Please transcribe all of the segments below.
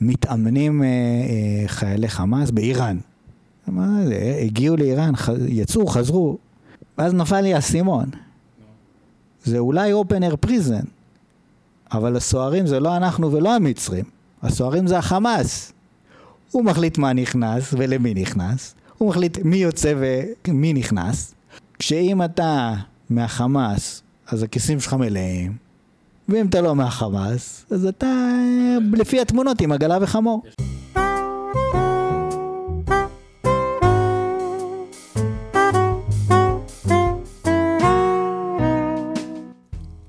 מתאמנים אה, אה, חיילי חמאס באיראן. הגיעו לאיראן. יצאו, חזרו, ואז נפל לי האסימון. זה אולי open air prison, אבל הסוהרים זה לא אנחנו ולא המצרים, הסוהרים זה החמאס. הוא מחליט מה נכנס ולמי נכנס, הוא מחליט מי יוצא ומי נכנס, כשאם אתה מהחמאס, אז הכיסים שלך מלאים, ואם אתה לא מהחמאס, אז אתה לפי התמונות עם עגלה וחמור.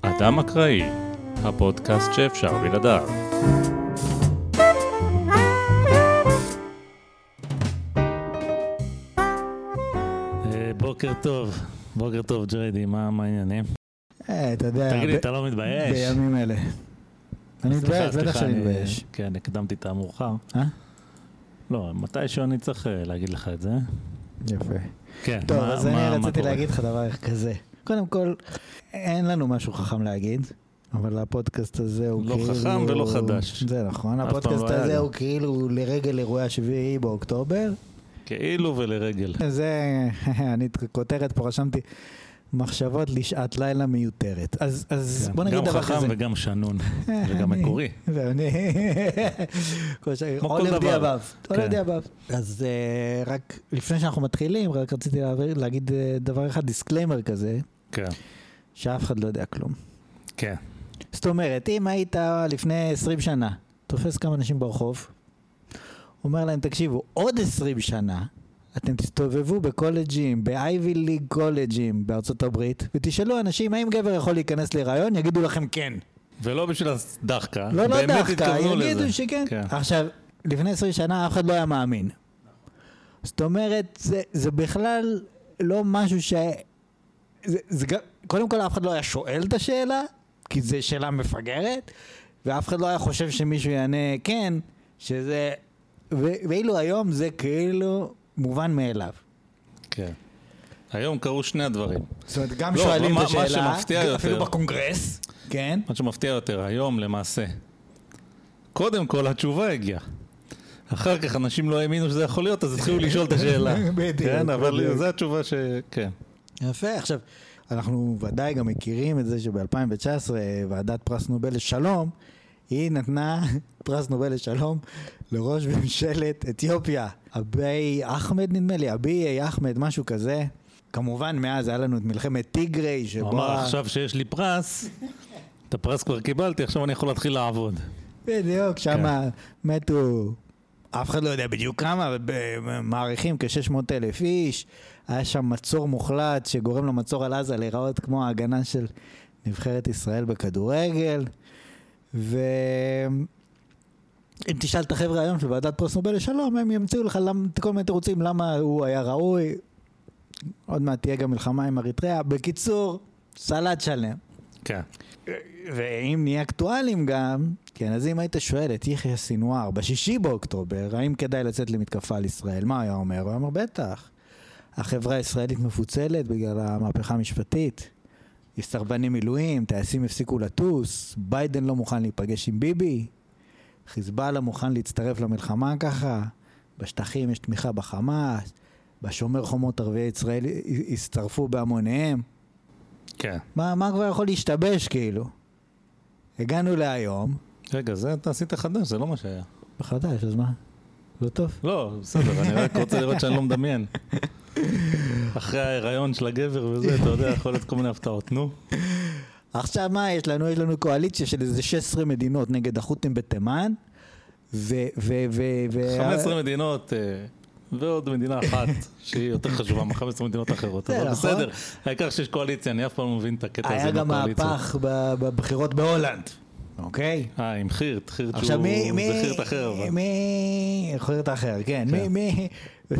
אדם אקראי, הפודקאסט שאפשר בלעדיו. אה, בוקר טוב, בוקר טוב ג'ריידי, מה העניינים? אה, אתה יודע, תגיד לי, אתה לא מתבייש? בימים אלה. אני מתבייש, בטח שאני אני- מתבייש. כן, הקדמתי את המאוחר. אה? לא, מתישהו אני צריך אה, להגיד לך את זה. יפה. כן, טוב, מה- אז מה- אני רציתי? להגיד לך דבר כזה. קודם כל, אין לנו משהו חכם להגיד, אבל הפודקאסט הזה הוא לא כאילו... חכם ולא חדש. זה נכון, הפודקאסט לא הזה. הוא כאילו לרגל אירועי השביעי באוקטובר. כאילו ולרגל. זה, אני כותרת פה רשמתי, מחשבות לשעת לילה מיותרת. אז, אז כן, בוא נגיד גם דבר כזה. חכם וגם שנון, וגם מקורי. ואני... כמו כל דבר. הבב. עול כן. עבדי הבב. אז אה, רק לפני שאנחנו מתחילים, רק רציתי להעביר- להגיד אה, דבר אחד, דיסקליימר כזה, כן, שאף אחד לא יודע כלום. כן. זאת אומרת, אם היית לפני 20 שנה, תופס כמה אנשים ברחוב, אומר להם, תקשיבו, עוד 20 שנה, אתם תסתובבו בקולג'ים, ב-Ivy League קולג'ים בארצות הברית, ותשאלו אנשים האם גבר יכול להיכנס להיריון, יגידו לכם כן. ולא בשביל הדחקה, לא, לא דווקא, התכוונו לזה. יגידו שכן. כן. עכשיו, לפני 20 שנה אף אחד לא היה מאמין. זאת אומרת, זה, זה בכלל לא משהו ש... זה, זה, קודם כל אף אחד לא היה שואל את השאלה, כי זו שאלה מפגרת, ואף אחד לא היה חושב שמישהו יענה כן, שזה... ו- ואילו היום זה כאילו מובן מאליו. כן. היום קרו שני הדברים. זאת אומרת, גם לא, שואלים את השאלה, אפילו יותר- בקונגרס, כן? מה שמפתיע יותר, היום למעשה. קודם כל התשובה הגיעה. אחר כך אנשים לא האמינו שזה יכול להיות, אז התחילו לשאול את השאלה. בדיוק, כן, אבל. זו התשובה ש... כן. יפה, עכשיו, אנחנו ודאי גם מכירים את זה שב-2019 ועדת פרס נובל לשלום, היא נתנה פרס נובל לשלום לראש ממשלת אתיופיה, אביי אחמד נדמה לי, אביי אחמד, משהו כזה. כמובן, מאז היה לנו את מלחמת טיגריי, הוא שבו... אמר, עכשיו שיש לי פרס, את הפרס כבר קיבלתי, עכשיו אני יכול להתחיל לעבוד. בדיוק, שם כן. מתו, אף אחד לא יודע בדיוק כמה, מעריכים כ-600 אלף איש. היה שם מצור מוחלט שגורם למצור על עזה להיראות כמו ההגנה של נבחרת ישראל בכדורגל. ואם תשאל את החבר'ה היום של ועדת פרס נובל לשלום, הם ימצאו לך למ... כל מיני תירוצים למה הוא היה ראוי. עוד מעט תהיה גם מלחמה עם אריתריאה. בקיצור, סלט שלם. כן. ואם נהיה אקטואליים גם, כן, אז אם היית שואל את יחיא סינואר בשישי באוקטובר, האם כדאי לצאת למתקפה על ישראל, מה היה אומר? הוא אומר, בטח. החברה הישראלית מפוצלת בגלל המהפכה המשפטית. יש סרבני מילואים, טייסים הפסיקו לטוס, ביידן לא מוכן להיפגש עם ביבי, חיזבאללה מוכן להצטרף למלחמה ככה, בשטחים יש תמיכה בחמאס, בשומר חומות ערביי ישראל הצטרפו בהמוניהם. כן. מה, מה כבר יכול להשתבש כאילו? הגענו להיום, רגע, זה אתה עשית חדש, זה לא מה שהיה. חדש, אז מה? לא טוב? לא, בסדר, אני רק רוצה לראות שאני לא מדמיין. אחרי ההיריון של הגבר וזה, אתה יודע, יכול להיות כל מיני הפתעות. נו. עכשיו מה יש לנו? יש לנו קואליציה של איזה 16 מדינות נגד החות'ים בתימן, ו... ו... ו... ו... 15 מדינות, אה, ועוד מדינה אחת, שהיא יותר חשובה מ-15 מדינות אחרות. אבל נכון. בסדר, העיקר שיש קואליציה, אני אף פעם לא מבין את הקטע הזה היה גם בקואליציה. מהפך בבחירות בהולנד, אוקיי? אה, עם חירט, חירט עכשיו מי... שהוא... מי... זה חירט אחר, אבל. מי... חירט אחר, כן. מי... כן.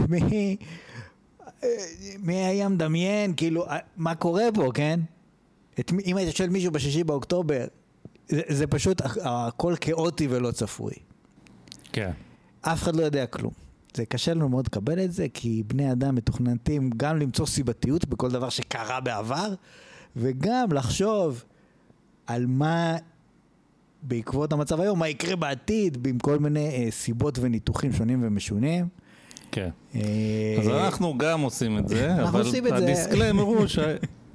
מי... מי... מי היה מדמיין, כאילו, מה קורה פה, כן? את, אם היית שואל מישהו בשישי באוקטובר, זה, זה פשוט הכ- הכל כאוטי ולא צפוי. כן. אף אחד לא יודע כלום. זה קשה לנו מאוד לקבל את זה, כי בני אדם מתוכנתים גם למצוא סיבתיות בכל דבר שקרה בעבר, וגם לחשוב על מה בעקבות המצב היום, מה יקרה בעתיד, עם כל מיני אה, סיבות וניתוחים שונים ומשונים. כן. אה, אז אנחנו גם עושים את זה, אנחנו אבל. ה disclaimer הוא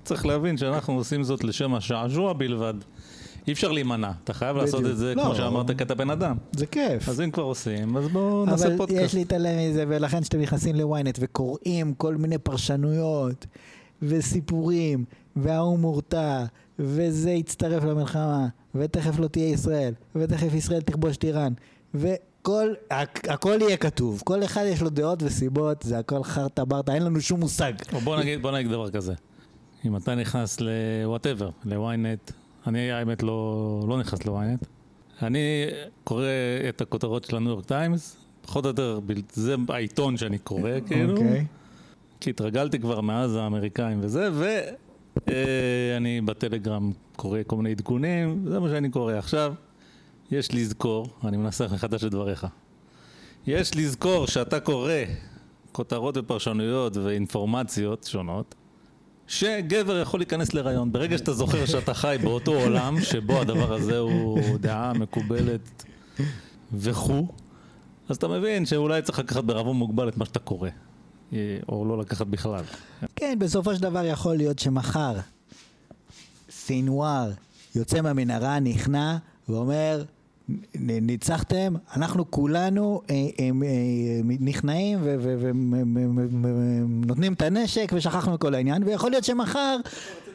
שצריך להבין שאנחנו עושים זאת לשם השעשוע בלבד. אי אפשר להימנע, אתה חייב לעשות בדיוק. את זה לא. כמו שאמרת, כי אתה בן אדם. זה כיף. אז אם כבר עושים, אז בואו נעשה אבל פודקאסט. יש להתעלם מזה, ולכן כשאתם נכנסים לוויינט וקוראים כל מיני פרשנויות וסיפורים, וההוא מורתע, וזה יצטרף למלחמה, ותכף לא תהיה ישראל, ותכף ישראל תכבוש את איראן, וכל, הכ- הכל יהיה כתוב, כל אחד יש לו דעות וסיבות, זה הכל חרטה ברטה, אין לנו שום מושג. בוא נגיד, בוא נגיד דבר כזה. אם אתה נכנס ל-whatever, ל-ynet, אני האמת לא, לא נכנס ל-ynet. אני קורא את הכותרות של הניו יורק טיימס, פחות או יותר, זה העיתון שאני קורא, כאילו. אוקיי. כי התרגלתי כבר מאז האמריקאים וזה, ואני בטלגרם קורא כל מיני עדכונים, זה מה שאני קורא. עכשיו, יש לזכור, אני מנסח מחדש את דבריך, יש לזכור שאתה קורא כותרות ופרשנויות ואינפורמציות שונות, שגבר יכול להיכנס להיריון. ברגע שאתה זוכר שאתה חי באותו עולם שבו הדבר הזה הוא דעה מקובלת וכו', אז אתה מבין שאולי צריך לקחת בערבון מוגבל את מה שאתה קורא. אה, או לא לקחת בכלל. כן, בסופו של דבר יכול להיות שמחר סינואר יוצא מהמנהרה, נכנע, ואומר, "נ- ניצחתם, אנחנו כולנו אה, אה, אה, נכנעים ונותנים את הנשק ושכחנו כל העניין, ויכול להיות שמחר,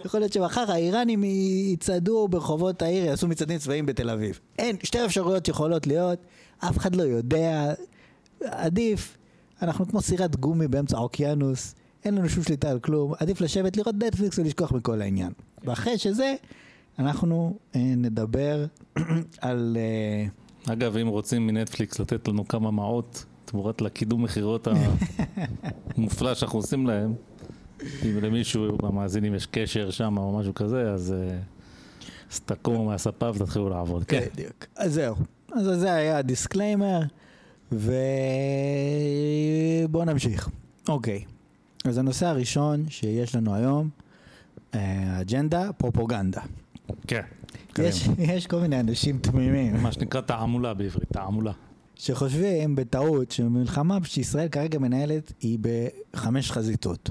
יכול להיות שמחר האיראנים יצעדו ברחובות העיר, יעשו מצעדים צבאיים בתל אביב. אין, שתי אפשרויות יכולות להיות, אף אחד לא יודע, עדיף, אנחנו כמו סירת גומי באמצע האוקיינוס, אין לנו שום שליטה על כלום, עדיף לשבת לראות נטפליקס ולשכוח מכל העניין. ואחרי שזה, אנחנו אה, נדבר על... אה, אגב, אם רוצים מנטפליקס לתת לנו כמה מעות תמורת לקידום מכירות המופלא שאנחנו עושים להם, אם למישהו במאזינים יש קשר שם או משהו כזה, אז, אה, אז תקומו מהספה ותתחילו לעבוד. כן. בדיוק. אז זהו. אז זה היה הדיסקליימר, ובואו נמשיך. אוקיי. אז הנושא הראשון שיש לנו היום, אה, אג'נדה, פרופגנדה. כן. יש, יש כל מיני אנשים תמימים מה שנקרא תעמולה בעברית, תעמולה. שחושבים בטעות שמלחמה שישראל כרגע מנהלת היא בחמש חזיתות.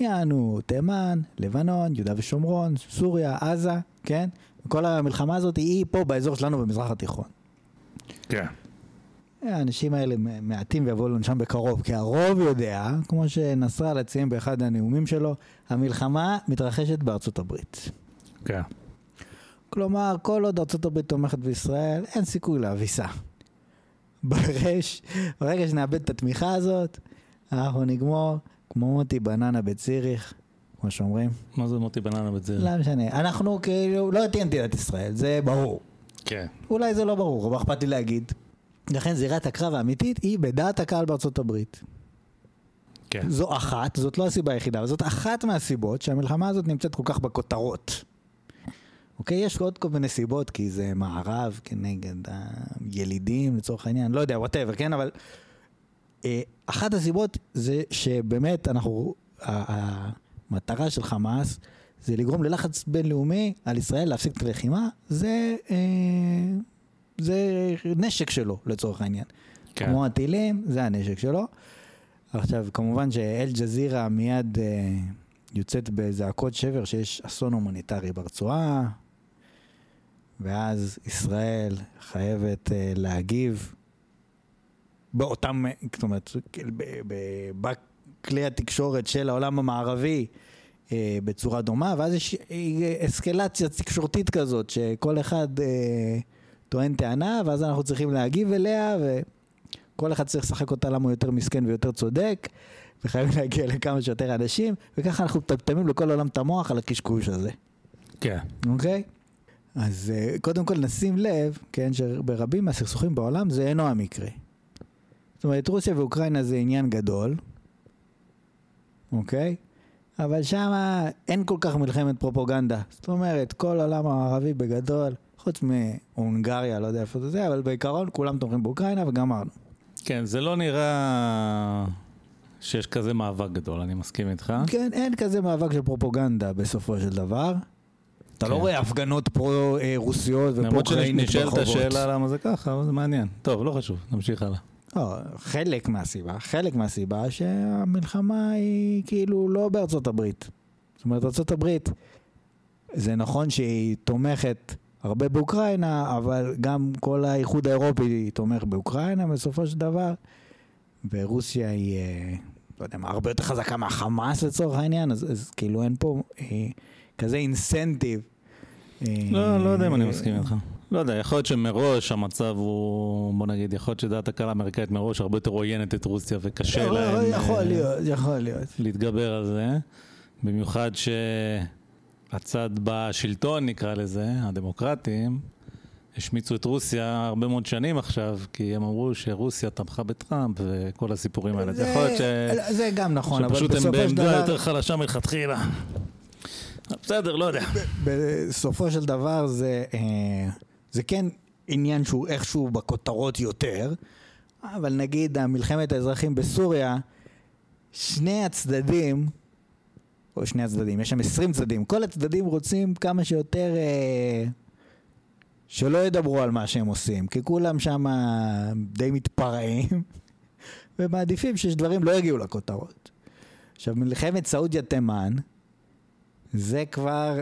יענו תימן, לבנון, יהודה ושומרון, סוריה, עזה, כן? כל המלחמה הזאת היא פה באזור שלנו במזרח התיכון. כן. האנשים האלה מעטים ויבואו לנו שם בקרוב, כי הרוב יודע, כמו שנסראללה ציין באחד הנאומים שלו, המלחמה מתרחשת בארצות הברית. כן. כלומר, כל עוד ארצות הברית תומכת בישראל, אין סיכוי להביסה. ברגש, ברגע שנאבד את התמיכה הזאת, אנחנו נגמור כמו מוטי בננה בציריך, כמו שאומרים. מה זה מוטי בננה בזה? לא משנה, אנחנו כאילו, לא תהיה מדינת ישראל, זה ברור. כן. אולי זה לא ברור, אבל אכפת לי להגיד. לכן זירת הקרב האמיתית היא בדעת הקהל בארצות הברית. כן. זו אחת, זאת לא הסיבה היחידה, אבל זאת אחת מהסיבות שהמלחמה הזאת נמצאת כל כך בכותרות. אוקיי? יש עוד כל מיני סיבות, כי זה מערב כנגד הילידים לצורך העניין, לא יודע, whatever, כן? אבל אה, אחת הסיבות זה שבאמת אנחנו, המטרה של חמאס זה לגרום ללחץ בינלאומי על ישראל להפסיק את הלחימה, זה, אה, זה נשק שלו לצורך העניין. כן. כמו הטילים, זה הנשק שלו. עכשיו, כמובן שאל-ג'זירה מיד אה, יוצאת בזעקות שבר שיש אסון הומניטרי ברצועה, ואז ישראל חייבת אה, להגיב באותם, זאת אומרת, ב- בכלי התקשורת של העולם המערבי אה, בצורה דומה, ואז יש אה, אסקלציה תקשורתית כזאת, שכל אחד אה, טוען טענה, ואז אנחנו צריכים להגיב אליה, וכל אחד צריך לשחק אותה למה הוא יותר מסכן ויותר צודק, וחייבים להגיע לכמה שיותר אנשים, וככה אנחנו מטמטמים לכל העולם את המוח על הקשקוש הזה. כן. אוקיי? אז אה, קודם כל נשים לב, כן, שברבים מהסכסוכים בעולם זה אינו המקרה. זאת אומרת, רוסיה ואוקראינה זה עניין גדול, אוקיי? אבל שם אין כל כך מלחמת פרופוגנדה. זאת אומרת, כל העולם הערבי בגדול, חוץ מהונגריה, לא יודע איפה זה זה, אבל בעיקרון כולם תומכים באוקראינה וגמרנו. כן, זה לא נראה שיש כזה מאבק גדול, אני מסכים איתך. כן, אין כזה מאבק של פרופוגנדה בסופו של דבר. אתה לא כן. רואה הפגנות פרו-רוסיות למרות ופרו-אוקראינית שנשאלת ברחובות. השאלה למה זה ככה, אבל זה מעניין. טוב, לא חשוב, נמשיך הלאה. לא, חלק מהסיבה, חלק מהסיבה שהמלחמה היא כאילו לא בארצות הברית. זאת אומרת, ארצות הברית, זה נכון שהיא תומכת הרבה באוקראינה, אבל גם כל האיחוד האירופי תומך באוקראינה בסופו של דבר, ורוסיה היא, אה, לא יודע מה, הרבה יותר חזקה מהחמאס לצורך העניין, אז, אז כאילו אין פה אה, כזה אינסנטיב. אה, לא, לא יודע אם אני מסכים איתך. לא יודע, יכול להיות שמראש המצב הוא, בוא נגיד, יכול להיות שדעת הקהל האמריקאית מראש הרבה יותר עוינת את רוסיה וקשה לא, להם יכול אה, להיות, יכול להיות. להתגבר על זה. במיוחד שהצד בשלטון, נקרא לזה, הדמוקרטים, השמיצו את רוסיה הרבה מאוד שנים עכשיו, כי הם אמרו שרוסיה תמכה בטראמפ וכל הסיפורים האלה. זה יכול להיות ש... זה גם נכון, אבל שפשוט הם בסופו של בעמדה דבר, יותר חלשה מלכתחילה. בסדר, לא יודע. בסופו של דבר זה, אה, זה כן עניין שהוא איכשהו בכותרות יותר, אבל נגיד המלחמת האזרחים בסוריה, שני הצדדים, או שני הצדדים, יש שם 20 צדדים, כל הצדדים רוצים כמה שיותר אה, שלא ידברו על מה שהם עושים, כי כולם שם די מתפרעים, ומעדיפים שדברים לא יגיעו לכותרות. עכשיו, מלחמת סעודיה-תימן, זה כבר...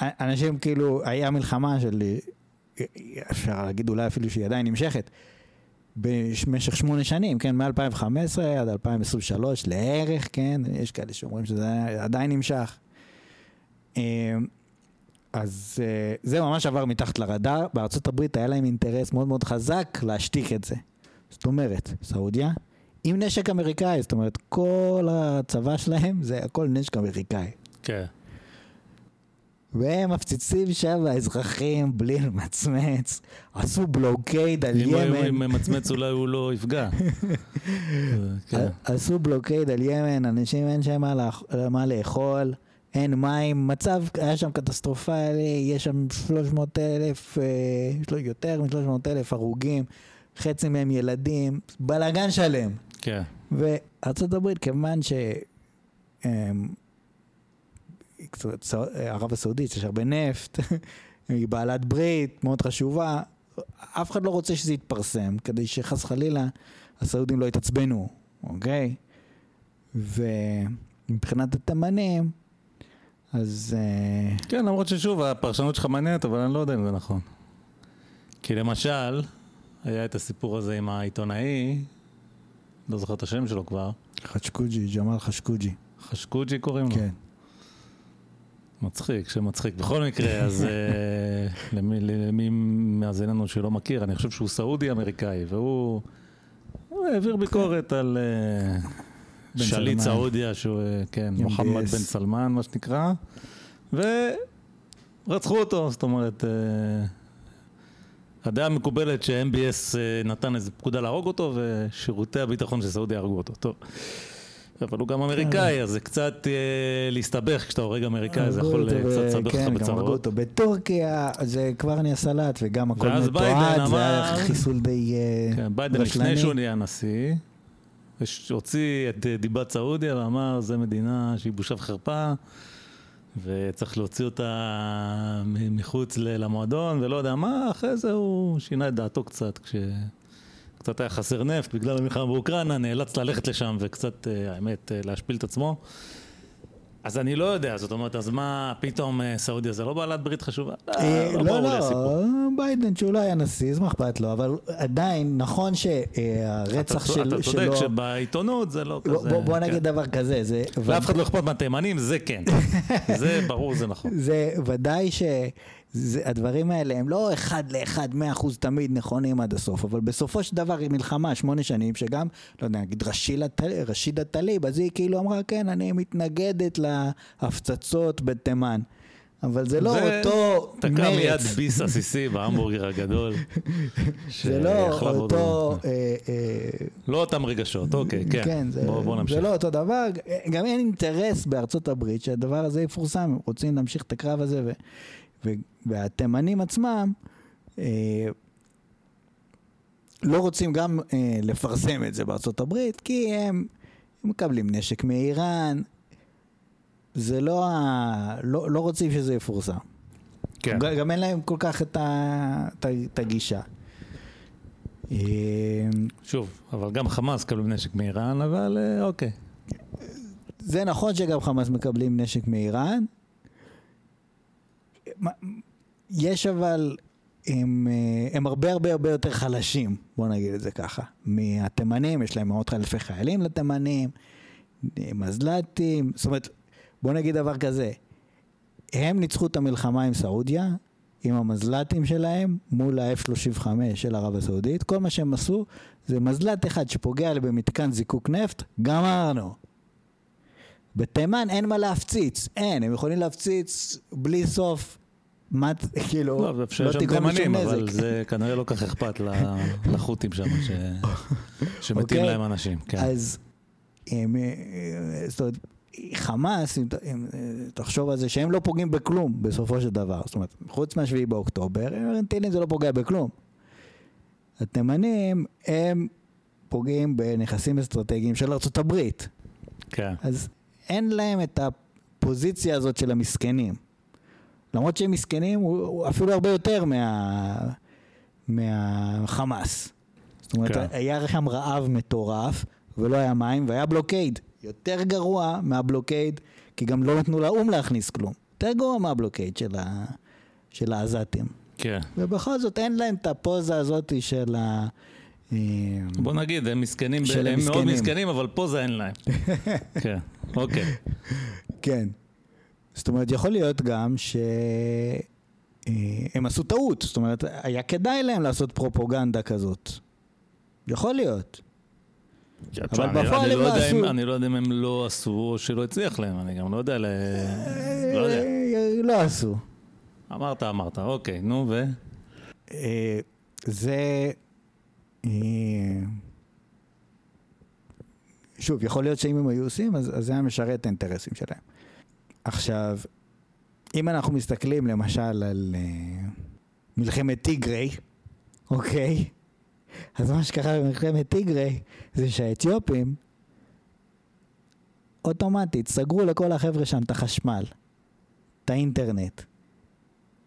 אנשים כאילו, היה מלחמה של... אפשר להגיד אולי אפילו שהיא עדיין נמשכת. במשך שמונה שנים, כן, מ-2015 עד 2023 לערך, כן, יש כאלה שאומרים שזה עדיין נמשך. אה, אז אה, זה ממש עבר מתחת לרדאר, בארצות הברית היה להם אינטרס מאוד מאוד חזק להשתיק את זה. זאת אומרת, סעודיה, עם נשק אמריקאי, זאת אומרת, כל הצבא שלהם זה הכל נשק אמריקאי. כן. והם מפציצים שם האזרחים בלי למצמץ, עשו בלוקייד על אם הוא ימן, ממצמץ אולי הוא לא יפגע. כן. עשו בלוקייד על ימן, אנשים אין שם מה לאכ- מה לאכול, אין מים, מצב היה שם קטסטרופלי, יש שם 300 אלף, אה, יש לו יותר מ-300 אלף הרוגים, חצי מהם ילדים, בלאגן שלם. כן. וארצות הברית, כיוון ש... אמ, ערב הסעודית, יש הרבה נפט, היא בעלת ברית, מאוד חשובה, אף אחד לא רוצה שזה יתפרסם, כדי שחס וחלילה הסעודים לא יתעצבנו, אוקיי? ומבחינת התימנים, אז... אה, כן, למרות ששוב, הפרשנות שלך מעניינת, אבל אני לא יודע אם זה נכון. כי למשל, היה את הסיפור הזה עם העיתונאי, לא זוכר את השם שלו כבר, חשקוג'י, ג'מאל חשקוג'י, חשקוג'י קוראים לו. כן. מצחיק, שם מצחיק. בכל מקרה, אז אה, למי, למי מאזיננו שלא מכיר, אני חושב שהוא סעודי אמריקאי, והוא הוא העביר ביקורת על אה, שליט. סעודיה, שהוא, אה, כן. מוחמד בן סלמן, מה שנקרא, ורצחו אותו, זאת אומרת, אה, הדעה המקובלת ש-MBS אה, נתן איזה פקודה להרוג אותו, ושירותי הביטחון של סעודיה הרגו אותו. טוב. אבל הוא גם אמריקאי, אז זה קצת אה, להסתבך כשאתה הורג אמריקאי, זה יכול אה, קצת לסבך כן, אותך גם הרגו בצרות. אותו בטורקיה, זה כבר נהיה סלט, וגם הכל ביידן מתועד, זה היה חיסול די כן, ביידן רשלני. לפני שהוא נהיה נשיא, הוציא את דיבת סעודיה ואמר, זו מדינה שהיא בושה וחרפה, וצריך להוציא אותה מחוץ למועדון, ולא יודע מה, אחרי זה הוא שינה את דעתו קצת, כשקצת היה חסר נפט בגלל המלחמה באוקראינה, נאלץ ללכת לשם וקצת, אה, האמת, אה, להשפיל את עצמו. אז אני לא יודע, זאת אומרת, אז מה, פתאום אה, סעודיה זה לא בעלת ברית חשובה? אה, לא לא, הסיפור. לא, ביידן שהוא לא היה נשיא, אז מה אכפת לו, אבל עדיין, נכון שהרצח אתה של- אתה צודק שלו... שבעיתונות זה לא כזה... בוא- כן. נגיד דבר כזה, זה... לאף אחד לא אכפת מהתימנים, זה כן. זה ברור, זה נכון. זה ודאי שהדברים האלה הם לא אחד לאחד, מאה אחוז תמיד נכונים עד הסוף, אבל בסופו של דבר היא מלחמה שמונה שנים, שגם, לא יודע, נגיד רשידה טליב, אז היא כאילו אמרה, כן, אני מתנגדת להפצצות בתימן. אבל זה לא זה אותו תקע מיד מרץ. ביס עסיסי בהמבורגר הגדול. זה לא אותו... אה, אה, לא אותם רגשות, אוקיי, כן. זה, בוא בוא נמשיך. זה לא אותו דבר, גם אין אינטרס בארצות הברית שהדבר הזה יפורסם, רוצים להמשיך את הקרב הזה, ו, והתימנים עצמם אה, לא רוצים גם אה, לפרסם את זה בארצות הברית, כי הם, הם מקבלים נשק מאיראן, זה לא, ה... לא, לא רוצים שזה יפורסם. כן. ג- גם אין להם כל כך את, ה... את ה- את הגישה. אה, שוב, אבל גם חמאס קבלו נשק מאיראן, אבל אה, אוקיי. זה נכון שגם חמאס מקבלים נשק מאיראן. יש אבל, הם, אה, הם הרבה הרבה הרבה יותר חלשים, בוא נגיד את זה ככה, מהתימנים, יש להם מאות אלפי חיילים לתימנים, מזל"טים, זאת אומרת, בוא נגיד דבר כזה, הם ניצחו את המלחמה עם סעודיה, עם המזל"טים שלהם, מול ה-F-35 של ערב הסעודית, כל מה שהם עשו זה מזל"ט אחד שפוגע במתקן זיקוק נפט, גמרנו. בתימן אין מה להפציץ, אין, הם יכולים להפציץ בלי סוף. מה, כאילו, לא, לא שם תגרום לשום תימנים, אבל. זה כנראה לא כך אכפת לחות'ים שם, ש- שמתים אוקיי. להם אנשים. כן. אז הם, אה, זאת אומרת, חמאס, אם אם, אה, תחשוב על זה, שהם לא פוגעים בכלום בסופו של דבר. זאת אומרת, חוץ מהשביעי באוקטובר, טילים זה לא פוגע בכלום. התימנים, הם פוגעים בנכסים אסטרטגיים של ארצות הברית. כן. אז אין להם את הפוזיציה הזאת של המסכנים. למרות שהם מסכנים, הוא, הוא אפילו הרבה יותר מה, מהחמאס. זאת אומרת, כן. היה שם רעב מטורף, ולא היה מים, והיה בלוקייד. יותר גרוע מהבלוקייד, כי גם לא נתנו לאו"ם להכניס כלום. יותר גרוע מהבלוקייד של, ה, של העזתים. כן. ובכל זאת אין להם את הפוזה הזאת של ה... אה, בוא נגיד, הם מסכנים, ב- הם מאוד המסכנים. מסכנים, אבל פה זה אין להם. כן, אוקיי. כן. זאת אומרת, יכול להיות גם שהם עשו טעות. זאת אומרת, היה כדאי להם לעשות פרופוגנדה כזאת. יכול להיות. תשמע, אני- בפועל הם לא לא עשו. אני לא יודע אם הם לא עשו או שלא הצליח להם, אני גם לא יודע, ל- לא יודע. אה, לא עשו. אמרת, אמרת, אוקיי, נו, ו? אה, זה... אה, שוב, יכול להיות שאם הם היו עושים, אז, זה היה משרת האינטרסים שלהם. עכשיו, אם אנחנו מסתכלים למשל על אה, מלחמת טיגריי, אוקיי? אז מה שקרה במלחמת טיגריי זה שהאתיופים אוטומטית סגרו לכל החבר'ה שם את החשמל, את האינטרנט,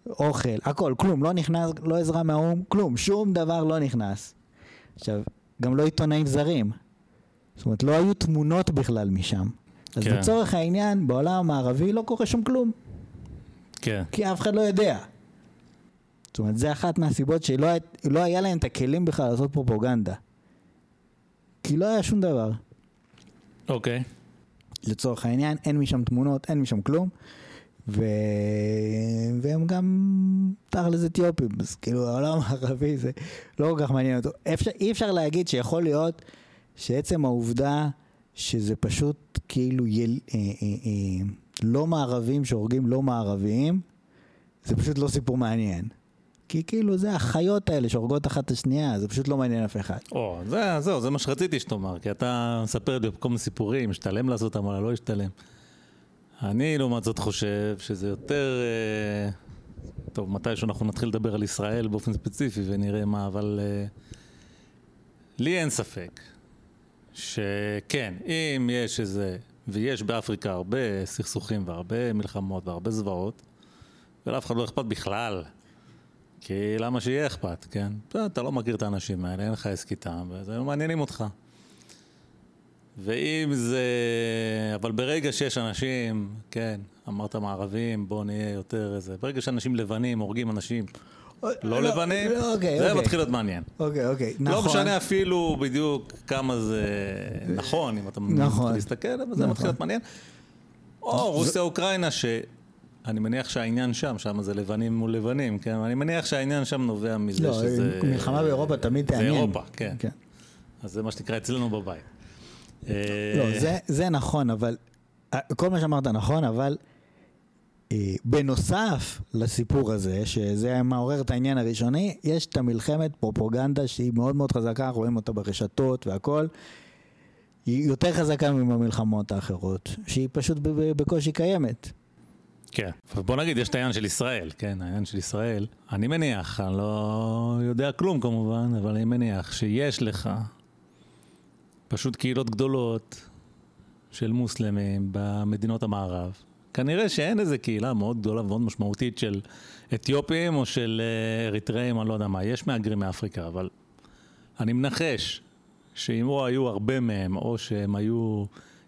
אוכל, הכל, כלום, לא נכנס, לא עזרה מהאו"ם, כלום, שום דבר לא נכנס. עכשיו, גם לא עיתונאים זרים. זאת אומרת, לא היו תמונות בכלל משם. אז כן. לצורך העניין, בעולם המערבי לא קורה שום כלום, כן. כי אף אחד לא יודע. זאת אומרת, זה אחת מהסיבות שלא לא היה להם את הכלים בכלל לעשות פרופוגנדה. כי לא היה שום דבר. אוקיי. לצורך העניין, אין משם תמונות, אין משם כלום. ו... והם גם תכל'ס אתיופים, אז כאילו העולם הערבי זה לא כל כך מעניין אותו. אפשר, אי אפשר להגיד שיכול להיות שעצם העובדה שזה פשוט כאילו יל... אה, אה, אה, לא מערבים שהורגים לא מערביים, זה פשוט לא סיפור מעניין. כי כאילו זה החיות האלה שהורגות אחת את השנייה, זה פשוט לא מעניין אף אחד. או, זה, זהו, זה מה שרציתי שתאמר, כי אתה מספר לי כל מיני סיפורים, השתלם לעשות אותם, אבל לא השתלם. אני לעומת זאת חושב שזה יותר... אה, טוב, מתישהו אנחנו נתחיל לדבר על ישראל באופן ספציפי ונראה מה, אבל אה, לי אין ספק שכן, אם יש איזה, ויש באפריקה הרבה סכסוכים והרבה מלחמות והרבה זוועות, ולאף אחד לא אכפת בכלל כי למה שיהיה אכפת, כן? אתה- לא מכיר את האנשים האלה, אין לך עסק איתם, וזה לא מעניינים אותך. ואם זה... אבל ברגע שיש אנשים, כן, אמרת מערבים, בואו נהיה יותר איזה... ברגע שאנשים לבנים הורגים אנשים לא לבנים, לא, אוקיי, זה אוקיי. מתחיל להיות מעניין. אוקיי, אוקיי, לא נכון. משנה אפילו בדיוק כמה זה נכון, אם אתה נכון. מתחיל להסתכל, אבל זה נכון. מתחיל להיות מעניין. או רוסיה-אוקראינה, שאני מניח שהעניין שם, שם זה לבנים מול לבנים, כן? אני מניח שהעניין שם נובע מזה לא, שזה... מלחמה באירופה תמיד זה תעניין. אירופה, כן. כן. אז זה מה שנקרא אצלנו בבית. לא, אה, זה, זה נכון, אבל... אה, כל מה שאמרת נכון, אבל בנוסף לסיפור הזה, שזה מעורר את העניין הראשוני, יש את המלחמת פרופוגנדה שהיא מאוד מאוד חזקה, רואים אותה ברשתות והכל. היא יותר חזקה מהמלחמות האחרות, שהיא פשוט בקושי קיימת. כן. בוא נגיד, יש את העניין של ישראל, כן? העניין של ישראל. אני מניח, אני לא יודע כלום כמובן, אבל אני מניח שיש לך פשוט קהילות גדולות של מוסלמים במדינות המערב, כנראה שאין איזה קהילה מאוד גדולה ומאוד משמעותית של אתיופים או של אה, אריתראים, אני לא יודע מה. יש מהגרים מאפריקה, אבל אני מנחש שאם או היו הרבה מהם, או שהם היו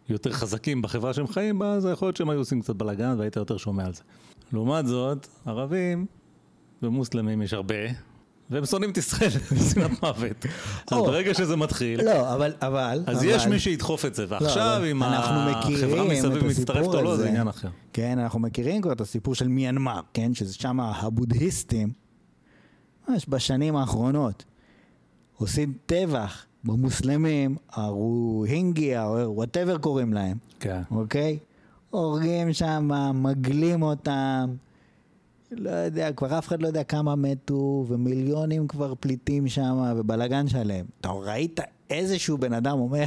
יותר חזקים בחברה שהם חיים בה, אז יכול להיות שהם היו עושים קצת בלאגן והיית יותר שומע על זה. לעומת זאת, ערבים ומוסלמים יש הרבה, והם שונאים את ישראל בשנאת מוות. אז ברגע שזה מתחיל, לא, אבל, אבל... אז אבל, יש מי שידחוף את זה, ועכשיו אבל אם החברה מסביב מצטרפת או לא. זה עניין אחר. כן, אנחנו מכירים כבר את הסיפור של מיינמר, כן? שזה שם הבודהיסטים, ממש בשנים האחרונות, עושים טבח במוסלמים, הרוהינגיה, או whatever קוראים להם, כן. אוקיי? הורגים שם, מגלים אותם, לא יודע, כבר אף אחד לא יודע כמה מתו, ומיליונים כבר פליטים שם, ובלאגן שלם. אתה ראית איזשהו בן אדם אומר,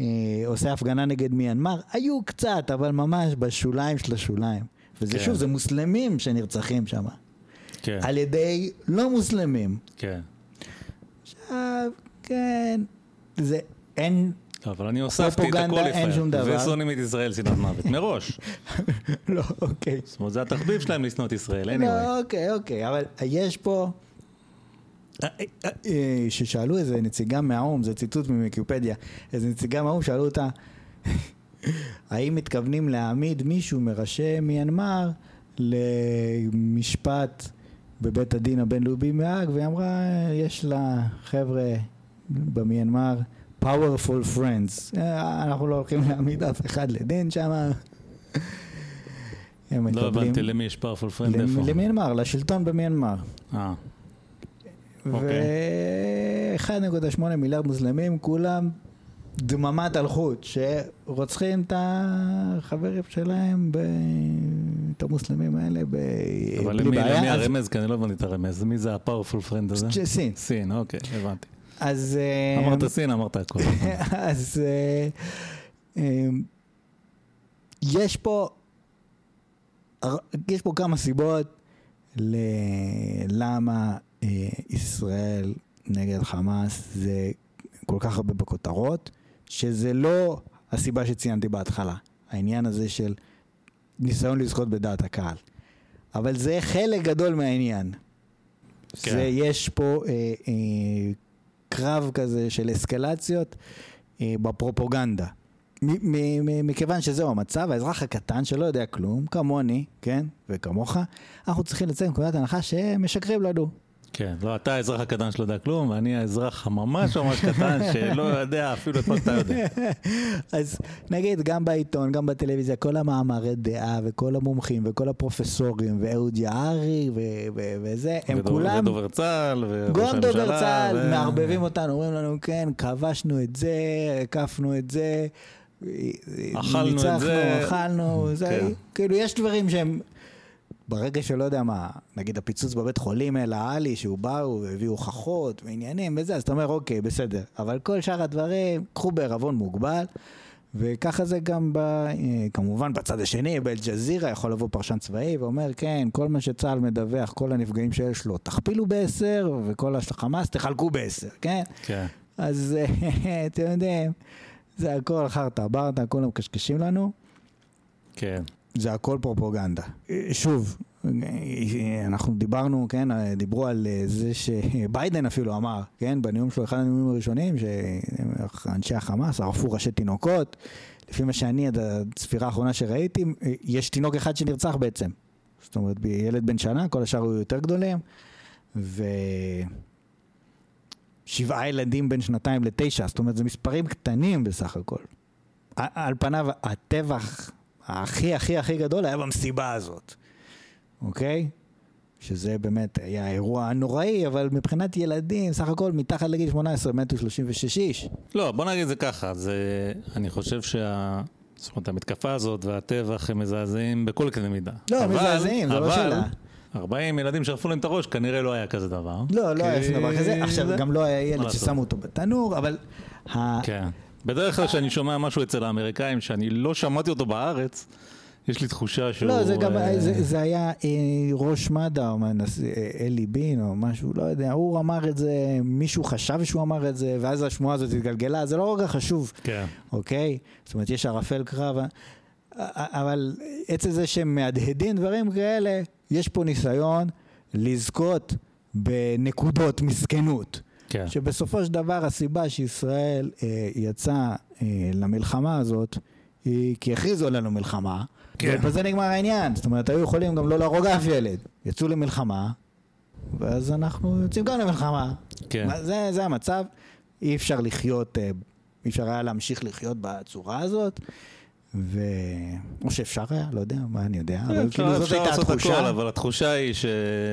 אה, עושה הפגנה נגד מיינמר? היו קצת, אבל ממש בשוליים של השוליים. וזה כן. שוב, זה מוסלמים שנרצחים שם. כן, על ידי לא מוסלמים. כן. עכשיו, כן, זה, אין, אבל אני הוספתי את ה qualifier. ושונאים את ישראל שנאת מוות, מראש. לא, אוקיי. זאת אומרת, זה התחביב שלהם לשנוא את ישראל, anyway. לא, אוקיי, אוקיי, אבל יש פה... אה, אה, אה, ששאלו איזה נציגה מהאו"ם, זה ציטוט מוויקיפדיה, איזה נציגה מהאו"ם, שאלו אותה, האם מתכוונים להעמיד מישהו מראשי מיינמר למשפט בבית הדין הבינלאומי בהאג, והיא אמרה, יש לה חבר'ה במיינמר, powerful friends, אה, אנחנו לא הולכים להעמיד אף אחד לדין שם. הם לא מקבלים- הבנתי למי יש friend למ- איפה. למיינמר, לשלטון במיינמר. אה, אוקיי. ו-1.8 מיליארד מוסלמים, כולם דממת אלחוט, שרוצחים את החברים שלהם, ב... את המוסלמים האלה, ב... אבל בלי למי בעיה. למי אז- הרמז? כי אני לא הבנתי את הרמז. מי זה ה powerful friend הזה? סין. סין, אוקיי, הבנתי. אז... אה, אמרת סין, אמרת הכל. אז אה, אה, יש פה, יש פה כמה סיבות ל- למה אה, ישראל נגד חמאס זה כל כך הרבה בכותרות, שזה לא הסיבה שציינתי בהתחלה, העניין הזה של ניסיון לזכות בדעת הקהל. אבל זה חלק גדול מהעניין. כן. זה, יש פה אה, אה, קרב כזה של אסקלציות אה, בפרופוגנדה. מכיוון שזהו המצב, האזרח הקטן שלא יודע כלום, כמוני, כן, וכמוך, אנחנו צריכים לצאת מנקודת הנחה שהם משקרים לנו. כן, לא, אתה האזרח הקטן שלא יודע כלום, ואני האזרח הממש ממש קטן שלא יודע אפילו את מה שאתה יודע. אז נגיד, גם בעיתון, גם בטלוויזיה, כל המאמרי דעה וכל המומחים וכל הפרופסורים ואהוד יערי וזה, הם ודובר- כולם... ודובר צה"ל, וראש גם הממשלה. דובר צה"ל ו- מערבבים אותנו, אומרים לנו, כן, כבשנו את זה, הקפנו את זה, אכלנו את ניצחנו, זה. אכלנו, זה, כן. כאילו, יש דברים שהם, ברגע שלא יודע מה, נגיד הפיצוץ בבית חולים אל העלי, שהוא באו והביאו הוכחות ועניינים וזה, אז אתה אומר, אוקיי, בסדר, אבל כל שאר הדברים, קחו בערבון מוגבל. וככה זה גם, ב, אה, כמובן, בצד השני, באל-ג'זירה יכול לבוא פרשן צבאי ואומר, כן, כל מה שצה"ל מדווח, כל הנפגעים שיש לו, תכפילו בעשר, וכל החמאס תחלקו בעשר, כן? כן, אז אה, אתם יודעים, זה הכל חרטה ברטה, כולם מקשקשים לנו, כן. זה הכל פרופוגנדה. שוב, אנחנו דיברנו, כן, דיברו על אה, זה שביידן אפילו אמר, כן, בנאום שלו, אחד הנאומים הראשונים, שאנשי החמאס ערפו ראשי תינוקות. לפי מה שאני, עד הצפירה האחרונה שראיתי, יש תינוק אחד שנרצח בעצם. זאת אומרת, ילד בן שנה, כל השאר היו יותר גדולים. ו... שבעה ילדים בין שנתיים לתשע, זאת אומרת, זה מספרים קטנים בסך הכל. על פניו, הטבח הכי הכי הכי גדול היה במסיבה הזאת, אוקיי? שזה באמת היה אירוע נוראי, אבל מבחינת ילדים, סך הכל מתחת לגיל 18 מתו 36 איש. לא, בוא נגיד זה ככה, זה, אני חושב שה... זאת אומרת, המתקפה הזאת והטבח הם מזעזעים בכל קנה מידה. לא, אבל- מזעזעים, זה לא שאלה. 40 ילדים שרפו להם את הראש, כנראה לא היה כזה דבר. לא, לא היה שום דבר כזה. זה- עכשיו, גם לא היה ילד? ששמו אותו בתנור, אבל... כן. בדרך כלל כשאני שומע משהו אצל האמריקאים שאני לא שמעתי אותו בארץ, יש לי תחושה שהוא... לא, זה גם, אה, זה, זה היה אה, ראש מד"א, או מנס- אה, אלי בין, או משהו, לא יודע, הוא אמר את זה, מישהו חשב שהוא אמר את זה, ואז השמועה הזאת התגלגלה, זה לא רגע חשוב, כן. אוקיי? זאת אומרת, יש ערפל קרב, אבל עצם זה שהם מהדהדים דברים כאלה, יש פה ניסיון לזכות בנקודות מסכנות. כן. שבסופו של דבר הסיבה שישראל אה, יצאה אה, למלחמה הזאת, היא כי הכריזו עלינו מלחמה, כן. ובזה נגמר העניין. זאת אומרת, היו יכולים גם לא להרוג אף ילד. יצאו למלחמה, ואז אנחנו יוצאים גם למלחמה. כן. זה, זה המצב, אי אפשר לחיות, אה, אי אפשר היה להמשיך לחיות בצורה הזאת, ו... או שאפשר היה, לא יודע, מה אני יודע, אבל כאילו זאת הייתה לעשות הכל, התחושה. אבל התחושה היא ש...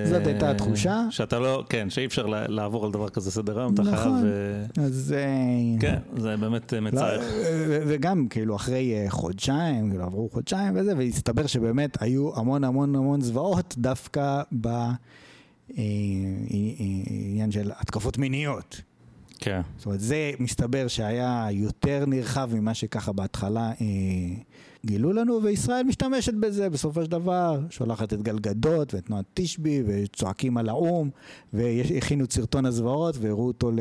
זאת הייתה התחושה. שאתה לא, כן, שאי אפשר לעבור על דבר כזה סדר היום, אתה חייב... נכון. אז... אה, כן, זה באמת אה, לא, מצער. ו- וגם כאילו אחרי חודשיים, כאילו עברו חודשיים וזה, והסתבר שבאמת היו המון המון המון זוועות דווקא בעניין של התקפות מיניות. כן. זאת אומרת, זה מסתבר שהיה יותר נרחב ממה שככה בהתחלה אה, גילו לנו, וישראל משתמשת בזה בסופו של דבר, שולחת את גלגדות ואת תנועת תשבי, וצועקים על האו"ם, והכינו את סרטון הזוועות, והראו אותו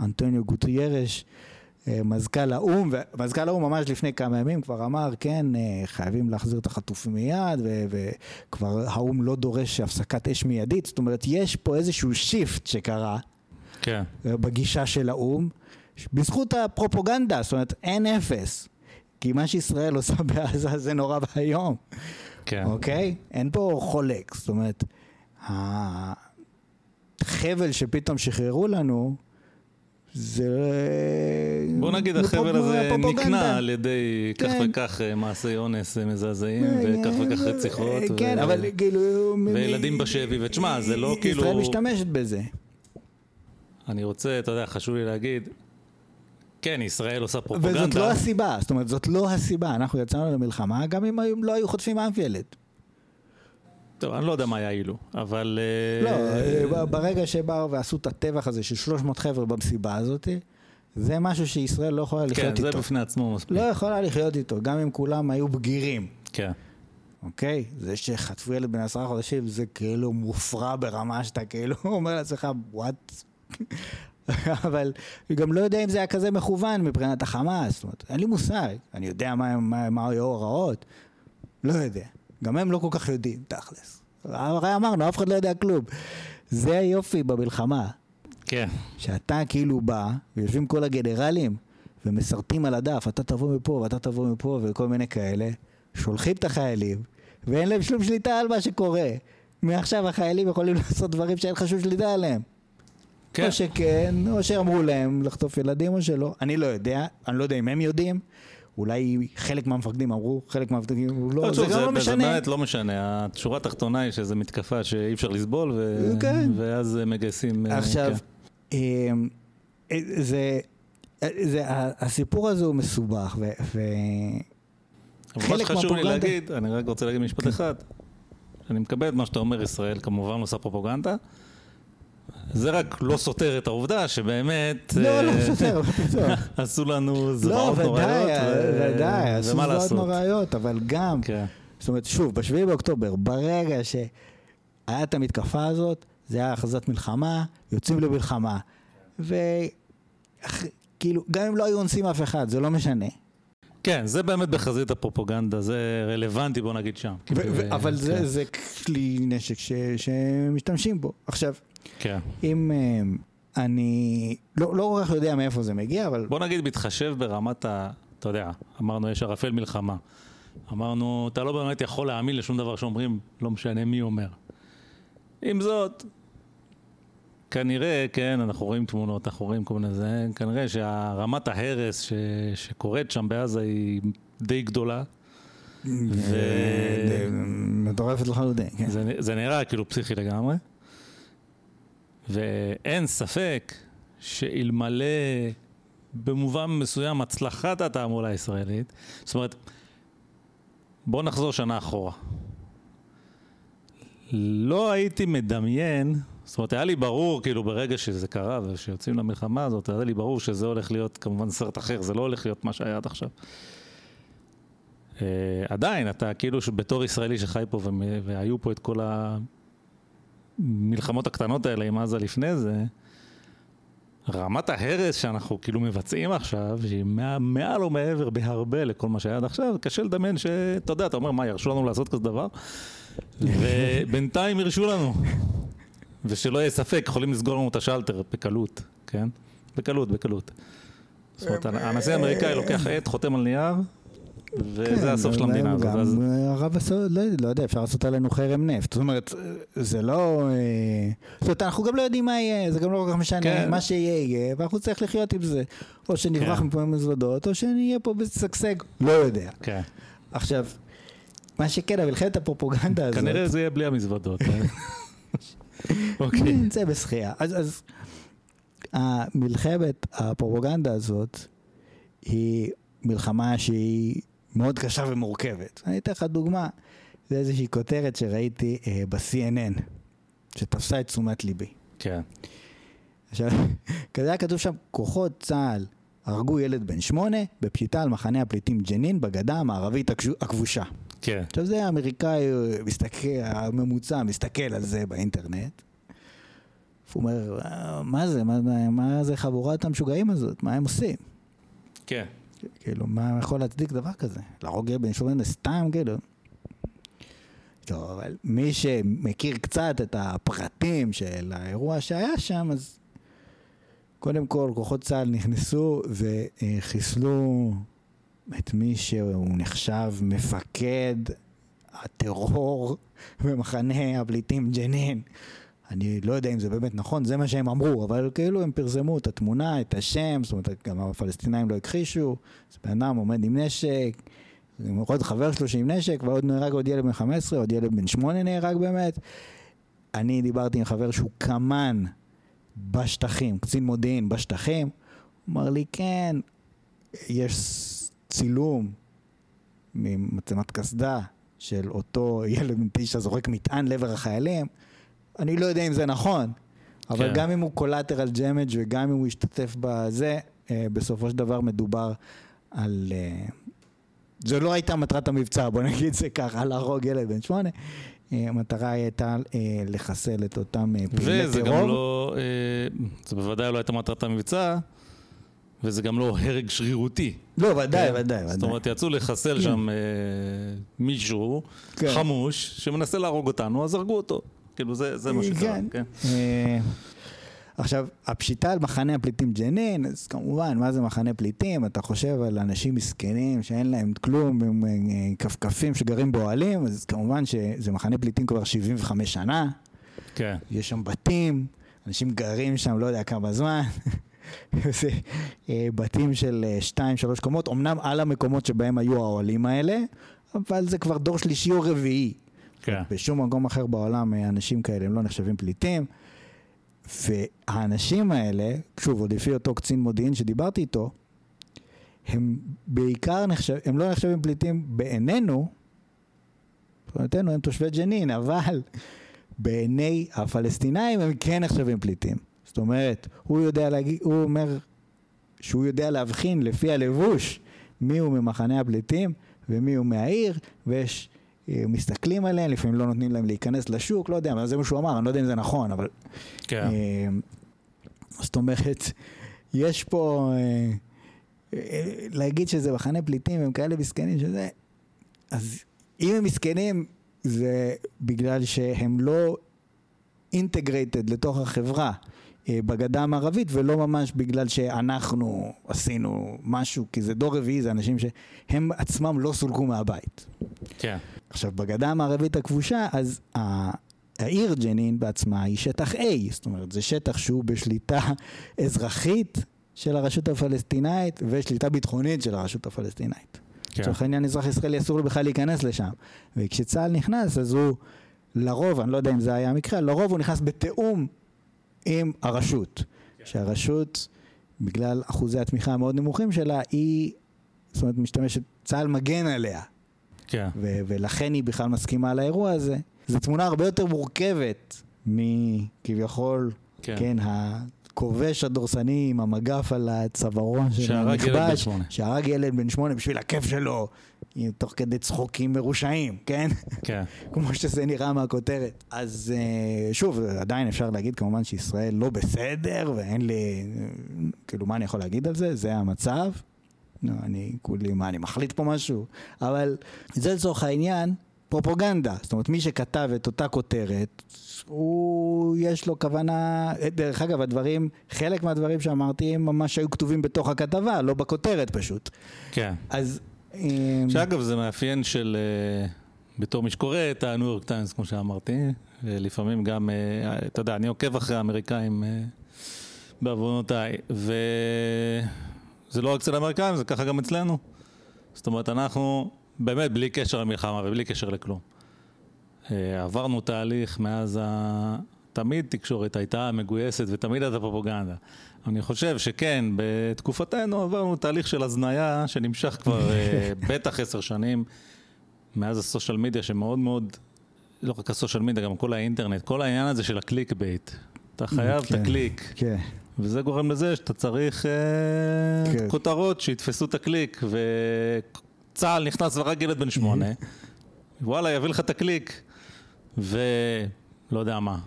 לאנטוניו גוטיירש. אה, מזכ"ל האו"ם, ומזכ"ל האו"ם ממש לפני כמה ימים כבר אמר, כן, אה, חייבים להחזיר את החטופים מיד, וכבר האו"ם לא דורש הפסקת אש מיידית, זאת אומרת, יש פה איזשהו שיפט שקרה, כן. בגישה של האו"ם, בזכות הפרופוגנדה, זאת אומרת אין אפס. כי מה שישראל עושה בעזה זה נורא ואיום, כן. אוקיי? אין פה חולק, זאת אומרת, החבל שפתאום שחררו לנו, זה... בוא נגיד החבל הזה. נקנה על ידי כך כן. וכך אה, מעשי אונס אה, מזעזעים וכך וכך רציחות. כן, ו- אבל כאילו... וילדים בשבי, ותשמע, זה לא כאילו... ישראל משתמשת בזה. אני רוצה, אתה יודע, חשוב לי להגיד, כן, ישראל עושה פרופגנדה. וזאת לא הסיבה, זאת אומרת, זאת לא הסיבה. אנחנו יצאנו למלחמה, גם אם היו- לא היו חוטפים אף ילד. טוב, אני לא יודע מה יעילו, אבל... לא, אה, אה, ברגע שבאו ועשו את הטבח הזה של 300 חבר'ה במסיבה הזאת, זה משהו שישראל לא יכולה כן, לחיות זה איתו. בפני עצמו מספיק. לא יכולה לחיות איתו, גם אם כולם היו בגירים, כן. אוקיי? זה שחטפו ילד בן עשרה חודשים, זה כאילו מופרע ברמה שאתה כאילו אומר לעצמך, וואט? אבל גם לא יודע אם זה היה כזה מכוון מבחינת החמאס, זאת אומרת, אין לי מושג. אני יודע מה, מה, מה היו ההוראות, לא יודע. גם הם לא כל כך יודעים, תכלס. הרי אמרנו, אף אחד לא יודע כלום. זה היופי במלחמה, כן. שאתה כאילו בא, ויושבים כל הגנרלים, ומסרטים על הדף, אתה תבוא מפה ואתה תבוא מפה וכל מיני כאלה, שולחים את החיילים, ואין להם שום שליטה על מה שקורה. מעכשיו החיילים יכולים לעשות דברים שאין לך שום שליטה עליהם. כן. או שכן, או שאמרו להם לחטוף ילדים או שלא. אני לא יודע, אני לא יודע אם הם יודעים. אולי חלק מהמפקדים אמרו, חלק מהמפקדים אמרו לא, לא, זה גם זה, לא זה משנה. באמת לא משנה. השורה התחתונה היא שזו מתקפה שאי אפשר לסבול, ו... כן. ואז מגייסים... אה, עכשיו, כן. אמ, אה, זה, אה, זה, הסיפור הזה הוא מסובך, ו... ו... מה שחשוב לי להגיד, אני רק רוצה להגיד משפט אחד. אני מקבל את מה שאתה אומר, ישראל כמובן עושה פרופגנדה. זה רק לא סותר את העובדה שבאמת... לא, לא, אה, בסדר, מה פתאום. עשו לנו לא, זוועות ודאי, נוראיות. ו- ודאי, עשו ומה זוועות. נוראיות, אבל גם, כן. זאת אומרת, שוב, בשביעי באוקטובר, ברגע שהיה את המתקפה הזאת, זה היה הכרזת מלחמה, יוצאים למלחמה. וכאילו, גם אם לא היו אונסים אף אחד, זה לא משנה. כן, זה באמת בחזית הפרופגנדה, זה רלוונטי בוא נגיד שם. אבל כן. זה, כלי נשק שמשתמשים בו. עכשיו, כן. אם אה, אני לא, לא כל כך יודע מאיפה זה מגיע, אבל בוא נגיד, בהתחשב ברמת ה... אתה יודע, אמרנו יש ערפל מלחמה. אמרנו, אתה לא באמת יכול להאמין לשום דבר שאומרים, לא משנה מי אומר. עם זאת, כנראה, כן, אנחנו רואים תמונות, אנחנו רואים כל מיני זה, כנראה שרמת ההרס ש... שקורית שם בעזה היא די גדולה. ו- מטורפת לחלוטין. כן. זה, זה נראה כאילו פסיכי לגמרי. ואין ספק שאלמלא במובן מסוים הצלחת התעמולה הישראלית, זאת אומרת, בוא נחזור שנה אחורה. לא הייתי מדמיין, זאת אומרת, היה לי ברור, כאילו, ברגע שזה קרה ושיוצאים למלחמה הזאת, היה לי ברור שזה הולך להיות כמובן סרט אחר, זה לא הולך להיות מה שהיה עד עכשיו. Uh, עדיין, אתה כאילו בתור ישראלי שחי פה והיו פה את כל המלחמות הקטנות האלה עם עזה לפני זה, רמת ההרס שאנחנו כאילו מבצעים עכשיו, שהיא מע- מעל ומעבר בהרבה לכל מה שהיה עד עכשיו, קשה לדמיין שאתה יודע, אתה אומר, מה, ירשו לנו לעשות כזה דבר? ובינתיים הרשו לנו. ושלא יהיה ספק, יכולים לסגור לנו את השלטר בקלות, כן? בקלות, בקלות. זאת אומרת, הנשיא האמריקאי לוקח עט, חותם על נייר, וזה הסוף של המדינה הזאת. אז- כן, גם אה, ערב הסעודית, לא, לא יודע, אפשר לעשות עלינו חרם נפט. זאת אומרת, זה לא... אה, זאת אומרת, אנחנו גם לא יודעים מה יהיה, זה גם לא כל כך משנה. כן. מה שיהיה יהיה, ואנחנו נצטרך לחיות עם זה. או שנברח כן. מפה מזוודות, או שנהיה פה בשגשג. לא יודע. כן. עכשיו, מה שכן, מלחמת הפרופוגנדה הזאת... כנראה זה יהיה בלי המזוודות. אוקיי. זה בשחייה. אז, אז המלחמת הפרופגנדה הזאת היא מלחמה שהיא מאוד קשה ומורכבת. אני אתן לך דוגמה, זה איזושהי כותרת שראיתי אה, ב-CNN, שתפסה את תשומת ליבי. כן. עכשיו, כזה היה כתוב שם, כוחות צה"ל הרגו ילד בן שמונה בפשיטה על מחנה הפליטים ג'נין בגדה המערבית הכבושה. כן. עכשיו זה האמריקאי אה, מסתכל, הממוצע מסתכל על זה באינטרנט. הוא אומר, "אה, מה זה, מה, מה- מה זה חבורת המשוגעים הזאת, מה הם עושים? כן. כאילו, מה יכול להצדיק דבר כזה? להרוג בן שמונה סתם, כאילו. טוב, אבל מי שמכיר קצת את הפרטים של האירוע שהיה שם, אז קודם כל, כוחות צה"ל נכנסו וחיסלו את מי שהוא נחשב מפקד הטרור במחנה הפליטים ג'נין. אני לא יודע אם זה באמת נכון, זה מה שהם אמרו, אבל כאילו הם פרסמו את התמונה, את השם, זאת אומרת, גם הפלסטינאים לא הכחישו, אז בן אדם עומד עם נשק, עם עוד חבר שלו שעם נשק, ועוד נהרג עוד ילד בן 15, עוד ילד בן 8 נהרג באמת. אני דיברתי עם חבר שהוא קמ"ן בשטחים, קצין מודיעין בשטחים, הוא אמר לי, כן, יש צילום ממצלמת קסדה של אותו ילד בן תשע זורק מטען לעבר החיילים. אני לא יודע אם זה נכון, אבל כן. גם אם הוא קולטרל ג'מג' וגם אם הוא השתתף בזה, אה, בסופו של דבר מדובר על... אה, זו לא הייתה מטרת המבצע, בוא נגיד זה ככה, להרוג ילד בן שמונה. אה, המטרה הייתה לחסל את אותם פעילי וזה טרור. גם לא, זה בוודאי לא הייתה מטרת המבצע, וזה גם לא הרג שרירותי. לא, ודאי, כן? ודאי, זאת. אומרת, יצאו לחסל כן. שם מישהו כן. חמוש שמנסה להרוג אותנו, אז הרגו אותו. כאילו, זה זה מה שקרה, כן. כן? אה, עכשיו, הפשיטה על מחנה הפליטים ג'נין, אז כמובן, מה זה מחנה פליטים? אתה חושב על אנשים מסכנים שאין להם כלום, עם אה, כפכפים שגרים באוהלים, אז כמובן שזה מחנה פליטים כבר 75 שנה, כן. יש שם בתים, אנשים גרים שם לא יודע כמה זמן. זה אה, בתים של אה, שתיים, שלוש קומות, אמנם על המקומות שבהם היו האוהלים האלה, אבל זה כבר דור שלישי או רביעי. כן. בשום מקום אחר בעולם אה, אנשים כאלה הם לא נחשבים פליטים. והאנשים האלה, שוב, עוד לפי אותו קצין מודיעין שדיברתי איתו, הם בעיקר נחשב, הם לא נחשבים פליטים בעינינו, מבחינתנו הם תושבי ג'נין, אבל בעיני הפלסטינאים הם כן נחשבים פליטים. זאת אומרת, הוא יודע להגיד, הוא אומר שהוא יודע להבחין לפי הלבוש מי הוא ממחנה הפליטים ומי הוא מהעיר, ויש, מסתכלים עליהם, לפעמים לא נותנים להם להיכנס לשוק, לא יודע, אבל זה מה שהוא אמר, אני לא יודע אם זה נכון, אבל... כן. אה, זאת אומרת, יש פה... אה, אה, להגיד שזה מחנה פליטים, הם כאלה מסכנים שזה... אז אם הם מסכנים, זה בגלל שהם לא אינטגרייטד לתוך החברה אה, בגדה המערבית, ולא ממש בגלל שאנחנו עשינו משהו, כי זה דור רביעי, זה אנשים שהם עצמם לא סולקו מהבית. כן. עכשיו, בגדה המערבית הכבושה, אז העיר ג'נין בעצמה היא שטח A, זאת אומרת, זה שטח שהוא בשליטה אזרחית של הרשות הפלסטינאית ושליטה ביטחונית של הרשות הפלסטינאית. כן. לצורך העניין, אזרח ישראלי אסור לו בכלל להיכנס לשם. וכשצה"ל נכנס, אז הוא, לרוב, אני לא יודע אם זה היה המקרה, לרוב הוא נכנס בתיאום עם הרשות. שהרשות, בגלל אחוזי התמיכה המאוד נמוכים שלה, היא, זאת אומרת, משתמשת, צה"ל מגן עליה. כן. ו- ולכן היא בכלל מסכימה לאירוע הזה. זו תמונה הרבה יותר מורכבת מכביכול, כן. כן, הכובש הדורסני עם המגף על הצווארון של הנכבש. שהרג ילד בן שמונה בשביל הכיף שלו, עם- תוך כדי צחוקים מרושעים, כן? כן. כמו שזה נראה מהכותרת. אז אה, שוב, עדיין אפשר להגיד כמובן שישראל לא בסדר, ואין לי, כאילו, מה אני יכול להגיד על זה? זה המצב. לא, אני כולי, מה, אני מחליט פה משהו? אבל זה לצורך העניין פרופוגנדה. זאת אומרת, מי שכתב את אותה כותרת, הוא, יש לו כוונה, דרך אגב, הדברים, חלק מהדברים שאמרתי הם ממש היו כתובים בתוך הכתבה, לא בכותרת פשוט. כן. אז... אה, שאגב, זה מאפיין של, אה, בתור מי שקורא את הניו יורק טיימס, כמו שאמרתי, ולפעמים גם, אה, אתה יודע, אני עוקב אחרי האמריקאים אה, בעוונותיי, וזה לא רק אצל האמריקאים, זה ככה גם אצלנו. זאת אומרת, אנחנו באמת בלי קשר למלחמה ובלי קשר לכלום. אה, עברנו תהליך מאז ה... תמיד תקשורת הייתה מגויסת ותמיד הייתה פרופוגנדה. אני חושב שכן, בתקופתנו עברנו תהליך של הזניה שנמשך כבר אה, בטח עשר שנים מאז ה social media שמאוד מאוד, לא רק ה social media, גם כל האינטרנט, כל העניין הזה של ה clickbait. אתה חייב את כן, הקליק, כן. וזה גורם לזה שאתה צריך אה, כן. כותרות שיתפסו את הקליק, וצה"ל נכנס ורק ילד בן שמונה, וואלה, יביא לך את הקליק, ולא יודע מה,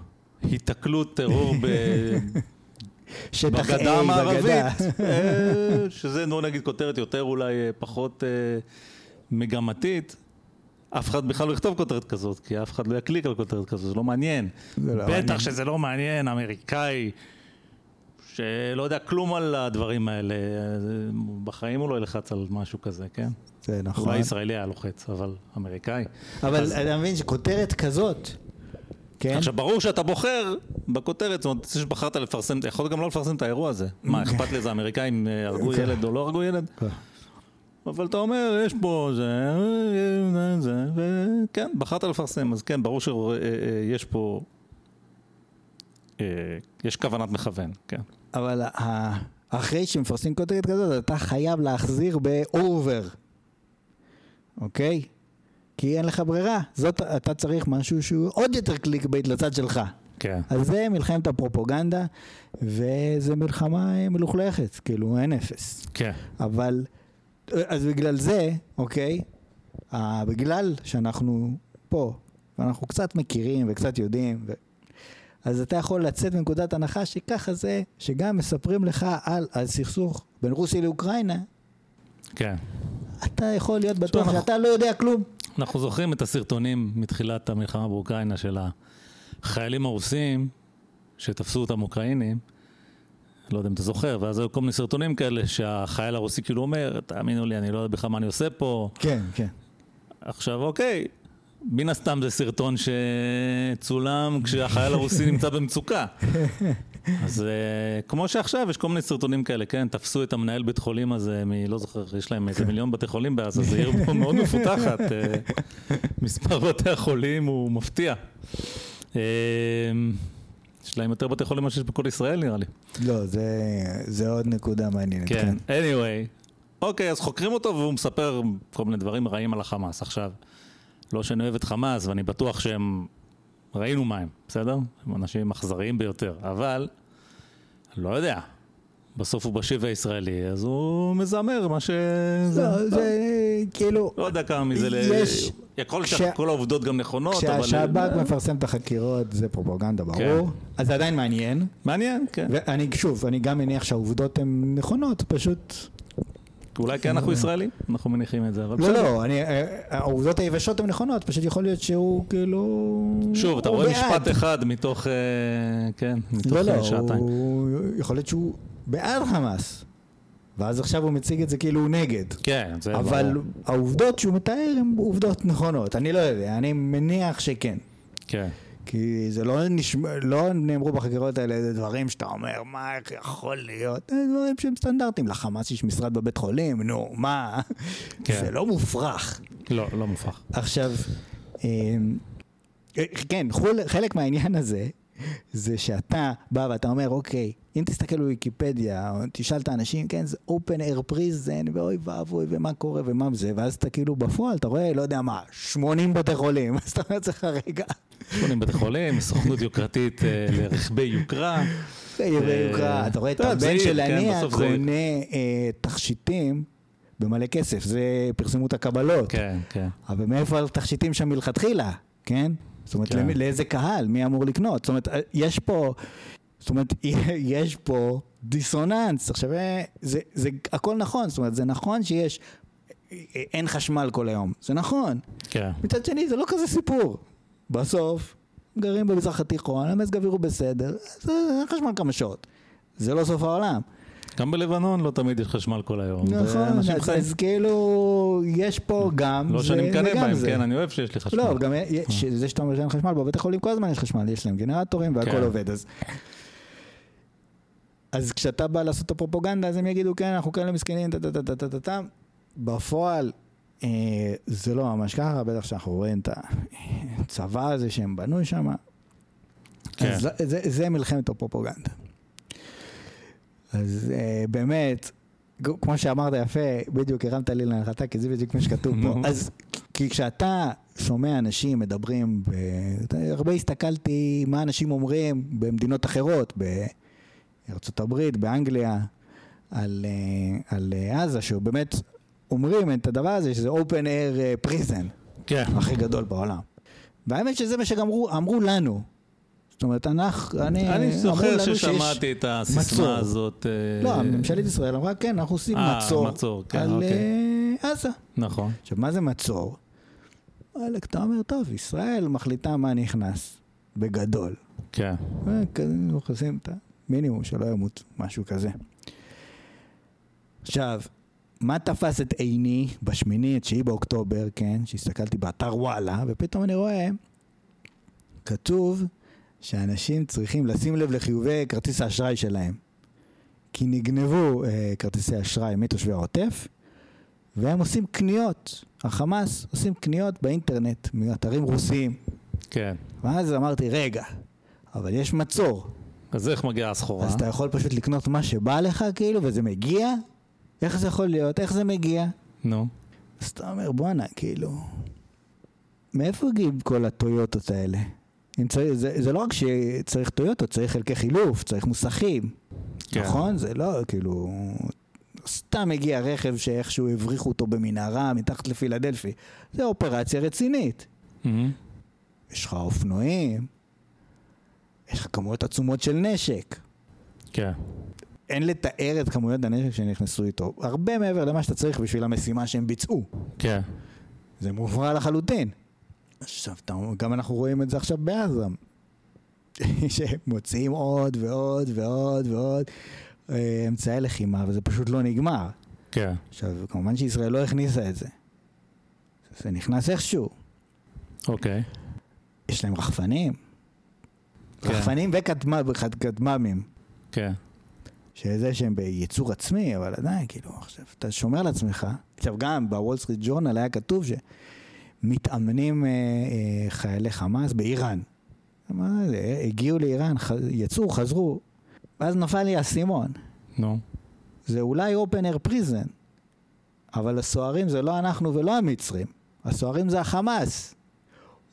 היתקלות טרור ב... שטח A בגדה המערבית. אה, שזה נו נגיד כותרת יותר אולי אה, פחות אה, מגמתית. אף אחד בכלל לא יכתוב כותרת כזאת, כי אף אחד לא יקליק על כותרת כזאת, זה לא מעניין. זה לא בטח מעניין. שזה לא מעניין, אמריקאי, שלא יודע כלום על הדברים האלה, אה, בחיים הוא לא ילחץ על משהו כזה, כן? זה נכון. אולי ישראלי היה לוחץ, אבל אמריקאי. אבל אז- אתה מבין שכותרת כזאת, כן? עכשיו, ברור שאתה בוחר בכותרת, זאת אומרת, זה שבחרת לפרסם, אתה יכול גם לא לפרסם את האירוע הזה. מה, אכפת לזה, האמריקאים אה, הרגו כן. ילד או לא הרגו ילד? כן. אבל אתה אומר, יש פה זה, זה, זה, וכן, בחרת לפרסם, אז כן, ברור שיש פה, אה, יש כוונת מכוון, כן. אבל אחרי שמפרסמים כותרת כזאת, אתה חייב להחזיר באובר, אוקיי? כי אין לך ברירה. זאת, אתה צריך משהו שהוא עוד יותר clickbait לצד שלך. כן. אז זה מלחמת הפרופוגנדה, וזה מלחמה אה, מלוכלכת, כאילו אין אפס. כן. אבל, אז בגלל זה, אוקיי, אה, בגלל שאנחנו פה, ואנחנו קצת מכירים וקצת יודעים, ו... אז אתה יכול לצאת מנקודת הנחה שככה זה, שגם מספרים לך על הסכסוך בין רוסיה לאוקראינה, כן. אתה יכול להיות בטוח אנחנו- שאתה לא יודע כלום. אנחנו זוכרים את הסרטונים מתחילת המלחמה באוקראינה של החיילים הרוסים שתפסו אותם אוקראינים. לא יודע אם אתה זוכר, ואז היו כל מיני סרטונים כאלה שהחייל הרוסי כאילו אומר, תאמינו לי, אני לא יודע בכלל מה אני עושה פה. כן, כן. עכשיו, אוקיי, מן הסתם זה סרטון שצולם כשהחייל הרוסי נמצא במצוקה. אז אה, כמו שעכשיו, יש כל מיני סרטונים כאלה, כן? תפסו את המנהל בית חולים הזה, מ... לא זוכר, יש להם איזה מיליון בתי חולים בעזה, זו עיר מאוד מפותחת. אה, מספר בתי החולים הוא מפתיע. אה, יש להם יותר בתי חולים ממה שיש בכל ישראל, נראה לי. לא, זה, זה עוד נקודה מעניינת. כן, anyway. אוקיי, אז חוקרים אותו והוא מספר כל מיני דברים רעים על החמאס. עכשיו, לא שאני אוהב את חמאס, ואני בטוח שהם... ראינו מה הם, בסדר? הם אנשים אכזריים ביותר, אבל... לא יודע. בסוף הוא בשיב הישראלי, אז הוא מזמר מה ש... לא, זה כאילו, לא יודע כמה מזה ל... יש- יכול להיות שכל העובדות גם נכונות, אבל... כשהשב"כ מפרסם את החקירות זה פרופגנדה ברור, כן. אז זה עדיין מעניין, מעניין, כן. ואני שוב, אני גם מניח שהעובדות הן נכונות, פשוט, אולי כן אנחנו ישראלים, אנחנו מניחים את זה, אבל לא בסדר. לא, אני- אה, העובדות היבשות הן נכונות, פשוט יכול להיות שהוא כאילו, שוב, אתה רואה. משפט אחד מתוך... אה, כן, מתוך לא אה, לא, שעתיים. הוא יכול להיות שהוא בעד חמאס, ואז עכשיו הוא מציג את זה כאילו הוא נגד. כן, זה אבל ברור. העובדות שהוא מתאר הן עובדות נכונות, אני לא יודע, אני מניח שכן. כן. כי זה לא נשמע, לא נאמרו בחקירות האלה איזה דברים שאתה אומר, מה, איך יכול להיות? זה דברים שהם סטנדרטיים. לחמאס יש משרד בבית חולים, נו, מה? כן. זה לא מופרך. לא, לא מופרך. עכשיו, אמ, כן, חול- חלק מהעניין הזה, זה שאתה בא ואתה אומר, אוקיי, אם תסתכל בוויקיפדיה, תשאל את האנשים, כן, זה open air prison, ואוי ואבוי, ומה קורה, ומה זה, ואז אתה כאילו בפועל, אתה רואה, לא יודע מה, 80 בתי חולים, אז אתה אומר לעצמך, רגע, בונים בתי חולים, סוכנות יוקרתית אה, לרכבי יוקרה. זה יוקרה, אתה רואה את הבן של כן, הנייה. קונה אה, תכשיטים במלא כסף, זה פרסמו את הקבלות. כן, כן. אבל מאיפה התכשיטים שם מלכתחילה, כן? זאת אומרת, כן. לאיזה קהל, מי אמור לקנות? זאת אומרת, יש פה, זאת אומרת, יש פה דיסוננס. עכשיו, אה, זה, זה הכל נכון, זאת אומרת, זה נכון שיש, אה, אין חשמל כל היום, זה נכון. כן. מצד שני, זה לא כזה סיפור. בסוף, גרים במזרח התיכון, המזג האוויר הוא בסדר, אז אה, אין חשמל כמה שעות. זה לא סוף העולם. גם בלבנון לא תמיד יש חשמל כל היום. נכון, אז, חיים. אז כאילו, יש פה גם לא זה שאני מקנא בהם, זה. כן, אני אוהב שיש לי חשמל. לא, גם יש- זה שאתה אומר שאין חשמל, בבתי חולים כל הזמן יש חשמל, יש להם גנרטורים והכל כן. עובד, אז... אז כשאתה בא לעשות את הפרופוגנדה, אז הם יגידו, כן, אנחנו כאלה מסכנים, טה טה טה טה טה טה טה. בפועל, אה, זה לא ממש ככה, בטח שאנחנו רואים את הצבא הזה שהם בנו שם. כן. אז זה- זה, זה מלחמת הפרופוגנדה. אז אה, באמת, כמו שאמרת יפה, בדיוק הרמת לי להנחתה, כי זה בדיוק מה שכתוב פה. אז כי כשאתה שומע אנשים מדברים, ב... הרבה הסתכלתי מה אנשים אומרים במדינות אחרות, בארצות הברית, באנגליה, על, אה, על אה, עזה, שבאמת אומרים את הדבר הזה, שזה open air אה, prison. כן. הכי גדול בעולם. והאמת שזה מה שגם אמרו, אמרו לנו. זאת אומרת, אנחנו, אני, אני זוכר ששמעתי את מצור. הסיסמה הזאת. אה, לא, ממשלת ישראל אמרה, כן, אנחנו עושים אה, מצור, מצור, כן, על אוקיי. אה, עזה. נכון. עכשיו, מה זה מצור? וואלכ, אתה אומר, טוב, ישראל מחליטה מה נכנס, בגדול. כן. אה, כזה, עושים את המינימום, שלא ימות, משהו כזה. עכשיו, מה תפס את עיני בשמיני, תשיעי באוקטובר, כן, שהסתכלתי באתר וואלה, ופתאום אני רואה, כתוב שאנשים צריכים לשים לב לחיובי כרטיס האשראי שלהם. כי נגנבו אה, כרטיסי אשראי מתושבי העוטף, והם עושים קניות, החמאס עושים קניות באינטרנט, מאתרים רוסיים. כן. ואז אמרתי, רגע, אבל יש מצור, אז איך מגיעה הסחורה? אז אתה יכול פשוט לקנות מה שבא לך, כאילו, וזה מגיע? איך זה יכול להיות? איך זה מגיע? נו. אז אתה אומר, בואנה, כאילו, מאיפה הגיעים כל הטויוטות האלה? צריך, זה, זה לא רק שצריך טויוטות, צריך חלקי חילוף, צריך מוסכים, כן. נכון? זה לא, כאילו, סתם הגיע רכב שאיכשהו הבריחו אותו במנהרה מתחת לפילדלפי. זה אופרציה רצינית. מהמם. יש לך אופנועים, יש לך כמויות עצומות של נשק. כן. אין לתאר את כמויות הנשק שנכנסו איתו. הרבה מעבר למה שאתה צריך בשביל המשימה שהם ביצעו. כן. זה מופרע לחלוטין. עכשיו, גם אנחנו רואים את זה עכשיו בעזה. שמוציאים עוד ועוד ועוד ועוד אה, אמצעי לחימה, וזה פשוט לא נגמר. כן. עכשיו, כמובן שישראל לא הכניסה את זה. זה נכנס איכשהו. אוקיי. יש להם רחפנים. כן. רחפנים וכטמ"מים. כן. שזה שהם בייצור עצמי, אבל עדיין, כאילו, עכשיו, אתה שומר לעצמך. עכשיו, גם בוול סטריט ג'ורנל היה כתוב שמתאמנים אה, אה, חיילי חמאס באיראן. מה זה, הגיעו לאיראן. יצאו, חזרו, ואז נפל לי האסימון. נו. זה אולי open air prison, אבל הסוהרים זה לא אנחנו ולא המצרים, הסוהרים זה החמאס.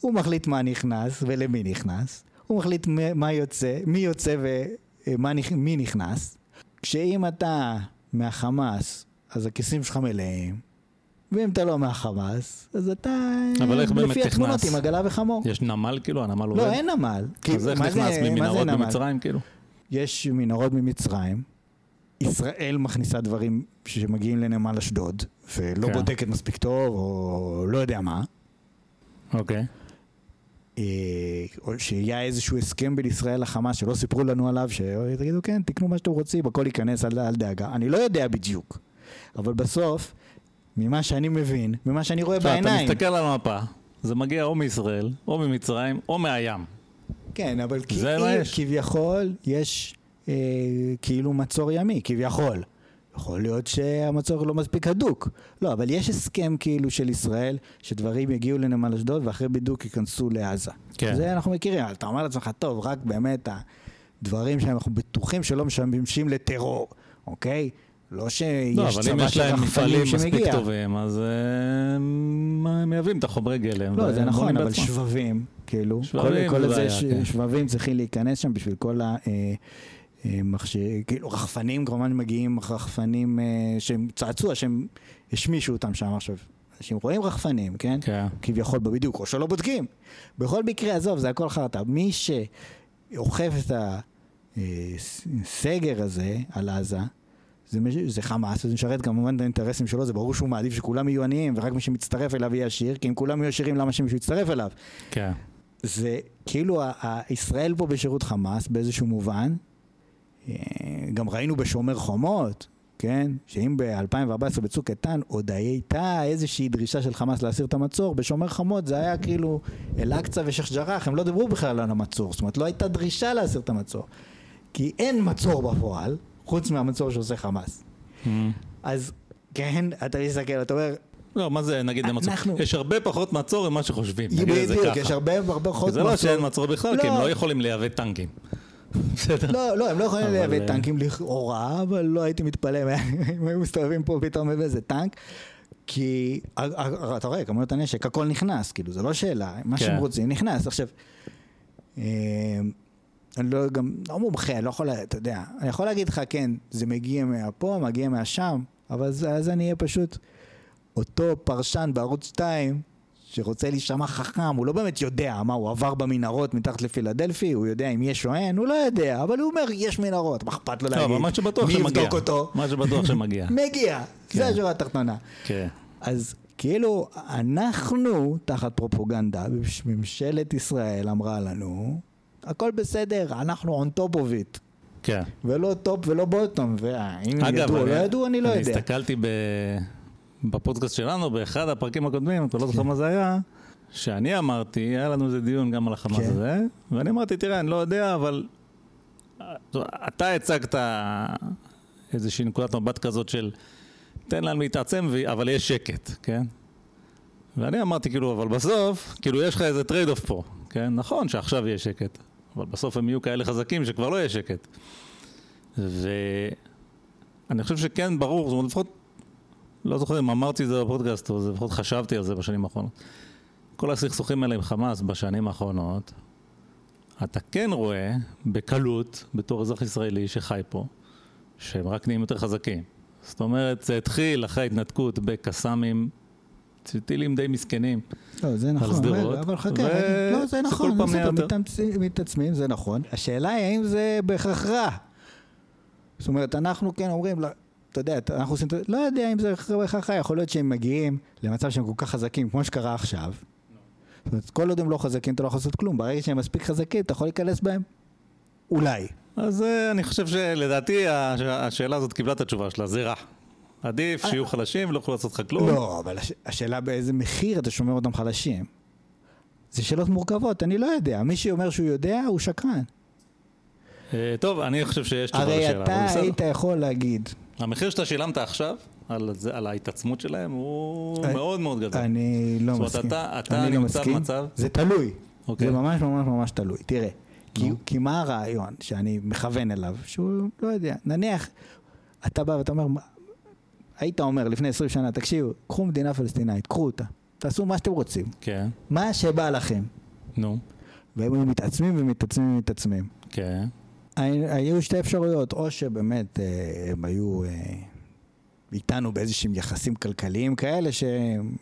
הוא מחליט מה נכנס ולמי נכנס, הוא מחליט מה יוצא, מי יוצא ומי נכנס. כשאם אתה מהחמאס, אז הכיסים שלך מלאים, ואם אתה לא מהחמאס, אז אתה אבל איך באמת לפי התמונות נכנס? עם עגלה וחמור. יש נמל כאילו? הנמל עובד? לא, אין נמל. אז איך מה זה- נכנס ממנהרות נמל? במצרים כאילו? יש מנהרות ממצרים, ישראל מכניסה דברים שמגיעים לנמל אשדוד, ולא כן. בודקת מספיק טוב, או לא יודע מה. אוקיי. אה, או שיהיה איזשהו הסכם בין ישראל לחמאס שלא סיפרו לנו עליו, שתגידו כן, תקנו מה שאתם רוצים, הכל ייכנס, אל, אל דאגה. אני לא יודע בדיוק, אבל בסוף, ממה שאני מבין, ממה שאני רואה עכשיו, אתה בעיניים, מסתכל על המפה, זה מגיע או מישראל, או ממצרים, או מהים. כן, אבל כאילו, יש. כביכול יש אה, כאילו מצור ימי, כביכול. יכול להיות שהמצור לא מספיק הדוק. לא, אבל יש הסכם כאילו של ישראל, שדברים יגיעו לנמל אשדוד ואחרי בידוק ייכנסו לעזה. כן. זה אנחנו מכירים, אבל אתה אומר לעצמך, טוב, רק באמת הדברים שאנחנו בטוחים שלא משמשים לטרור, אוקיי? לא שיש לא, אבל אם צבא יש של להם רחפנים מפעלים מספיק שמגיע. טובים, אז אה, הם מייבאים את החומרי גלם. לא, זה נכון, אבל. שבבים, כאילו, שבבים כל, כל זה כן. שבבים צריכים להיכנס שם בשביל כל ה... אה, אה, מכשיר, כאילו רחפנים כמובן מגיעים רחפנים שהם צעצוע שהם השמישו אותם שם עכשיו. אנשים רואים רחפנים, כן? כן. כביכול בדיוק, או שלא בודקים. בכל מקרה, עזוב, זה הכל חרטא. מי שאוכף את הסגר הזה על עזה, זה, זה חמאס, זה משרת כמובן את האינטרסים שלו, זה ברור שהוא מעדיף שכולם יהיו עניים ורק מי שמצטרף אליו יהיה עשיר, כי אם כולם יהיו עשירים למה שמישהו יצטרף אליו? כן. זה כאילו ישראל פה בשירות חמאס באיזשהו מובן. אה, גם ראינו בשומר חומות, כן? שאם ב-2014 בצוק איתן עוד הייתה איזושהי דרישה של חמאס להסיר את המצור, בשומר חומות זה היה כאילו אל-אקצא ושייח' ג'ראח, הם לא דיברו בכלל על המצור, זאת אומרת לא הייתה דרישה להסיר את המצור. כי אין מצור בפועל, חוץ מהמצור שעושה חמאס. אז כן, אתה מסתכל, אתה אומר, לא, מה זה נגיד? אנחנו- יש הרבה פחות מצור ממה שחושבים. בדיוק. יש הרבה הרבה פחות זה לא שאין מצור בכלל, כי הם לא. לא יכולים לייבא טנקים. בסדר. לא, לא, הם לא יכולים לייבא אה, טנקים לכאורה, אבל לא הייתי מתפלא אם היו מסתובבים פה פתאום עם איזה טנק. כי ה- ה- אתה רואה, כמויות הנשק, הכל נכנס, כאילו, זה לא שאלה, מה כן. שהם רוצים נכנס. עכשיו, אה, אני לא גם, לא מומחה, אני לא יכול, אתה יודע, אני יכול להגיד לך, כן, זה מגיע מהפה, מגיע מהשם, אבל אז אני אהיה פשוט אותו פרשן בערוץ 2, שרוצה להישמע חכם, הוא לא באמת יודע מה, הוא עבר במנהרות מתחת לפילדלפי, הוא יודע אם יש או אין, הוא לא יודע, אבל הוא אומר, יש מנהרות, מה אכפת לו לא, להגיד? אבל מה שבטוח מי שמגיע. יבדוק אותו? מה שבטוח שמגיע. מגיע, כן. זה השורה התחתונה. כן. אז כאילו, אנחנו תחת פרופוגנדה, ממשלת ישראל אמרה לנו, הכל בסדר, אנחנו on top of it. כן. ולא top ולא bottom, ואם ידעו או לא ידעו, אני לא אני יודע. הסתכלתי ב... בפודקאסט שלנו, באחד הפרקים הקודמים, אתה לא זוכר מה זה היה, שאני אמרתי, היה לנו איזה דיון גם על החמאס כן. הזה, ואני אמרתי, תראה, אני לא יודע, אבל אתה הצגת איזושהי נקודת מבט כזאת של תן להם להתעצם, אבל יש שקט, כן? ואני אמרתי, כאילו, אבל בסוף, כאילו, יש לך איזה trade-off פה, כן? נכון שעכשיו יש שקט, אבל בסוף הם יהיו כאלה חזקים שכבר לא יהיה שקט. ואני חושב שכן ברור, זאת אומרת לפחות, לא זוכר אם אמרתי את זה בפודקאסט, או לפחות חשבתי על זה בשנים האחרונות. כל הסכסוכים האלה עם חמאס בשנים האחרונות, אתה כן רואה בקלות, בתור אזרח ישראלי שחי פה, שהם רק נהיים יותר חזקים. זאת אומרת, זה התחיל אחרי ההתנתקות בקסאמים, טילים די מסכנים. לא, זה נכון, שדרות, אבל חכה, ו- לא, זה זה נכון, כל פעם נהיה בסדר, יותר. מתאמצים- מתעצמים, זה נכון. השאלה היא האם זה בהכרח רע. זאת אומרת, אנחנו כן אומרים, לא, אתה יודע, אנחנו עושים, את זה- לא יודע אם זה בהכרח רע, יכול להיות שהם מגיעים למצב שהם כל כך חזקים, כמו שקרה עכשיו. זאת אומרת, כל עוד הם לא חזקים, אתה לא יכול לעשות כלום. ברגע שהם מספיק חזקים, אתה יכול להיכנס בהם. אולי. אז אה, אני חושב שלדעתי הש- השאלה הזאת קיבלה את התשובה שלה, זה רע. עדיף שיהיו חלשים ולא יוכלו לעשות לך כלום. לא, אבל הש- השאלה באיזה מחיר אתה שומר אותם חלשים. זה שאלות מורכבות, אני לא יודע. מי שאומר שהוא יודע, הוא שקרן. אה, טוב, אני חושב שיש תשובה הרי לשאלה. אתה אבל בסדר. היית יכול להגיד, המחיר שאתה שילמת עכשיו, על, זה, על ההתעצמות שלהם, הוא אני- מאוד מאוד גדול. אני לא זאת אומרת, מסכים. אתה- אתה אני לא נמצא מסכים. במצב- זה תלוי. אוקיי. זה ממש ממש ממש תלוי. תראה, כי, נו. כי מה הרעיון שאני מכוון אליו? שהוא לא יודע. נניח, אתה בא ואתה אומר, "מה- היית אומר לפני 20 שנה, תקשיבו, קחו מדינה פלסטינאית, קחו אותה. תעשו מה שאתם רוצים. כן, מה שבא לכם. נו, והם מתעצמים ומתעצמים ומתעצמים. כן, הי- היו שתי אפשרויות, או שבאמת אה, הם היו אה, איתנו באיזשהם יחסים כלכליים כאלה שהם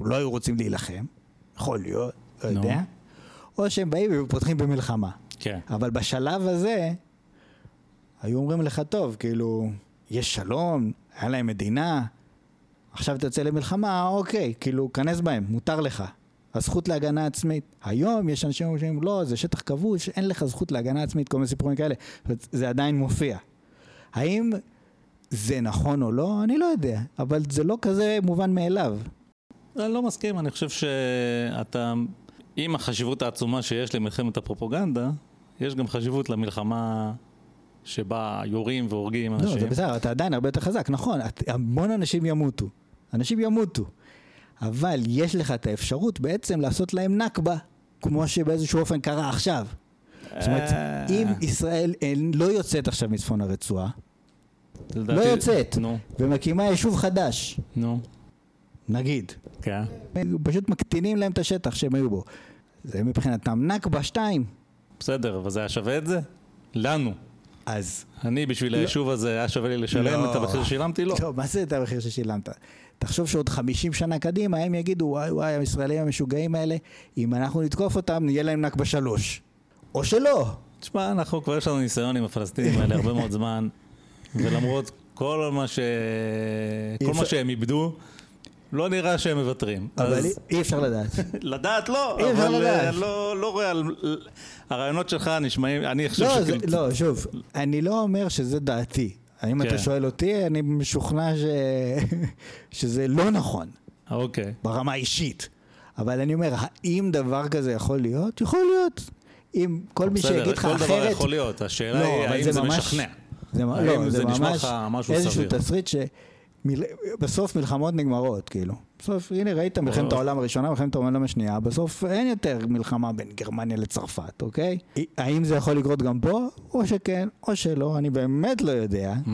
לא היו רוצים להילחם, יכול להיות, לא. יודע, או שהם באים ופותחים במלחמה. כן. אבל בשלב הזה, היו אומרים לך, טוב, כאילו, יש שלום, היה להם מדינה, עכשיו אתה יוצא למלחמה, אוקיי, כאילו, כנס בהם, מותר לך. הזכות להגנה עצמית. היום יש אנשים שאומרים, לא, זה שטח כבוש, אין לך זכות להגנה עצמית, כל מיני סיפורים כאלה. זה עדיין מופיע. האם זה נכון או לא? אני לא יודע, אבל זה לא כזה מובן מאליו. אני לא מסכים, אני חושב שאתה, עם החשיבות העצומה שיש למלחמת הפרופוגנדה, יש גם חשיבות למלחמה שבה יורים והורגים לא, אנשים. זה בסדר, אתה עדיין הרבה יותר חזק, נכון, המון אנשים ימותו. אנשים ימותו. אבל יש לך את האפשרות בעצם לעשות להם נכבה, כמו שבאיזשהו אופן קרה עכשיו. זאת אומרת, אה, אם ישראל לא יוצאת עכשיו מצפון הרצועה, לא יוצאת. ומקימה יישוב חדש, נו, נגיד, כן. פשוט מקטינים להם את השטח שהם היו בו. זה מבחינתם נכבה שתיים. בסדר, אבל זה היה שווה את זה? לנו. אז... אני בשביל היישוב הזה היה שווה לי לשלם לא. את המחיר ששילמתי? לא. לא, מה זה את המחיר ששילמת? תחשוב שעוד 50 שנה קדימה הם יגידו, וואי וואי, הישראלים המשוגעים האלה, אם אנחנו נתקוף אותם, נהיה להם נכבה שלוש. או שלא. תשמע, אנחנו כבר יש לנו ניסיון עם הפלסטינים האלה הרבה מאוד זמן, ולמרות כל מה ש... כל מה שהם איבדו, לא נראה שהם מוותרים. אבל אז אי- אפשר לדעת. לדעת לא, אי אפשר אבל לדעת. אה, לא לא רואה, על- הרעיונות שלך נשמעים, אני חושב לא, זה- שכאילו... לא, שוב, אני לא אומר שזה דעתי. אם כן. אתה שואל אותי, אני משוכנע ש... שזה לא נכון, אוקיי. ברמה האישית. אבל אני אומר, האם דבר כזה יכול להיות? יכול להיות. אם כל מי בסדר, שיגיד לך כל אחרת... דבר יכול להיות, השאלה לא, היא האם זה זה ממש- משכנע. זה, האם לא, זה זה נשמע ממש לך משהו איזשהו סביר? תסריט שבסוף מלחמות נגמרות, כאילו. בסוף, הנה ראית מלחמת. העולם הראשונה, מלחמת העולם השנייה, בסוף אין יותר מלחמה בין גרמניה לצרפת, אוקיי? האם זה יכול לקרות גם פה? או שכן, או שלא, אני באמת לא יודע. Mm.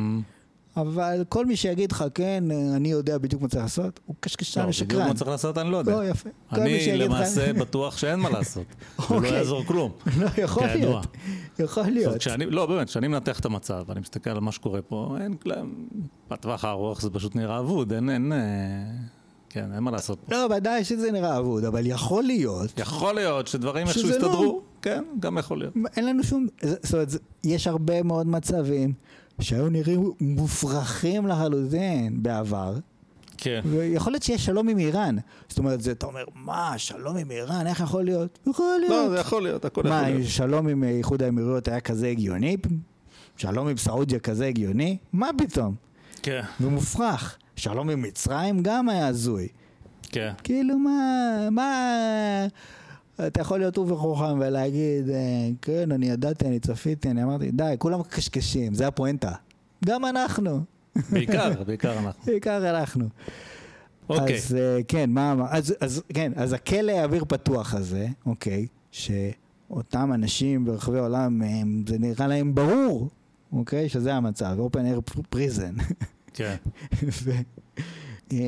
אבל כל מי שיגיד לך, כן, אני יודע בדיוק מה צריך לעשות, הוא קשקשן לא, בדיוק ושקרן. מה צריך לעשות אני לא יודע. לא, יפה. אני למעשה בטוח שאין מה לעשות. ולא אוקיי. יעזור כלום. לא, יכול. להיות. יכול להיות. כשאני, לא, באמת, כשאני מנתח את המצב, ואני מסתכל על מה שקורה פה, אין כלום, בטווח הארוך זה פשוט נראה אבוד, אין, אין, אה, כן, אין מה לעשות. לא, ודאי שזה נראה אבוד, אבל יכול להיות יכול להיות שדברים איכשהו לא. יסתדרו, כן, גם יכול להיות. אין לנו שום, זאת אומרת, יש הרבה מאוד מצבים שהיו נראים מופרכים לחלוטין בעבר, כן. ויכול להיות שיש שלום עם איראן. זאת אומרת, זה, אתה אומר, מה, שלום עם איראן, איך יכול להיות? יכול לא, להיות. זה יכול להיות, הכל יכול מה, להיות. שלום עם איחוד האמירויות היה כזה הגיוני? שלום עם סעודיה כזה הגיוני? מה פתאום? כן, ומופרך. שלום עם מצרים גם היה הזוי. כן. כאילו מה, מה, אתה יכול להיות הוא וחוכם ולהגיד, אה, כן, אני ידעתי, אני צפיתי, אני אמרתי, די, כולם קשקשים, זה הפואנטה. גם אנחנו, בעיקר, בעיקר אנחנו. בעיקר אנחנו. אוקיי, אז אה, כן, מה, אז, אז כן, אז הכלא האוויר פתוח הזה, אוקיי, שאותם אנשים ברחבי העולם, הם, זה נראה להם ברור, אוקיי, שזה המצב, open air prison. כן. ו... אה,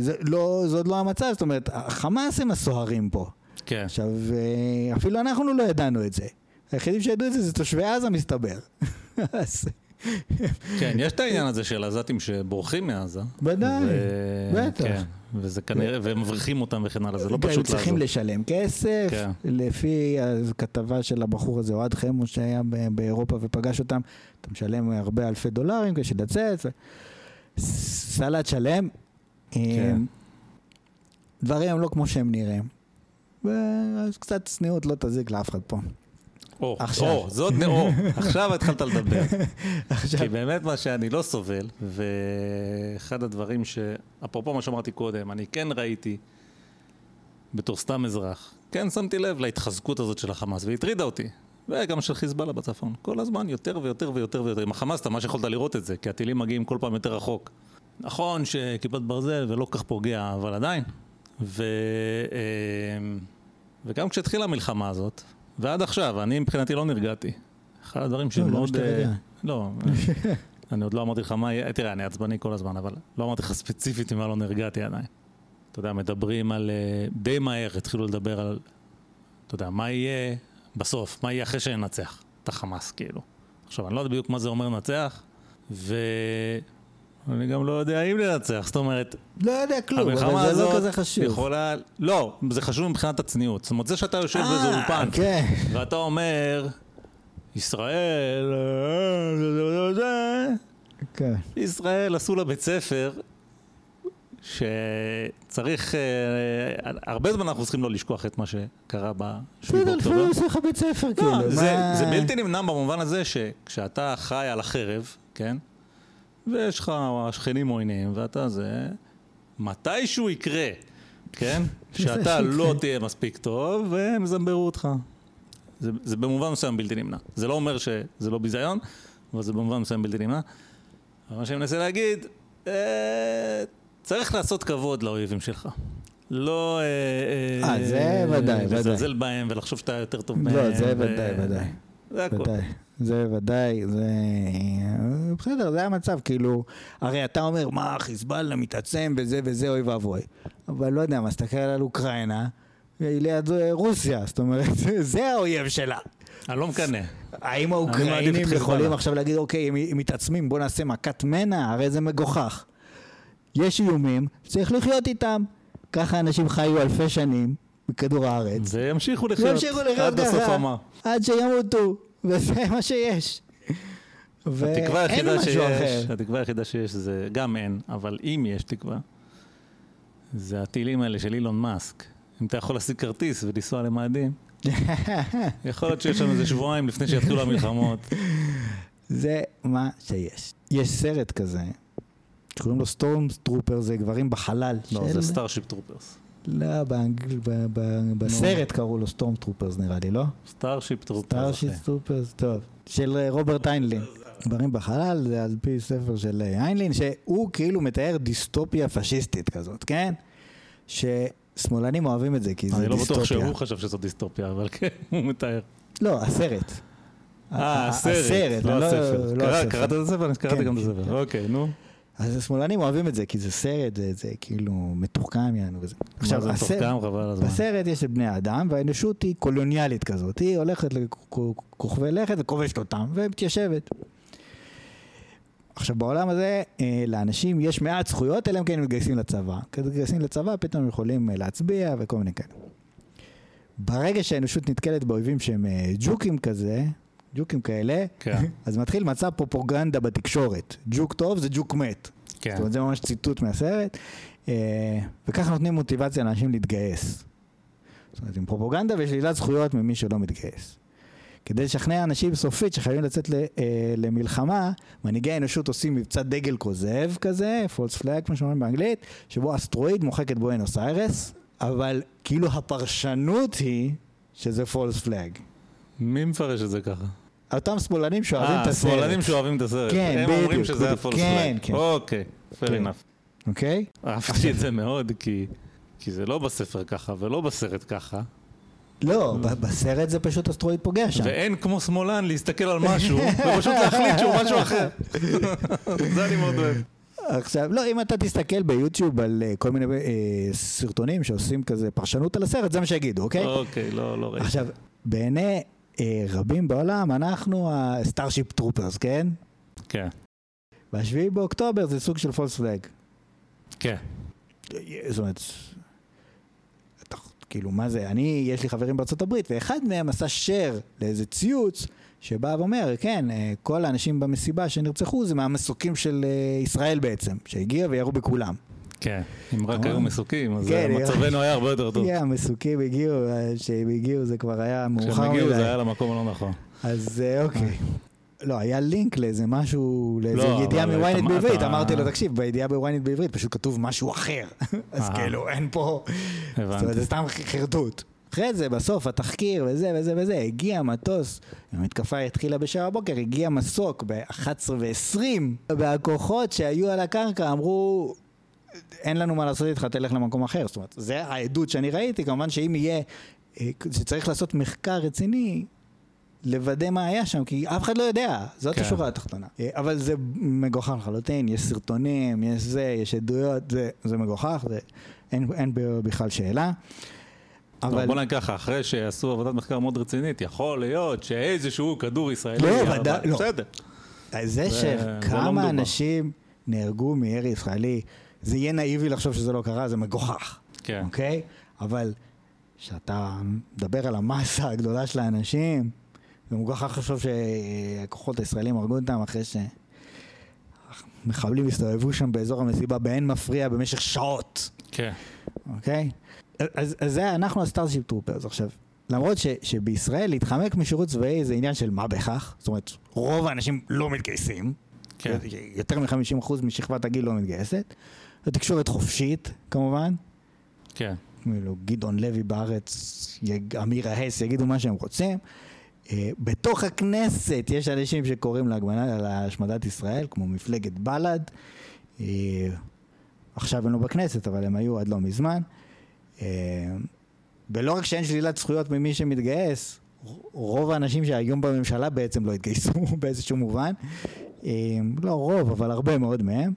זה לא, זה עוד לא המצב, זאת אומרת, החמאס הם הסוהרים פה. כן. עכשיו, אה, אפילו אנחנו לא ידענו את זה. היחידים שידעו את זה זה תושבי עזה מסתבר. אז כן, יש את העניין הזה של עזתים שבורחים מעזה. ודאי, בטח. כן, וזה כנראה, ומבריחים אותם וכן הלאה, זה לא הם פשוט צריכים לעזור. לשלם כסף, כן. לפי הכתבה של הבחור הזה, אוהד חמו שהיה באירופה ופגש אותם, אתה משלם הרבה אלפי דולרים כדי לצאת, סלט שלם. כן. אה, דברים הם לא כמו שהם נראים. ואז קצת צניעות לא תזיק לאף אחד פה. או, עכשיו. או, זאת, או, עכשיו התחלת לדבר. עכשיו, כי באמת מה שאני לא סובל, ואחד הדברים ש... אפרופו מה שאמרתי קודם, אני כן ראיתי, בתור סתם אזרח, כן שמתי לב להתחזקות הזאת של החמאס, והיא הטרידה אותי. וגם של חיזבאללה בצפון. כל הזמן יותר ויותר ויותר ויותר. עם החמאס אתה ממש יכולת לראות את זה, כי הטילים מגיעים כל פעם יותר רחוק. נכון שכיפת ברזל ולא כך פוגע, אבל עדיין. ו... וגם כשהתחילה המלחמה הזאת, ועד עכשיו, אני מבחינתי לא נרגעתי. אחד הדברים לא, למה שמאוד... אה, לא, אני עוד לא אמרתי לך מה יהיה, תראה, אני עצבני כל הזמן, אבל לא אמרתי לך ספציפית ממה לא נרגעתי עדיין. אתה יודע, מדברים על... אה, די מהר התחילו לדבר על... אתה יודע, מה יהיה בסוף, מה יהיה אחרי שננצח את החמאס, כאילו. עכשיו, אני לא יודע בדיוק מה זה אומר לנצח, ואני גם לא יודע אם לנצח, זאת אומרת, לא יודע כלום, המלחמה אבל זה הזאת לא כזה חשוב. יכולה... לא, זה חשוב מבחינת הצניעות. זאת אומרת, זה שאתה יושב באיזה אה, אולפן, כן. ואתה אומר, ישראל, אה, כן. ישראל עשו לה בית ספר שצריך, אה, הרבה זמן אנחנו צריכים לא לשכוח את מה שקרה ב-7 בסדר, באוקטובר. לפעמים עושה לך בית ספר, כאילו. לא, מה- זה בלתי נמנע במובן הזה שכשאתה חי על החרב, כן? ויש לך שכנים עוינים ואתה זה, מתישהו יקרה, כן? שאתה לא תהיה מספיק טוב והם יזמברו אותך. זה, זה במובן מסוים בלתי נמנע. זה לא אומר שזה לא ביזיון, אבל זה במובן מסוים בלתי נמנע. אבל מה שאני מנסה להגיד, אה, צריך לעשות כבוד לאויבים שלך. לא... אה, אה, זה ודאי, ודאי. לזלזל בהם ולחשוב שאתה יותר טוב מהם. לא, זה ו- ודאי, ודאי. זה הכל. זה ודאי, זה... בסדר, זה המצב, כאילו... הרי אתה אומר, מה, חיזבאללה מתעצם וזה וזה, אוי ואבוי. אבל לא יודע, מסתכל על אוקראינה, היא ליד רוסיה, זאת אומרת, זה האויב שלה. אני לא מקנא. האם האוקראינים. יכולים עכשיו להגיד, אוקיי, הם מתעצמים, בוא נעשה מכת מנע? הרי זה מגוחך. יש איומים, צריך לחיות איתם. ככה אנשים חיו אלפי שנים בכדור הארץ. וימשיכו לחיות. עד בסוף אמר. עד שימותו, וזה מה שיש. התקווה היחידה שיש. התקווה היחידה שיש זה, גם אין, אבל אם יש תקווה, זה הטילים האלה של אילון מאסק. אם אתה יכול להשיג כרטיס ולנסוע למאדים, יכול להיות שיש שם איזה שבועיים לפני שיתחילו המלחמות. זה מה שיש. יש סרט כזה, שקוראים לו Storm Trooper, זה גברים בחלל. לא, של- זה Starship Troopers. לא, באנגל, ב- ב- בסרט קראו לו Storm Troopers נראה לי, לא? Starship Troopers. Starship אחי. Troopers, טוב. של אה, רוברט היינליין. גברים בחלל זה על פי ספר של אה, היינליין, שהוא כאילו מתאר דיסטופיה פשיסטית כזאת, כן? ששמאלנים אוהבים את זה, כי זה אני לא דיסטופיה. בטוח שהוא חשב שזו דיסטופיה, אבל כן, הוא מתאר. לא, הסרט. אה, הסרט, לא לא- הספר. לא הספר. קראת את הספר? אני קראתי כן, גם את כן, הספר. כן. אוקיי, נו. אז השמאלנים אוהבים את זה, כי זה סרט, זה, זה כאילו מתוחכם יענו וזה. מה זה הסרט- מתוחכם? חבל הזמן. בסרט יש את בני האדם, והאנושות היא קולוניאלית כזאת. היא הולכת לכוכבי לכת וכובשת אותם, ומתיישבת. עכשיו, בעולם הזה, אה, לאנשים יש מעט זכויות, אלא אם כן הם מתגייסים לצבא. כשהם מתגייסים לצבא, פתאום הם יכולים אה, להצביע וכל מיני כאלה. ברגע שהאנושות נתקלת באויבים שהם אה, ג'וקים כזה, ג'וקים כאלה, כן, אז מתחיל מצב פרופוגנדה בתקשורת. ג'וק טוב זה ג'וק מת. כן. זאת אומרת, זה ממש ציטוט מהסרט. אה, וככה נותנים מוטיבציה לאנשים להתגייס. זאת אומרת, עם פרופוגנדה ושלילת זכויות ממי שלא מתגייס. כדי לשכנע אנשים סופית שחייבים לצאת ל, אה, למלחמה, מנהיגי האנושות עושים מבצע דגל כוזב כזה, false flag, כמו שאומרים באנגלית, שבו אסטרואיד מוחק את בואנוס איירס, אבל כאילו הפרשנות היא שזה false flag. מי מפרש את זה ככה? אותם שמאלנים שאוהבים את אה, הסרט. שמאלנים שאוהבים את הסרט. כן, הם אומרים בדיוק, שזה בדיוק. ה false כן, flag. כן. אוקיי, fair כן. enough. אוקיי? אהבתי את זה מאוד, כי... כי זה לא בספר ככה ולא בסרט ככה, לא, בסרט זה פשוט אסטרואיד פוגע שם. ואין כמו שמאלן להסתכל על משהו ופשוט להחליט שהוא משהו אחר. זה אני מאוד אוהב. עכשיו, לא, אם אתה תסתכל ביוטיוב על אה, כל מיני אה, סרטונים שעושים כזה פרשנות על הסרט, זה מה שיגידו, אוקיי? אוקיי, לא, לא ראיתי. עכשיו, בעיני אה, רבים בעולם, אנחנו ה Starship Troopers, כן? כן, והשביעי באוקטובר זה סוג של false flag. כן. זאת אומרת, אתה- כאילו, מה זה? אני, יש לי חברים בארצות הברית, ואחד מהם עשה share לאיזה ציוץ, שבא ואומר, כן, אה, כל האנשים במסיבה שנרצחו זה מהמסוקים של אה, ישראל בעצם, שהגיע וירו בכולם. כן, אם רק. היו מסוקים, אז כן, מצבנו היה הרבה יותר טוב. כן, המסוקים הגיעו, אה, שהם הגיעו זה כבר היה מאוחר כשהם הגיעו מדי. זה היה למקום הלא נכון. אז אה, אוקיי. לא, היה לינק לאיזה משהו, לאיזה לא, ידיעה מוויינט בעברית, אמרתי לו, תקשיב, בידיעה בוויינט בעברית פשוט כתוב משהו אחר. אז אה. כאילו, אין פה... זאת אומרת. זה סתם חרטוט. אחרי זה, בסוף, התחקיר וזה וזה וזה, הגיע מטוס, המתקפה התחילה בשבע בבוקר, הגיע מסוק ב-11 ו-20, והכוחות שהיו על הקרקע אמרו, אין לנו מה לעשות איתך, תלך למקום אחר. זאת אומרת, זה העדות שאני ראיתי, כמובן שאם יהיה, אה, שצריך לעשות מחקר רציני, לוודא מה היה שם, כי אף אחד לא יודע, זאת כן. השורה התחתונה. אה, אבל זה מגוחך לחלוטין, יש סרטונים, יש זה, יש עדויות, זה, זה מגוחך, זה, אין, אין בכלל שאלה. אבל בוא נגיד ככה, אחרי שעשו עבודת מחקר מאוד רצינית, יכול להיות שאיזשהו כדור ישראלי... לא, ודאי, לא. בסדר. זה זה לא שכמה. אנשים נהרגו מירי ישראלי, זה יהיה נאיבי לחשוב שזה לא קרה, זה מגוחך, כן. אוקיי? אבל כשאתה מדבר על המסה הגדולה של האנשים, זה מגוחך לחשוב שהכוחות הישראלים הרגו אותם אחרי שמחבלים הסתובבו שם באזור המסיבה באין מפריע במשך שעות. כן. אוקיי? אז, אז זה אנחנו ה Starship Troopers. עכשיו, למרות ש, שבישראל להתחמק משירות צבאי זה עניין של מה בכך, זאת אומרת, רוב האנשים לא מתגייסים, כן. יותר מ-50% משכבת הגיל לא מתגייסת, התקשורת חופשית כמובן, כן. כאילו גדעון לוי בארץ, יג- עמירה הס יגידו מה שהם רוצים. אה, בתוך הכנסת יש אנשים שקוראים להגמנה, להשמדת ישראל, כמו מפלגת בל"ד. אה, עכשיו הם לא בכנסת, אבל הם היו עד לא מזמן. אה, ולא רק שאין שלילת זכויות ממי שמתגייס, רוב האנשים שהיום בממשלה בעצם לא התגייסו באיזשהו מובן. לא רוב, אבל הרבה מאוד מהם.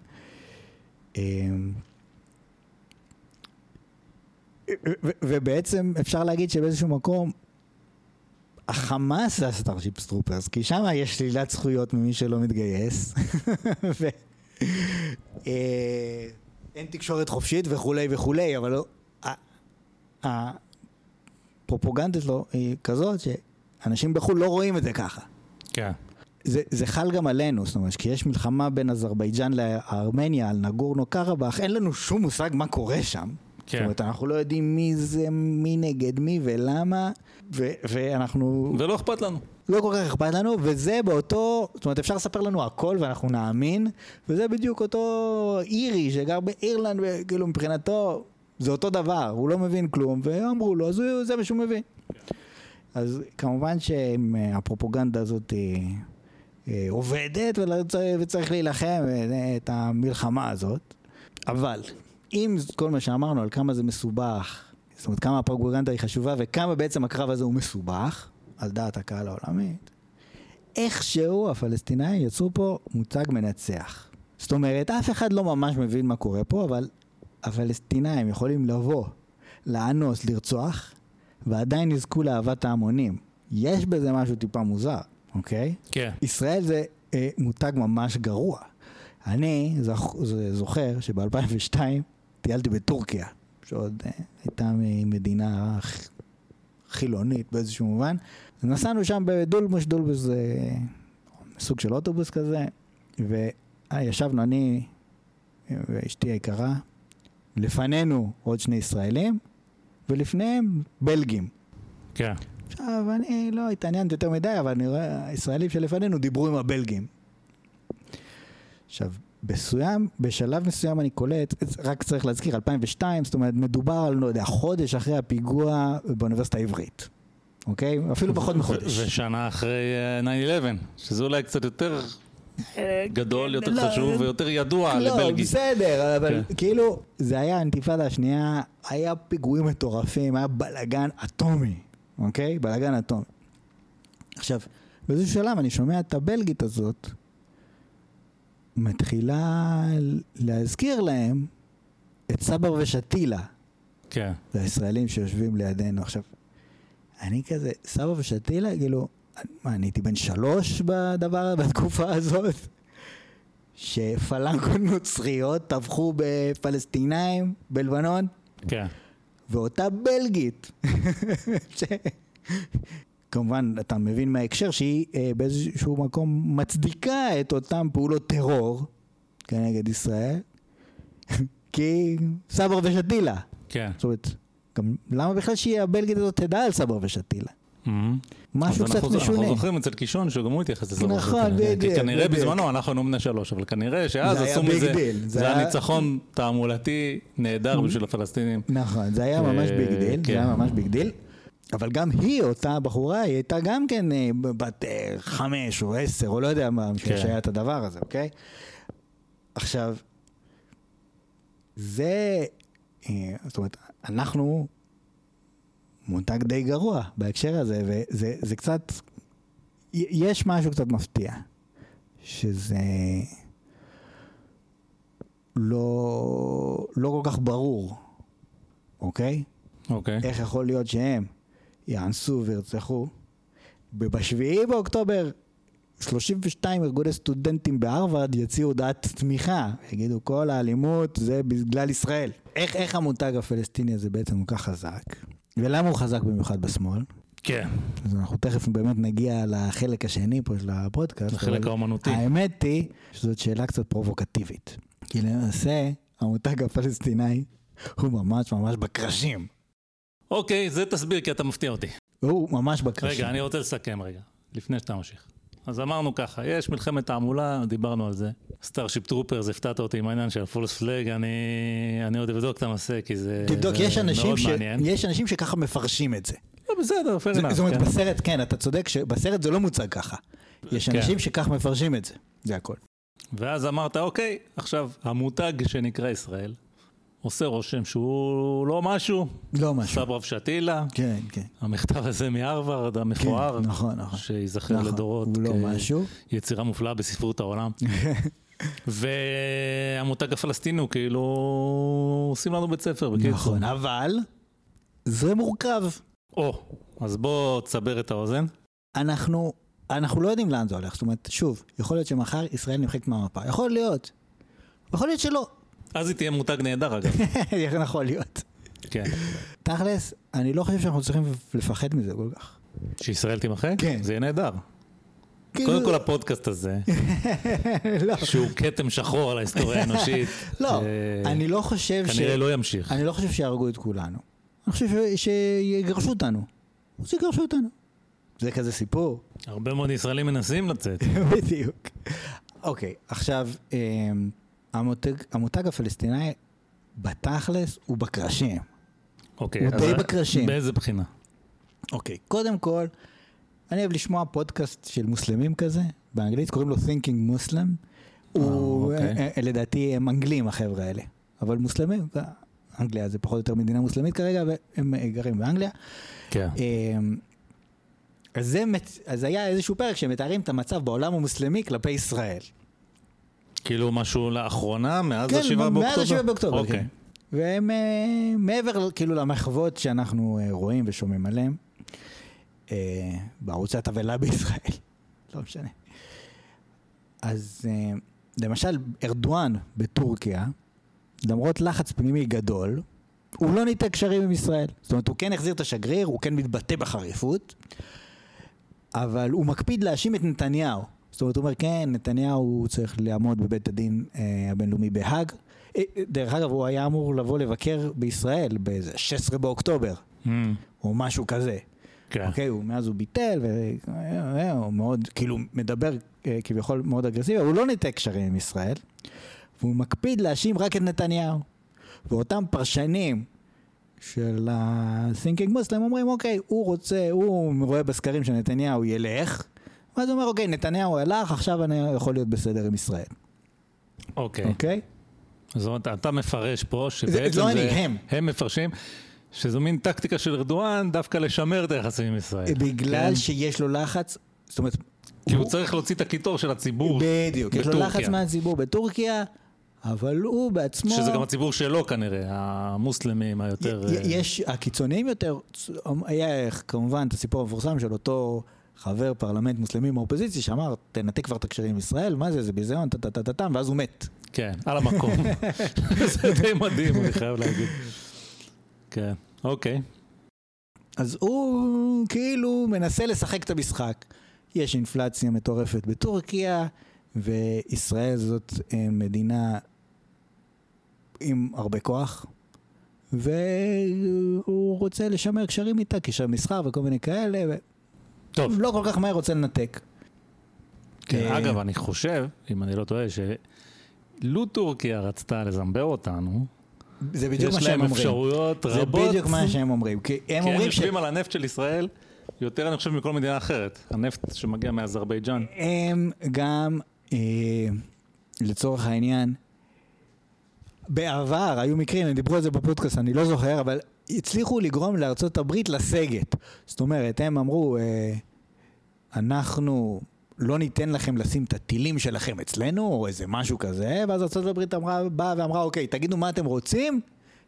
ו- ובעצם אפשר להגיד שבאיזשהו מקום החמאס זה ה Starship Troopers, כי שם יש שלילת זכויות ממי שלא מתגייס. ו... אה, אין תקשורת חופשית וכולי וכולי, אבל לא... הפרופוגנדה שלו היא כזאת שאנשים בחו"ל לא רואים את זה ככה. כן. זה, זה חל גם עלינו, זאת אומרת, כי יש מלחמה בין אזרבייג'אן לארמניה על נגורנו קרבאח, אין לנו שום מושג מה קורה שם. כן. זאת אומרת, אנחנו לא יודעים מי זה, מי נגד מי ולמה, ו- ואנחנו... ולא אכפת לנו. לא כל כך אכפת לנו, וזה באותו, זאת אומרת, אפשר לספר לנו הכל ואנחנו נאמין, וזה בדיוק אותו אירי שגר באירלנד, וכאילו מבחינתו זה אותו דבר, הוא לא מבין כלום, ואמרו לו, אז הוא- זה מה שהוא מבין. אז כמובן שהפרופוגנדה הזאת היא, אה, עובדת ולא צריך- וצריך להילחם אה, את המלחמה הזאת, אבל אם כל מה שאמרנו על כמה זה מסובך, זאת אומרת כמה הפרופוגנדה היא חשובה וכמה בעצם הקרב הזה הוא מסובך, על דעת הקהל העולמית, איכשהו הפלסטינאים יצרו פה מוצג מנצח. זאת אומרת, אף אחד לא ממש מבין מה קורה פה, אבל הפלסטינאים יכולים לבוא, לאנוס, לרצוח, ועדיין יזכו לאהבת ההמונים. יש בזה משהו טיפה מוזר, אוקיי? כן. ישראל זה אה, מותג ממש גרוע. אני זכ, ז- זוכר שב-2002 טיילתי בטורקיה, שעוד אה, הייתה מדינה חילונית באיזשהו מובן. נסענו שם בדולמוש, דולמוש זה סוג של אוטובוס כזה, וישבנו אני ואשתי היקרה, לפנינו עוד שני ישראלים, ולפניהם בלגים. כן. עכשיו, אני לא התעניינתי יותר מדי, אבל אני רואה, הישראלים שלפנינו דיברו עם הבלגים. עכשיו, מסוים, בשלב מסוים אני קולט, רק צריך להזכיר, 2002, זאת אומרת, מדובר על, לא יודע, חודש אחרי הפיגוע באוניברסיטה העברית, אוקיי? אפילו פחות מחודש. ושנה אחרי אה, 9-11, שזה אולי קצת יותר אה, גדול, יותר לא, חשוב ויותר ידוע לא, לבלגי. בסדר, אבל כן. כאילו, זה היה האינתיפאדה השנייה, היה פיגועים מטורפים, היה בלאגן אטומי, אוקיי? בלאגן אטומי. עכשיו, באיזשהו שלב אני שומע את הבלגית הזאת, מתחילה להזכיר להם את סבר ושתילה, כן. והישראלים שיושבים לידינו. עכשיו, אני כזה, סבא ושתילה, כאילו, מה, אני הייתי בן שלוש בדבר, בתקופה הזאת? שפלנגות נוצריות טבחו בפלסטינאים בלבנון, כן. ואותה בלגית, ש... כמובן, אתה מבין מההקשר שהיא אה, באיזשהו מקום מצדיקה את אותם פעולות טרור כנגד ישראל, כי סבר ושתילה. כן. זאת אומרת, גם למה בכלל שהיא הבלגית הזאת תדע על סבר ושתילה? משהו קצת משונה. אנחנו זוכרים אצל קישון שגם הוא התייחס לזה. נכון, כי בדיוק, כנראה בדיוק. בזמנו, אנחנו היינו בני שלוש, אבל כנראה שאז עשו מזה, זה היה- ניצחון תעמולתי נהדר בשביל הפלסטינים. נכון, זה היה ממש אה, big deal, זה כן. היה ממש big deal. אבל גם היא, אותה בחורה, היא הייתה גם כן אה, בת אה, חמש או עשר, או לא יודע מה, כן. שהיה את הדבר הזה, אוקיי? עכשיו, זה, זאת אומרת, אנחנו מותג די גרוע בהקשר הזה, וזה זה קצת, יש משהו קצת מפתיע, שזה לא, לא כל כך ברור, אוקיי? אוקיי. איך יכול להיות שהם יאנסו וירצחו? ובשביעי באוקטובר 32 ארגוני סטודנטים בהרווארד יציעו הודעת תמיכה, יגידו כל האלימות זה בגלל ישראל. איך, איך המותג הפלסטיני הזה בעצם כל כך חזק? ולמה הוא חזק במיוחד בשמאל? כן. אז אנחנו תכף באמת נגיע לחלק השני פה של הפודקאסט. אבל האומנותי. האמת היא שזאת שאלה קצת פרובוקטיבית. כי למעשה המותג הפלסטיני הוא ממש ממש בקרשים. אוקיי, זה תסביר כי אתה מפתיע אותי. הוא ממש בקרשים. רגע, אני רוצה לסכם רגע, לפני שאתה ממשיך. אז אמרנו ככה, יש מלחמת תעמולה, דיברנו על זה. Starship Troopers, הפתעת אותי עם העניין של ה false flag, אני, אני עוד אבדוק את הנושא, כי זה, תבדוק, זה יש אנשים, מאוד ש... מעניין. יש אנשים שככה מפרשים את זה. לא, בסדר, fair זה- enough, זאת אומרת, כן. בסרט, כן, אתה צודק, שבסרט זה לא מוצג ככה. יש כן. אנשים שכך מפרשים את זה. זה הכל. ואז אמרת, אוקיי, עכשיו, המותג שנקרא ישראל, עושה רושם שהוא לא משהו, לא משהו. סברב שתילה, כן, כן. המכתב הזה מהרווארד המפואר, כן, נכון, נכון. שייזכר נכון, לדורות הוא לא משהו. כיצירה מופלאה בספרות העולם. והמותג הפלסטיני הוא כאילו עושים לנו בית ספר, בקיצור. נכון, אבל זה מורכב. או, אז בוא תסבר את האוזן. אנחנו, אנחנו לא יודעים לאן זה הולך. זאת אומרת, שוב, יכול להיות שמחר ישראל נמחקת מהמפה. יכול להיות. יכול להיות שלא. אז היא תהיה מותג נהדר אגב. יכול להיות. כן. תכלס, אני לא חושב שאנחנו צריכים לפחד מזה כל כך. שישראל תימחק? כן. זה יהיה נהדר. כאילו- קודם כל הפודקאסט הזה, לא, שהוא כתם שחור על ההיסטוריה האנושית, לא, אני לא חושב ש... כנראה לא ימשיך. אני לא חושב שיהרגו את כולנו. אני חושב שיגרשו אותנו. אז יגרשו אותנו. זה כזה סיפור. הרבה מאוד ישראלים מנסים לצאת. בדיוק. אוקיי, עכשיו, אמ, המותג, המותג הפלסטיני בתכלס הוא בקרשים. אוקיי, הוא די בקרשים. באיזה בחינה? אוקיי, קודם כל, אני אוהב לשמוע פודקאסט של מוסלמים כזה, באנגלית קוראים לו Thinking Muslim. הוא, אוקיי. אה, אה, לדעתי הם אנגלים החבר'ה האלה, אבל מוסלמים, אנגליה זה פחות או יותר מדינה מוסלמית כרגע, והם אה, גרים באנגליה. כן. אמ, אז, זה, אז היה איזשהו פרק שמתארים את המצב בעולם המוסלמי כלפי ישראל. כאילו משהו לאחרונה, מאז כן, השבעה באוקטובר? מאז השבעה באוקטובר, אוקיי. כן. והם אה, מעבר כאילו למחוות שאנחנו אה, רואים ושומעים עליהם, אה, בערוצי התבהלה בישראל, לא משנה. אז למשל ארדואן בטורקיה, למרות לחץ פנימי גדול, הוא לא ניתק קשרים עם ישראל. זאת אומרת, הוא כן החזיר את השגריר, הוא כן מתבטא בחריפות, אבל הוא מקפיד להאשים את נתניהו. זאת אומרת, הוא אומר, כן, נתניהו צריך לעמוד בבית הדין אה, הבינלאומי בהאג. אה, אה, דרך אגב, הוא היה אמור לבוא לבקר בישראל באיזה 16 באוקטובר, Mm, או משהו כזה. כן. אוקיי, הוא, מאז הוא ביטל, והוא מאוד, כאילו, מדבר אה, כביכול מאוד אגרסיבי, אבל הוא לא ניתק קשרים עם ישראל, והוא מקפיד להאשים רק את נתניהו. ואותם פרשנים של ה-thinking Muslim אומרים, אוקיי, הוא רוצה, הוא רואה בסקרים שנתניהו ילך, ואז הוא אומר, אוקיי, נתניהו הלך, עכשיו אני יכול להיות בסדר עם ישראל, אוקיי. אוקיי? זאת אומרת, אתה מפרש פה זה- שבעצם לא אני, הם. הם מפרשים שזו מין טקטיקה של ארדואן דווקא לשמר את היחסים עם ישראל. בגלל כן? שיש לו לחץ, זאת אומרת, כי הוא צריך להוציא את הקיטור של הציבור בדיוק, יש לו בטורקיה. לחץ מהציבור בטורקיה, אבל הוא בעצמו... שזה גם הציבור שלו כנראה, המוסלמים היותר... יש, הקיצוניים יותר, היה כמובן את הסיפור המפורסם של אותו חבר פרלמנט מוסלמי מהאופוזיציה שאמר, תנתק כבר את הקשרים עם ישראל, מה זה, זה ביזיון, טה-טה-טה-טם, ואז הוא מת. כן, על המקום. זה די מדהים, אני חייב להגיד. כן, אוקיי. אז הוא כאילו מנסה לשחק את המשחק. יש אינפלציה מטורפת בטורקיה, וישראל זאת אה, מדינה עם הרבה כוח, והוא רוצה לשמר קשרים איתה, קשר מסחר וכל מיני כאלה, טוב, ולא כל כך מהר רוצה לנתק. כן, אה, אגב, אני חושב, אם אני לא טועה, שלו טורקיה רצתה לזמבר אותנו, זה בדיוק מה יש שהם להם אומרים. אפשרויות זה רבות. בדיוק מה שהם אומרים. כי הם כי הם אומרים ש... יושבים על הנפט של ישראל יותר, אני חושב, מכל מדינה אחרת. הנפט שמגיע מאזרבייג'אן. הם גם, אה, לצורך העניין, בעבר היו מקרים, הם דיברו על זה בפודקאסט, אני לא זוכר, אבל הצליחו לגרום לארצות הברית לסגת. זאת אומרת, הם אמרו, אה, אנחנו לא ניתן לכם לשים את הטילים שלכם אצלנו, או איזה משהו כזה, ואז ארצות הברית אמרה, באה ואמרה, אוקיי, תגידו מה אתם רוצים,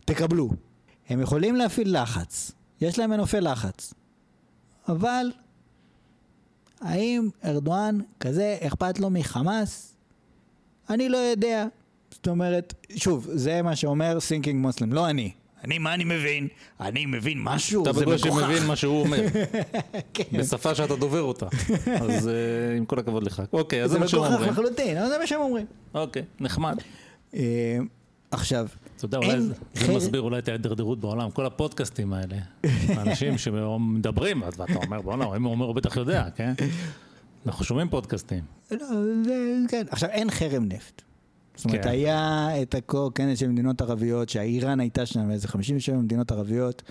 תקבלו. הם יכולים להפעיל לחץ, יש להם מנופי לחץ, אבל האם ארדואן כזה אכפת לו מחמאס? אני לא יודע. זאת אומרת, שוב, זה מה שאומר thinking Muslim, לא אני. אני, מה אני מבין? אני מבין משהו? אתה זה בקושי מגוחך. מבין מה שהוא אומר, כן. בשפה שאתה דובר אותה. אז אה, עם כל הכבוד לך. אוקיי, אז זה זה מה שהם מגוחך אומרים. לחלוטין, אבל זה מה שהם אומרים. אוקיי, נחמד. אה, עכשיו, אתה יודע, אולי זה- זה מסביר אולי את ההידרדרות בעולם, כל הפודקאסטים האלה. האנשים שמדברים, ואתה אומר, בוא'נה, אם הוא אומר, הוא בטח יודע, כן? אנחנו שומעים פודקאסטים. לא, זה, כן. עכשיו, אין חרם נפט. זאת אומרת, כן. היה את הכנס של מדינות ערביות, שהאיראן הייתה שם, איזה 57 מדינות ערביות,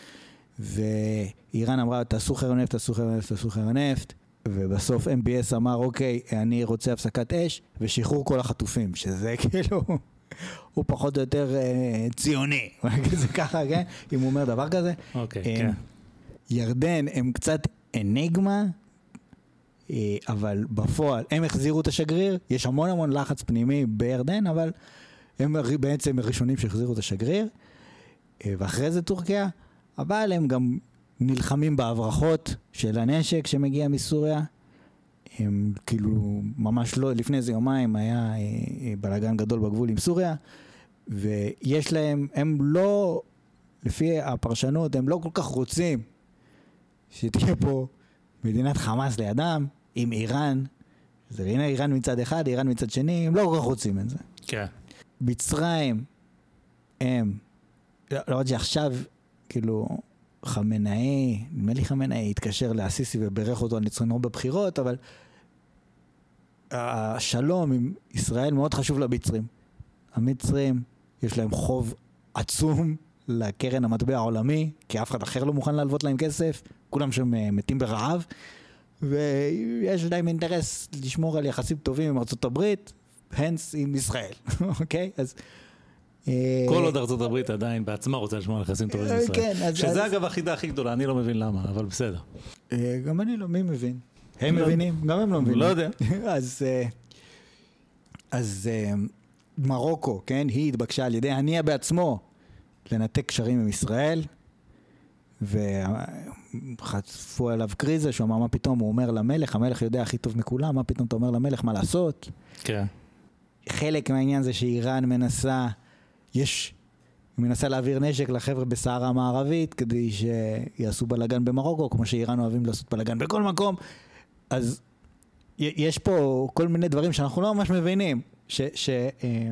ואיראן אמרה, תעשו חרם נפט, תעשו חרם נפט, תעשו חרם נפט, ובסוף MBS אמר, אוקיי, אני רוצה הפסקת אש, ושחרור כל החטופים, שזה כאילו, הוא פחות או יותר אה, ציוני, זה ככה, כן? אם הוא אומר דבר כזה. אוקיי, אה, כן. ירדן הם קצת אניגמה, אבל בפועל הם החזירו את השגריר, יש המון המון לחץ פנימי בירדן, אבל הם בעצם הראשונים שהחזירו את השגריר, אה, ואחרי זה טורקיה, אבל הם גם נלחמים בהברחות של הנשק שמגיע מסוריה. הם כאילו, ממש לא, לפני איזה יומיים היה אה, אה, בלאגן גדול בגבול עם סוריה, ויש להם, הם לא, לפי הפרשנות, הם לא כל כך רוצים שתהיה פה מדינת חמאס לידם, עם איראן, זה הנה איראן מצד אחד, איראן מצד שני, הם לא כל כך רוצים את זה. כן. מצרים, הם, לא למרות שעכשיו, כאילו, חמינאי, נדמה לי חמינאי התקשר לאסיסי ובירך אותו על ניצחונו בבחירות, אבל השלום עם ישראל מאוד חשוב למצרים. המצרים, יש להם חוב עצום לקרן המטבע העולמי, כי אף אחד אחר לא מוכן להלוות להם כסף, כולם שם אה, מתים ברעב, ויש להם אינטרס לשמור על יחסים טובים עם ארצות הברית, הנס עם ישראל, אוקיי? אז... אה, כל עוד הברית עדיין בעצמה רוצה לשמור על יחסים טובים עם אה, ישראל. כן, אז- שזה אגב החידה הכי גדולה, אני לא מבין למה, אבל בסדר. אה, גם אני לא, מי מבין? הם לא. מבינים? גם הם לא מבינים. לא יודע. אז, אז מרוקו, כן, היא התבקשה על ידי הנייה בעצמו לנתק קשרים עם ישראל, וחטפו עליו קריזה, שהוא אמר, מה פתאום, הוא אומר למלך, המלך יודע הכי טוב מכולם, מה פתאום אתה אומר למלך מה לעשות? כן. חלק מהעניין זה שאיראן מנסה, יש, היא מנסה להעביר נשק לחבר'ה בסהרה המערבית כדי שיעשו בלאגן במרוקו, כמו שאיראן אוהבים לעשות בלאגן בכל מקום. אז יש פה כל מיני דברים שאנחנו לא ממש מבינים, ש... ש אה,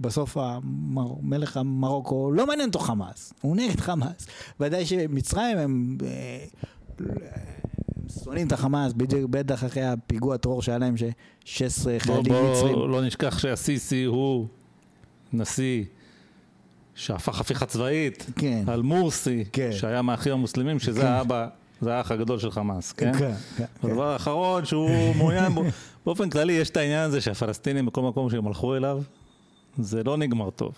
בסוף המר, מלך המרוקו לא מעניין אותו חמאס, הוא נגד חמאס. ודאי שמצרים הם אה, שונאים את החמאס, בדיוק בטח אחרי הפיגוע הטרור שהיה להם ש-16 בוא, חיילים מצרים. בוא לא נשכח שהסיסי הוא נשיא שהפך הפיכה צבאית כן. על מורסי, כן. שהיה מהאחים המוסלמים, שזה כן. האבא, זה האח הגדול של חמאס, כן? כן, כן, כן. הדבר האחרון שהוא מעוניין בו, באופן כללי יש את העניין הזה שהפלסטינים בכל מקום שהם הלכו אליו, זה לא נגמר טוב.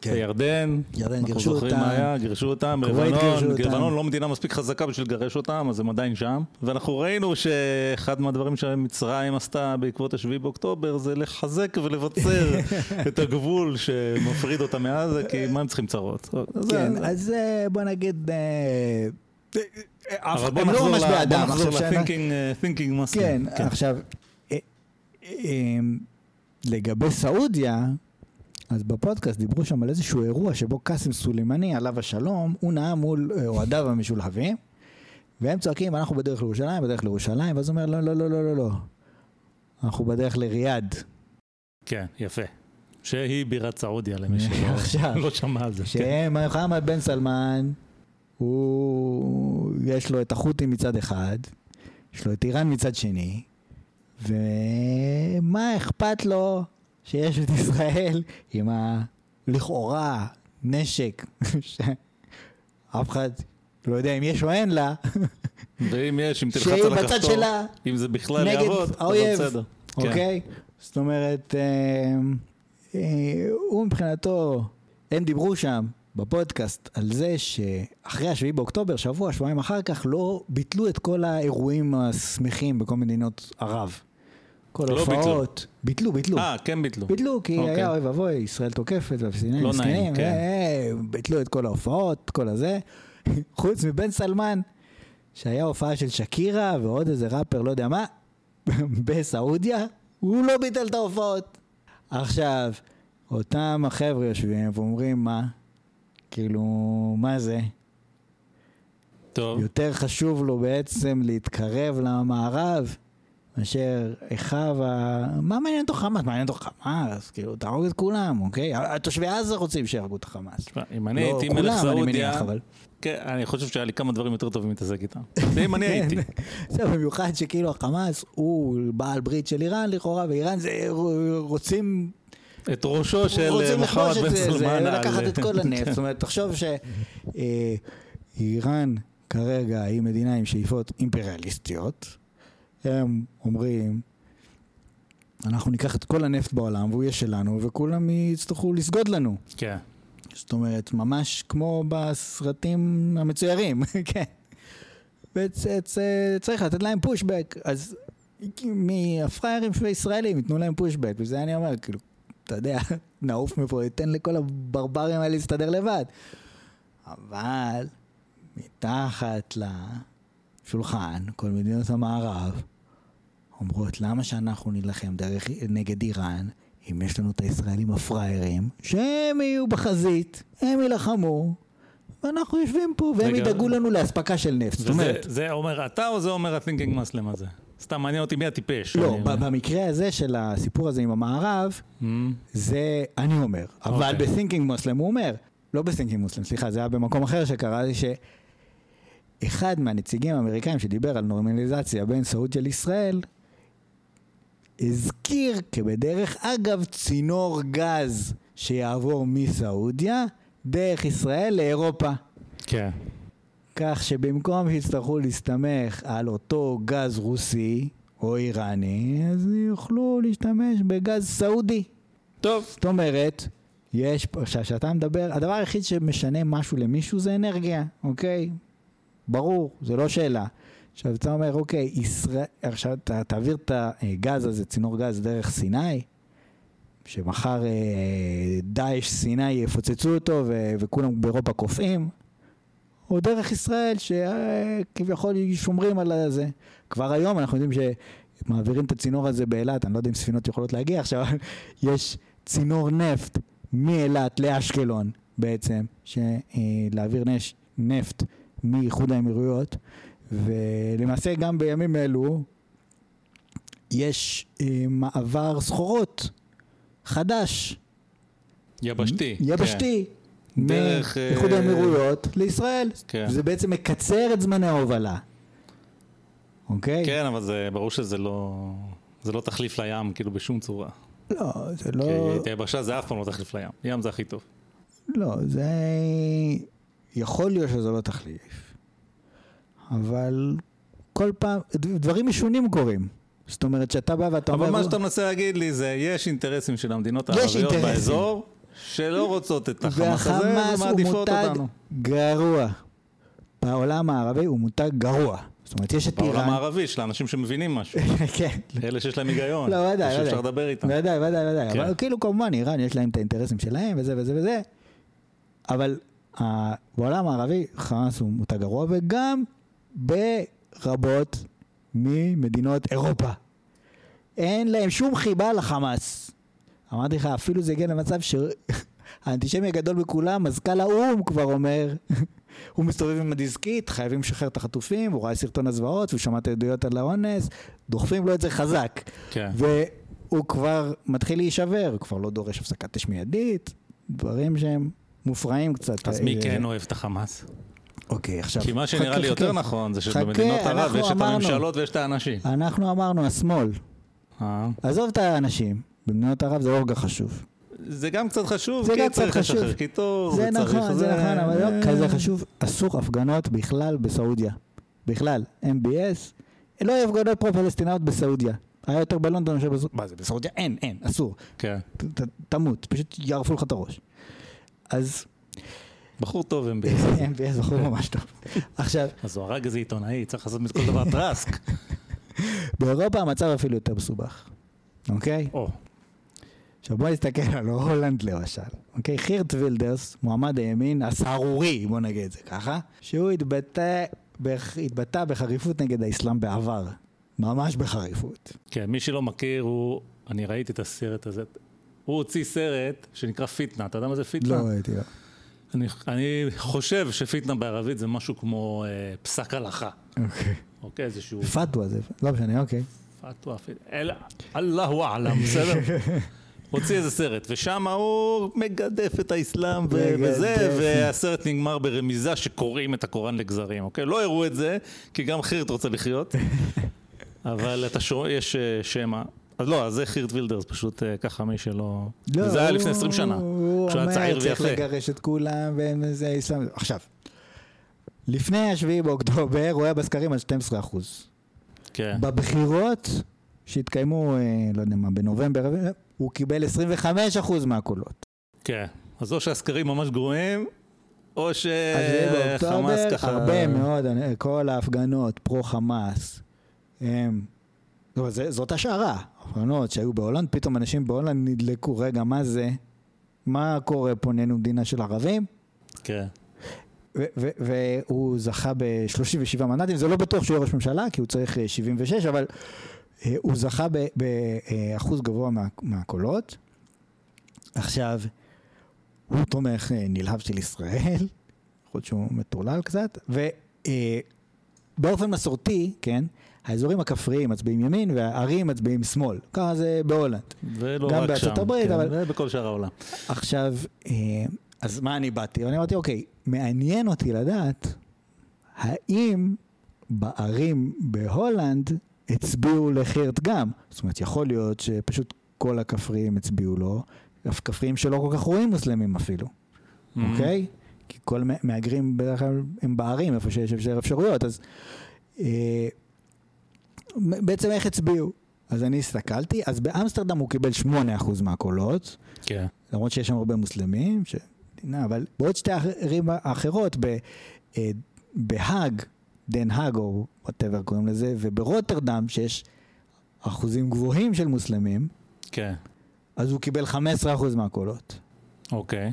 כן. בירדן, ירדן אנחנו זוכרים. מה היה, גירשו אותם, לבנון. לבנון לא מדינה מספיק חזקה בשביל לגרש אותם, אז הם עדיין שם. ואנחנו ראינו שאחד מהדברים שמצרים עשתה בעקבות השביעי באוקטובר זה לחזק ולבצר את הגבול שמפריד אותם מעזה, כי מה הם צריכים צרות? כן, אז אה, בוא נגיד, אה, אבל בוא לא נחזור בוא. נחזור ל-thinking אה, muslim. כן, עכשיו, לגבי סעודיה, אז בפודקאסט דיברו שם על איזשהו אירוע שבו קאסם סולימני, עליו השלום, הוא נאם מול אה, אוהדיו המשולהבים, והם צועקים, אנחנו בדרך לירושלים, בדרך לירושלים, ואז הוא אומר, לא, לא, לא, לא, לא, לא, אנחנו בדרך לריאד. כן, יפה. שהיא בירת סעודיה, למי. שלא לא שמע על זה. כן. שמוחמד בן סלמן, הוא, יש לו את החות'ים מצד אחד, יש לו את איראן מצד שני, ומה אכפת לו שיש את ישראל עם ה... לכאורה נשק, שאף אחד לא יודע אם יש או אין לה, ואם יש, אם תלחץ על הכפתור, שלה אם זה בכלל יעבוד, אז בסדר. כן. אוקיי? זאת אומרת, אה, אה, הוא מבחינתו, הם דיברו שם בפודקאסט על זה שאחרי השביעי באוקטובר, שבוע, שבועיים אחר כך, לא ביטלו את כל האירועים השמחים בכל מדינות ערב. כל לא ההופעות, ביטלו, ביטלו. אה, כן ביטלו. ביטלו, כי אוקיי. היה אוי ואבוי, ישראל תוקפת והפלסטינים לא נעים, מסכנים, כן. אה, אה, ביטלו את כל ההופעות, כל הזה. חוץ מבן סלמן, שהיה הופעה של שקירה ועוד איזה ראפר, לא יודע מה, בסעודיה, הוא לא ביטל את ההופעות. עכשיו, אותם החבר'ה יושבים ואומרים, מה? כאילו, מה זה? טוב, יותר חשוב לו בעצם להתקרב למערב מאשר אחיו ה... מה מעניין אותו חמאס? מעניין אותו חמאס? כאילו, תהרוג את כולם, אוקיי? תושבי עזה רוצים שיהרגו את החמאס. אם אני לא הייתי מלך סעודיה. כן, אני חושב שהיה לי כמה דברים יותר טובים להתעסק איתם. ואם אני הייתי. כן. זה במיוחד שכאילו החמאס הוא בעל ברית של איראן לכאורה, ואיראן זה רוצים את ראשו של רוצים מוחמד בן זה, זה, סלמן. לקחת את כל הנפט. זאת אומרת, תחשוב שאיראן כרגע היא מדינה עם שאיפות אימפריאליסטיות. הם אומרים, אנחנו ניקח את כל הנפט בעולם והוא יהיה שלנו, וכולם יצטרכו לסגוד לנו. כן. זאת אומרת, ממש כמו בסרטים המצוירים, כן. וצריך לתת להם פושבק, אז מהפראיירים הישראלים ייתנו להם פושבק, וזה אני אומר, כאילו, אתה יודע, נעוף מפה, ניתן לכל הברברים האלה להסתדר לבד. אבל מתחת לשולחן, כל מדינות המערב, אומרות למה שאנחנו נילחם דרך, נגד איראן, אם יש לנו את הישראלים הפראיירים, שהם יהיו בחזית, הם יילחמו, ואנחנו יושבים פה, והם ידאגו לנו לאספקה של נפט. זאת אומרת, זה אומר אתה או זה אומר ה-thinking muslim הזה? סתם מעניין אותי מי הטיפש. לא, במקרה הזה של הסיפור הזה עם המערב, Mm, זה אני אומר, אבל אוקיי. בסינקינג מוסלם הוא אומר, לא בסינקינג מוסלם, סליחה, זה היה במקום אחר שקראתי שאחד מהנציגים האמריקאים שדיבר על נורמליזציה בין סעודיה לישראל, הזכיר כבדרך אגב צינור גז שיעבור מסעודיה דרך ישראל לאירופה. כן. כך שבמקום שיצטרכו להסתמך על אותו גז רוסי או איראני, אז יוכלו להשתמש בגז סעודי. טוב. זאת אומרת, יש, פה- כשאתה מדבר, הדבר היחיד שמשנה משהו למישהו זה אנרגיה, אוקיי? ברור, זה לא שאלה. עכשיו אתה אומר, אוקיי, ישראל, עכשיו ת, תעביר את הגז הזה, צינור גז דרך סיני, שמחר אה, דאעש סיני יפוצצו אותו ו, וכולם באירופה קופאים, או דרך ישראל, שכביכול שומרים על זה. כבר היום אנחנו יודעים שמעבירים את הצינור הזה באילת, אני לא יודע אם ספינות יכולות להגיע עכשיו, יש צינור נפט מאילת לאשקלון בעצם, להעביר נש, נפט מאיחוד האמירויות, ולמעשה גם בימים אלו יש אה, מעבר סחורות חדש, יבשתי. יבשתי, דרך, מאיחוד אה, האמירויות לישראל. כן. זה בעצם מקצר את זמני ההובלה. אוקיי? כן, אבל זה ברור שזה לא... זה לא תחליף לים, כאילו בשום צורה. לא, זה לא... כי את היבשה זה אף פעם לא תחליף לים. ים זה הכי טוב. לא, זה... יכול להיות שזה לא תחליף. אבל כל פעם, דברים משונים קורים. זאת אומרת, שאתה בא ואתה אומר... אבל מה שאתה מנסה להגיד לי זה, יש אינטרסים של המדינות הערביות. באזור, שלא רוצות את החמאס הזה, והחמאס הוא ומעדיפות מותג אותנו. גרוע. בעולם הערבי הוא מותג גרוע. זאת אומרת, יש את בעולם איראן... הערבי של האנשים שמבינים משהו. כן. אלה שיש להם היגיון. לא, ודאי, שאפשר ודאי. לדבר איתם. ודאי, ודאי, ודאי. כן. אבל כאילו כמובן איראן יש להם את האינטרסים שלהם וזה וזה וזה. אבל בעולם הערבי חמאס הוא מותג גרוע וגם ברבות ממדינות אירופה. אין להם שום חיבה לחמאס. אמרתי לך, אפילו זה הגיע למצב שהאנטישמי הגדול בכולם, מזכ"ל האו"ם כבר אומר, הוא מסתובב עם הדיסקית, חייבים לשחרר את החטופים, הוא ראה סרטון הזוועות, והוא שמע את העדויות על האונס, דוחפים לו את זה חזק. כן. והוא כבר מתחיל להישבר, הוא כבר לא דורש הפסקת אש מיידית, דברים שהם מופרעים קצת. אז מי אה, כן אוהב את החמאס? אוקיי, עכשיו... כי מה שנראה חכה, לי יותר חכה. נכון זה שבמדינות ערב יש את. הממשלות ויש את האנשים. אנחנו אמרנו, השמאל, אה? עזוב את האנשים, במדינות ערב זה אורגה חשוב. זה גם קצת חשוב, זה כי צריך. לשחרר קיטור, זה נכון, זה נכון, אבל לא כזה חשוב. אסור הפגנות בכלל בסעודיה. בכלל, MBS, לא יהיו הפגנות פרו-פלסטיניות בסעודיה. היה יותר בלונדון מאשר בסעודיה. מה זה, בסעודיה? אין, אין, אסור. כן. תמות, פשוט יערפו לך את הראש. אז בחור טוב ב... MBS בחור ממש טוב. עכשיו, אז הוא הרג איזה עיתונאי, צריך לעשות מכל דבר טררם. באירופה המצב אפילו יותר מסובך, אוקיי? או, עכשיו בוא נסתכל על הולנד למשל, אוקיי? חירט וילדרס, מועמד הימין הסהרורי, בוא נגיד את זה ככה, שהוא התבטא, בח- התבטא בחריפות נגד האסלאם בעבר, ממש בחריפות. כן, מי שלא מכיר, הוא... אני ראיתי את הסרט הזה. הוא הוציא סרט שנקרא פיטנה, אתה יודע מה זה פיטנה? לא ראיתי, לא. אני, אני חושב שפיטנה בערבית זה משהו כמו אה, פסק הלכה. אוקיי. אוקיי, איזשהו פתווה זה, לא משנה, אוקיי. פתווה, אל- אללהו אעלם, בסדר? הוציא איזה סרט, ושם הוא מגדף את האסלאם. וזה, והסרט נגמר ברמיזה שקורעים את הקוראן לגזרים, אוקיי? לא הראו את זה, כי גם חירט רוצה לחיות, אבל אתה שומע, יש אה, שמע. אז לא, אז זה חירט וילדרס, פשוט אה, ככה מי שלא... לא, וזה היה לפני 20 שנה, הוא אומר, צריך. לגרש את כולם, וזה אסלאם. עכשיו, לפני השביעי באוקטובר הוא היה בסקרים על 12 אחוז. כן. בבחירות שהתקיימו, אה, לא יודע מה, בנובמבר, הוא קיבל 25% מהקולות. כן. אז או שהסקרים ממש גרועים, או אז זה שחמאס ככה... הרבה מאוד, כל ההפגנות פרו-חמאס, הם... לא, זה, זאת השערה, הפגנות שהיו בהולנד, פתאום אנשים בהולנד נדלקו, רגע, מה זה? מה קורה פה, נהיינו מדינה של ערבים? כן. והוא זכה ב-37 מנדטים, זה לא בטוח שהוא יהיה ראש ממשלה, כי הוא צריך אה, 76, אבל אה, הוא זכה באחוז גבוה מה- מהקולות. עכשיו, הוא תומך אה, נלהב של ישראל, יכול שהוא מטורלל קצת, ובאופן מסורתי, כן, האזורים הכפריים מצביעים ימין והערים מצביעים שמאל. ככה זה בהולנד. ולא גם רק שם. הברית, כן, אבל- ובכל שאר העולם. עכשיו, אה, אז מה אני באתי? ואני אמרתי, אוקיי, מעניין אותי לדעת האם בערים בהולנד הצביעו לחירט גם. זאת אומרת, יכול להיות שפשוט כל הכפריים הצביעו לו, הכפריים שלא כל כך רואים מוסלמים אפילו, Mm-hmm. אוקיי? כי כל מהגרים בדרך כלל הם בערים, איפה שיש אפשרויות, אז אה, בעצם איך הצביעו? אז אני הסתכלתי, אז באמסטרדם הוא קיבל 8% מהקולות, כן. למרות שיש שם הרבה מוסלמים, ש... אבל בעוד שתי ערים אחרות, ב... אה, בהאג, דן האג או whatever קוראים לזה, וברוטרדם, שיש אחוזים גבוהים של מוסלמים, כן. אז הוא קיבל 15% מהקולות. אוקיי.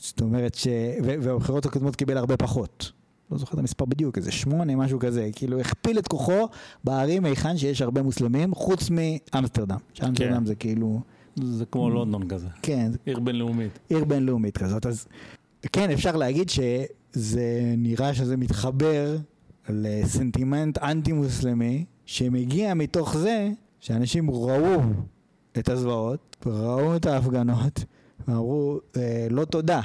זאת אומרת ש... ו- ובבחירות הקודמות קיבל הרבה פחות. לא זוכר את המספר בדיוק, איזה שמונה, משהו כזה. כאילו הכפיל את כוחו בערים היכן שיש הרבה מוסלמים, חוץ מאמסטרדם. שאמסטרדם כן. זה כאילו, זה כמו לונדון כזה. כן, עיר בינלאומית. עיר בינלאומית כזאת. אז כן, אפשר להגיד שזה נראה שזה מתחבר לסנטימנט אנטי-מוסלמי, שמגיע מתוך זה שאנשים ראו את הזוועות, ראו את ההפגנות, ואמרו, אה, לא תודה,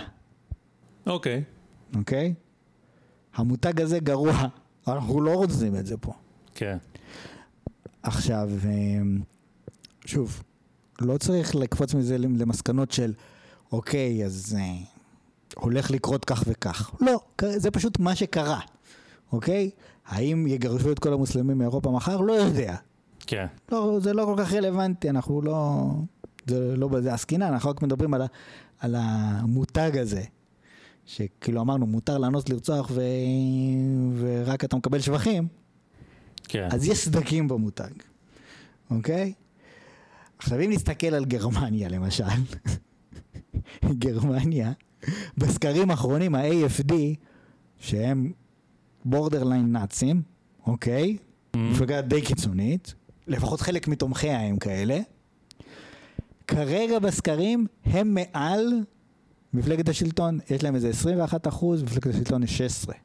אוקיי. אוקיי? המותג הזה גרוע, אנחנו לא רוצים את זה פה. כן. עכשיו, אמ, שוב, לא צריך לקפוץ מזה למסקנות של, אוקיי, אז אה, הולך לקרות כך וכך. לא, זה פשוט מה שקרה, אוקיי? האם יגרשו את כל המוסלמים מאירופה מחר? לא יודע. כן. לא, זה לא כל כך רלוונטי, אנחנו לא... זה לא בזה עסקינן, אנחנו רק מדברים על, ה, על המותג הזה. שכאילו אמרנו, מותר לאנוס לרצוח ו... ורק אתה מקבל שבחים, כן. אז יש סדקים במותג, אוקיי? עכשיו אם נסתכל על גרמניה למשל, גרמניה, בסקרים האחרונים ה-AFD, שהם בורדרליין נאצים, אוקיי? Mm-hmm. מפלגה די קיצונית, לפחות חלק מתומכיה הם כאלה. כרגע בסקרים הם מעל מפלגת השלטון, יש להם איזה 21 אחוז, מפלגת השלטון יש 16.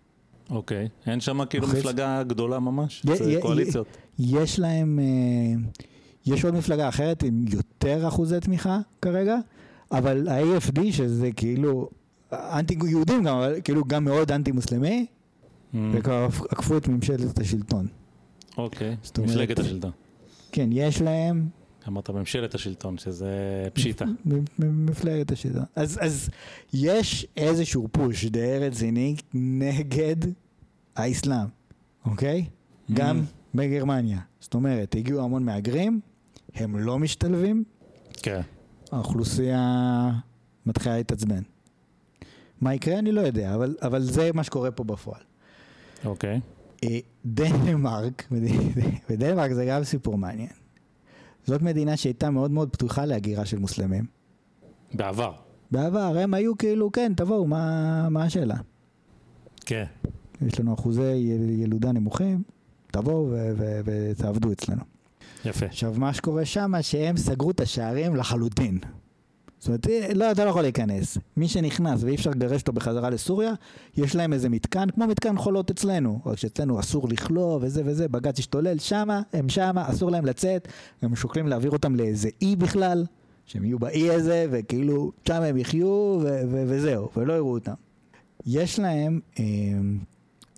אוקיי. אין שם כאילו אחרי- מפלגה גדולה ממש? י- זה י- קואליציות. יש להם, אה, יש עוד מפלגה אחרת עם יותר אחוזי תמיכה כרגע, אבל ה-AFD שזה כאילו אנטי יהודים גם, אבל כאילו גם מאוד אנטי מוסלמי, Mm, וכבר עקפו את ממשלת השלטון. אוקיי. אומרת- מפלגת השלטון. כן, יש להם אמרת ממשלת השלטון, שזה פשיטה. מפלגת השלטון. אז, אז יש איזשהו פוש די רציני נגד האסלאם, אוקיי? גם בגרמניה. זאת אומרת, הגיעו המון מהגרים, הם לא משתלבים, כן. האוכלוסייה מתחילה להתעצבן. מה יקרה אני לא יודע, אבל, אבל זה מה שקורה פה בפועל. אוקיי. אה, דנמרק, ודנמרק זה גם סיפור מעניין. זאת מדינה שהייתה מאוד מאוד פתוחה להגירה של מוסלמים. בעבר. בעבר הם היו כאילו, כן, תבואו, מה, מה השאלה? כן. יש לנו אחוזי יל- ילודה נמוכים, תבואו ותעבדו אצלנו. יפה. עכשיו, מה שקורה שם, שהם סגרו את השערים לחלוטין. זאת אומרת, אה, לא, אתה לא יכול להיכנס. מי שנכנס ואי אפשר לגרש אותו בחזרה לסוריה, יש להם איזה מתקן, כמו מתקן חולות אצלנו. רק שאצלנו אסור לכלוא וזה וזה, בג"ץ השתולל שמה, הם שמה, אסור להם לצאת, הם שוקלים להעביר אותם לאיזה אי בכלל, שהם יהיו באי הזה, וכאילו, שם הם יחיו, ו- ו- וזהו, ולא יראו אותם. יש להם אה,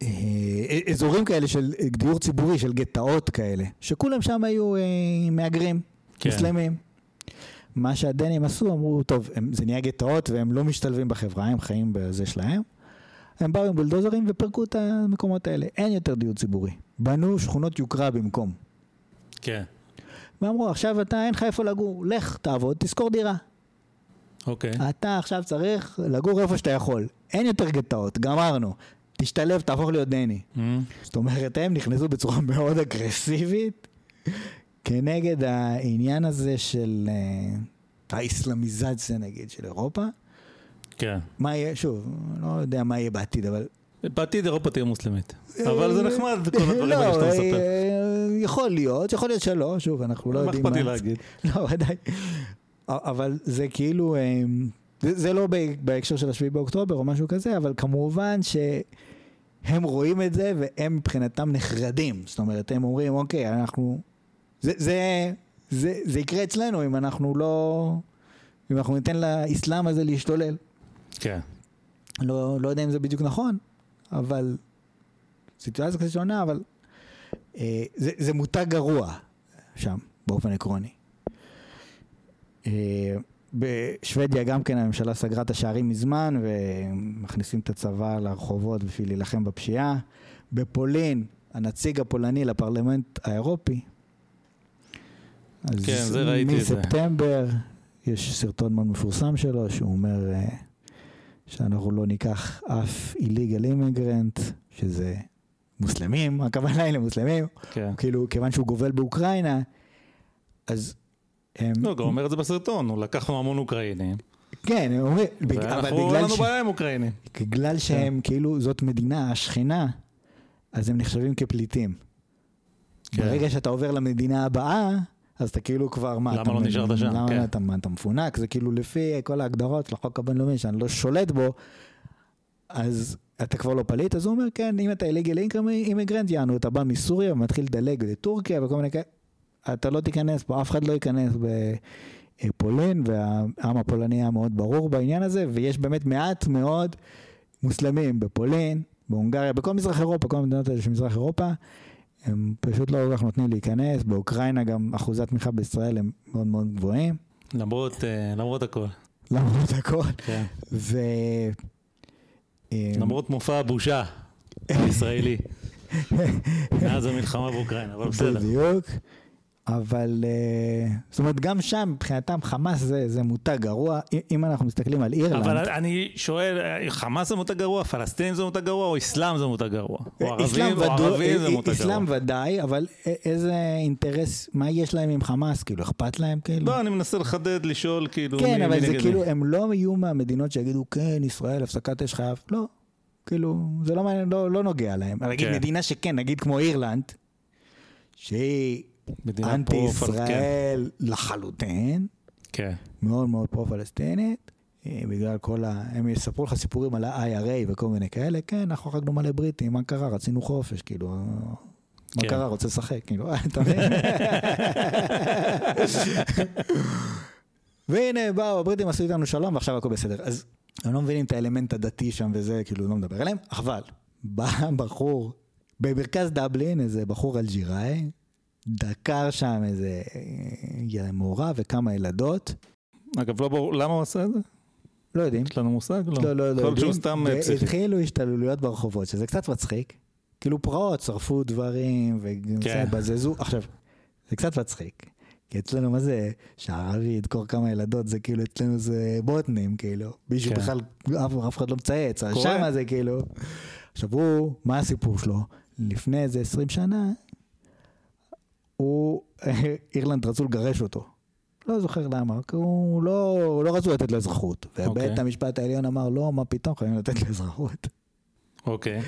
אה, אזורים כאלה של דיור ציבורי, של גטאות כאלה, שכולם שם היו אה, מהגרים, כן. מוסלמים. מה שהדנים עשו, אמרו, טוב, הם, זה נהיה גטאות והם לא משתלבים בחברה, הם חיים בזה שלהם. הם באו עם בולדוזרים ופירקו את המקומות האלה. אין יותר דיור ציבורי. בנו שכונות יוקרה במקום. כן. ואמרו, עכשיו אתה, אין לך איפה לגור, לך, תעבוד, תשכור דירה. אוקיי. אתה עכשיו צריך לגור איפה שאתה יכול. אין יותר גטאות, גמרנו. תשתלב, תהפוך להיות דני. Mm, זאת אומרת, הם נכנסו בצורה מאוד אגרסיבית כנגד העניין הזה של אה, האסלאמיזציה, נגיד, של אירופה. כן. מה יהיה, שוב, לא יודע מה יהיה בעתיד, אבל... בעתיד אירופה תהיה מוסלמית. אבל זה נחמד, כל הדברים האלה שאתה לא, מספר. אה, יכול להיות, יכול להיות שלא, שוב, אנחנו לא מה יודעים אכפת לי להגיד? לא, ודאי. אבל זה כאילו, אה, זה, לא בהקשר של השביעי באוקטובר או משהו כזה, אבל כמובן שהם רואים את זה והם מבחינתם נחרדים. זאת אומרת, הם אומרים, אוקיי, אנחנו... זה, זה, זה, זה יקרה אצלנו אם אנחנו לא... אם אנחנו ניתן לאסלאם הזה להשתולל. כן. לא, לא יודע אם זה בדיוק נכון, אבל סיטואציה קצת שונה, אבל אה, זה, זה מותג גרוע שם, באופן עקרוני. אה, בשוודיה גם כן הממשלה סגרה את השערים מזמן ומכניסים את הצבא לרחובות בשביל להילחם בפשיעה. בפולין, הנציג הפולני לפרלמנט האירופי. אז כן, זה ראיתי את זה. מספטמבר יש סרטון מאוד מפורסם שלו שהוא אומר אה, שאנחנו לא ניקח אף illegal immigrant, שזה מוסלמים, הכוונה היא למוסלמים, כן. כאילו כיוון שהוא גובל באוקראינה, אז הם... לא, גם אומר את זה בסרטון, הוא לקחנו המון אוקראינים. כן, הם אומרים, בג- אבל ואנחנו, אין בגלל, לנו ש... בעיה עם אוקראינים. בגלל שהם כאילו, זאת מדינה, השכנה, אז הם נחשבים כפליטים. כן. ברגע שאתה עובר למדינה הבאה, אז אתה כאילו כבר, מה, למה לא נשארת שם? למה כן. אתה, אתה מפונק? זה כאילו לפי כל ההגדרות של החוק הבינלאומי שאני לא שולט בו, אז אתה כבר לא פליט, אז הוא אומר, כן, אם אתה איליגל אימיגרנט, יענו, אתה בא מסוריה ומתחיל לדלג לטורקיה וכל מיני כאלה, אתה לא תיכנס פה, אף אחד לא ייכנס בפולין, והעם הפולני היה מאוד ברור בעניין הזה, ויש באמת מעט מאוד מוסלמים בפולין, בהונגריה, בכל מזרח אירופה, כל המדינות האלה של מזרח אירופה, הם פשוט לא כל כך נותנים להיכנס, באוקראינה גם אחוזי התמיכה בישראל הם מאוד מאוד גבוהים, למרות, אה, למרות הכל. למרות הכל, כן. ו... אה, למרות מופע הבושה הישראלי. מאז המלחמה באוקראינה, אבל בסדר. בדיוק. אבל אה, זאת אומרת גם שם מבחינתם חמאס זה, זה מותג גרוע אם- אנחנו מסתכלים על אירלנד אבל אני שואל, אה, חמאס זה מותג גרוע, פלסטינים זה מותג גרוע, או אסלאם זה מותג גרוע? או אסלאם ערבים, או ערבים זה מותג אסלאם גרוע. ודאי אבל איזה אינטרס מה יש להם עם חמאס כאילו אכפת להם כאילו לא, אני מנסה לחדד, לשאול, כאילו, כן אבל זה כאילו. הם לא יהיו מהמדינות שיגידו כן ישראל הפסקת אש חייב לא כאילו זה לא לא, לא נוגע להם נגיד כן. מדינה שכן נגיד כמו אירלנד שהיא מדינה אנטי פרו-פל- כן, ישראל לחלוטין כן. מאוד מאוד פרו-פלסטינית, אה, בגלל כל ה... הם יספרו לך סיפורים על ה-IRA וכל מיני כאלה, כן, אנחנו חגגנו מלא בריטים, מה קרה? רצינו חופש, כאילו, אה, מה כן. קרה? רוצה לשחק, כאילו, אה, אתה מבין? והנה, באו, הבריטים עשו איתנו שלום ועכשיו הכל בסדר. אז הם לא מבינים את האלמנט הדתי שם וזה, כאילו, לא מדבר עליהם, אבל בא בחור, במרכז דבלין, איזה בחור אלג'יראי, דקר שם איזה אה, מורה וכמה ילדות, אגב, לא ברור, למה הוא עשה את זה? לא יודעים. יש לנו מושג? לא, לא, לא יכול להיות שהוא יודעים. סתם אה, פסיכי. והתחילו השתוללויות ברחובות, שזה קצת מצחיק. כאילו פרעות, שרפו דברים, כן. ובזזו. עכשיו, זה קצת מצחיק. כי אצלנו, מה זה, שהערבי ידקור כמה ילדות, זה כאילו, אצלנו זה בוטנים, כאילו. מישהו כן. בכלל, אף, אף אחד לא מצייץ. שמה זה כאילו. עכשיו הוא, מה הסיפור שלו? לפני איזה 20 שנה, הוא, אירלנד רצו לגרש אותו. לא זוכר למה, כי הוא לא, לא רצו לתת לו אזרחות. ובית אוקיי. המשפט העליון אמר, לא, מה פתאום, חייבים לתת לו אזרחות. אוקיי.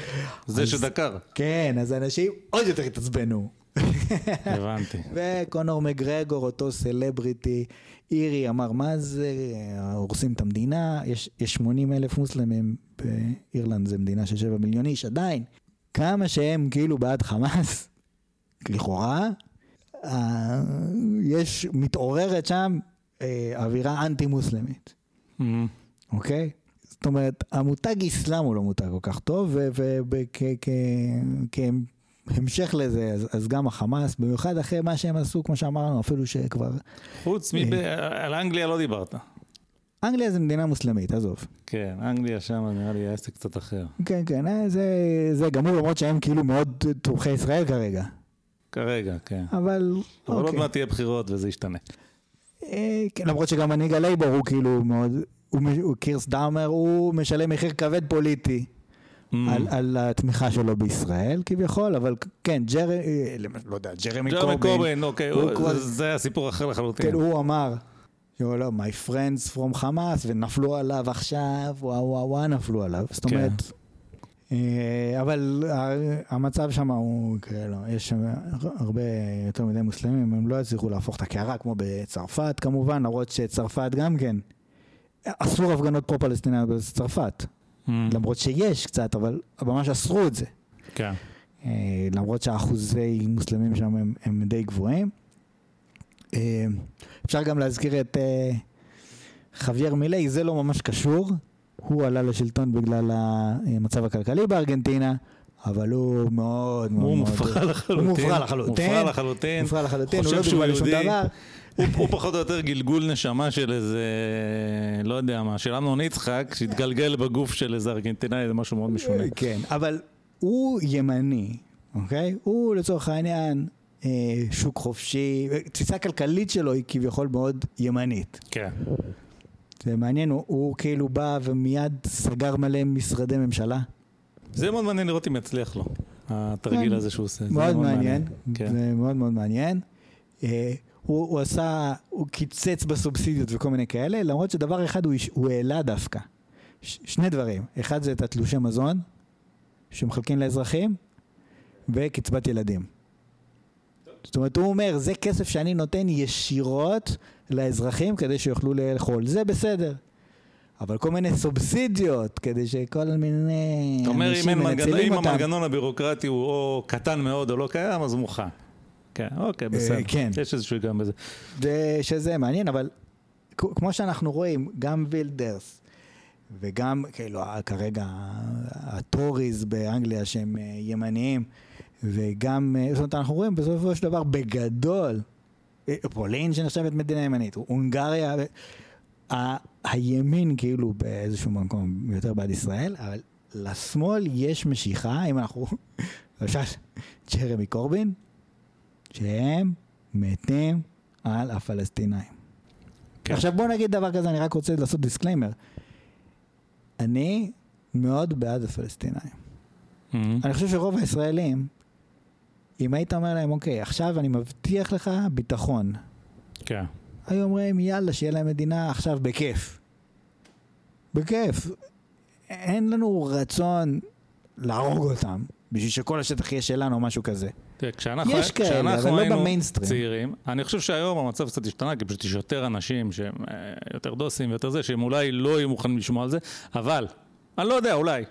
זה אז- שדקר. כן, אז אנשים עוד יותר התעצבנו. הבנתי. וקונור מגרגור, אותו סלבריטי אירי, אמר, מה זה, הורסים את המדינה, יש, יש 80 אלף מוסלמים באירלנד, זה מדינה של 7 מיליון איש, עדיין. כמה שהם כאילו בעד חמאס, לכאורה, אה, יש, מתעוררת שם אה, אווירה אנטי-מוסלמית. אמ, אוקיי? זאת אומרת, המותג אסלאם הוא לא מותג כל כך טוב, וכהמשך לזה, אז, אז גם החמאס, במיוחד אחרי מה שהם עשו, כמו שאמרנו, אפילו שכבר... חוץ אה. מב... על אנגליה לא דיברת. אנגליה זה מדינה מוסלמית, עזוב. כן, אנגליה שם נראה לי העסק קצת אחר. כן, כן, אה, זה, זה גמור, למרות שהם כאילו מאוד תומכי ישראל כרגע. כרגע, כן. אבל... אבל עוד אוקיי. מעט תהיה בחירות וזה ישתנה. אה, כן, למרות שגם מנהיג הלייבור הוא כאילו מאוד... הוא, הוא קיר סטארמר, הוא משלם מחיר כבד פוליטי. אמ, על, על התמיכה שלו בישראל כביכול, אבל כן, ג'ר... אה, לא יודע, ג'רמי ג'רמי קורבין, קורבין, אוקיי, הוא הוא- כבר- זה- זה הסיפור אחר לחלוטין. כן, הוא אמר יו, לא, my friends from חמאס, ונפלו עליו עכשיו, וואו וואו וואו נפלו עליו. זאת כן. אומרת, אבל ה- המצב שם הוא כאילו, יש שם הרבה יותר מדי מוסלמים, הם לא יצליחו להפוך את הקערה כמו בצרפת כמובן, למרות שצרפת גם כן, אסור הפגנות פרו-פלסטיניות בצרפת, Mm, למרות שיש קצת, אבל ממש אסרו את זה. כן. אה, למרות שהאחוזי מוסלמים שם הם, הם די גבוהים. אה, אפשר גם להזכיר את אה, חוויאר מילי, זה לא ממש קשור, הוא עלה לשלטון בגלל המצב הכלכלי בארגנטינה, אבל הוא מאוד מאוד הוא. מופרע לחלוטין. הוא מופרע לחלוטין. מופרע לחלוטין. מופרע לחלוטין, הוא חושב לא דוגמה לשום. דבר. הוא, פחות או יותר גלגול נשמה של איזה, לא יודע מה, של אמנון יצחק, שהתגלגל בגוף של איזה ארגנטינאי, זה משהו מאוד משונה. כן, אבל הוא ימני, אוקיי? הוא לצורך העניין אה, שוק חופשי, תפיסה כלכלית שלו היא כביכול מאוד ימנית. כן. זה מעניין, הוא, הוא כאילו בא ומיד סגר מלא משרדי ממשלה. זה מאוד מעניין לראות אם יצליח לו, התרגיל כן. הזה שהוא עושה. מאוד מעניין, כן. זה מאוד מאוד מעניין. אה, הוא, הוא עשה, הוא קיצץ בסובסידיות וכל מיני כאלה, למרות שדבר אחד הוא, הוא העלה דווקא. ש, שני דברים, אחד זה את התלושי מזון שמחלקים לאזרחים, וקצבת ילדים. זאת אומרת, הוא אומר, זה כסף שאני נותן ישירות לאזרחים כדי שיוכלו לאכול, זה בסדר. אבל כל מיני סובסידיות, כדי שכל מיני אתה אומר, אם אנשים אין מנגנון, מנצלים אם אותם. המנגנון הבירוקרטי הוא או קטן מאוד או לא קיים, אז הוא מוכן. כן, אוקיי, בסדר. כן. יש איזשהו היגיון בזה. זה, שזה מעניין, אבל כמו שאנחנו רואים, גם וילדרס וגם כאילו כרגע הטוריז באנגליה שהם אה, ימניים, וגם, אה, זאת אומרת, אנחנו רואים בסופו של דבר בגדול, אה, פולין שנחשבת מדינה ימנית, הונגריה, ו- ה- הימין כאילו באיזשהו מקום יותר בעד ישראל, אבל לשמאל יש משיכה, אם אנחנו, למשל, ג'רמי קורבין, שהם מתים על הפלסטינאים. כן. עכשיו בוא נגיד דבר כזה, אני רק רוצה לעשות disclaimer. אני מאוד בעד הפלסטינאים. מהמם. אני חושב שרוב הישראלים, אם היית אומר להם, אוקיי, עכשיו אני מבטיח לך ביטחון, כן. היו אומרים, יאללה, שיהיה להם מדינה עכשיו בכיף. בכיף. אין לנו רצון להרוג אותם, בשביל שכל השטח יהיה שלנו או משהו כזה. תראה, כשאנחנו, יש כאלה, כשאנחנו אבל לא במיינסטרים. צעירים, אני חושב שהיום המצב קצת השתנה, כי פשוט יש יותר אנשים שהם אה, יותר דוסים ויותר זה, שהם אולי לא יהיו מוכנים לשמוע על זה, אבל, אני לא יודע, אולי.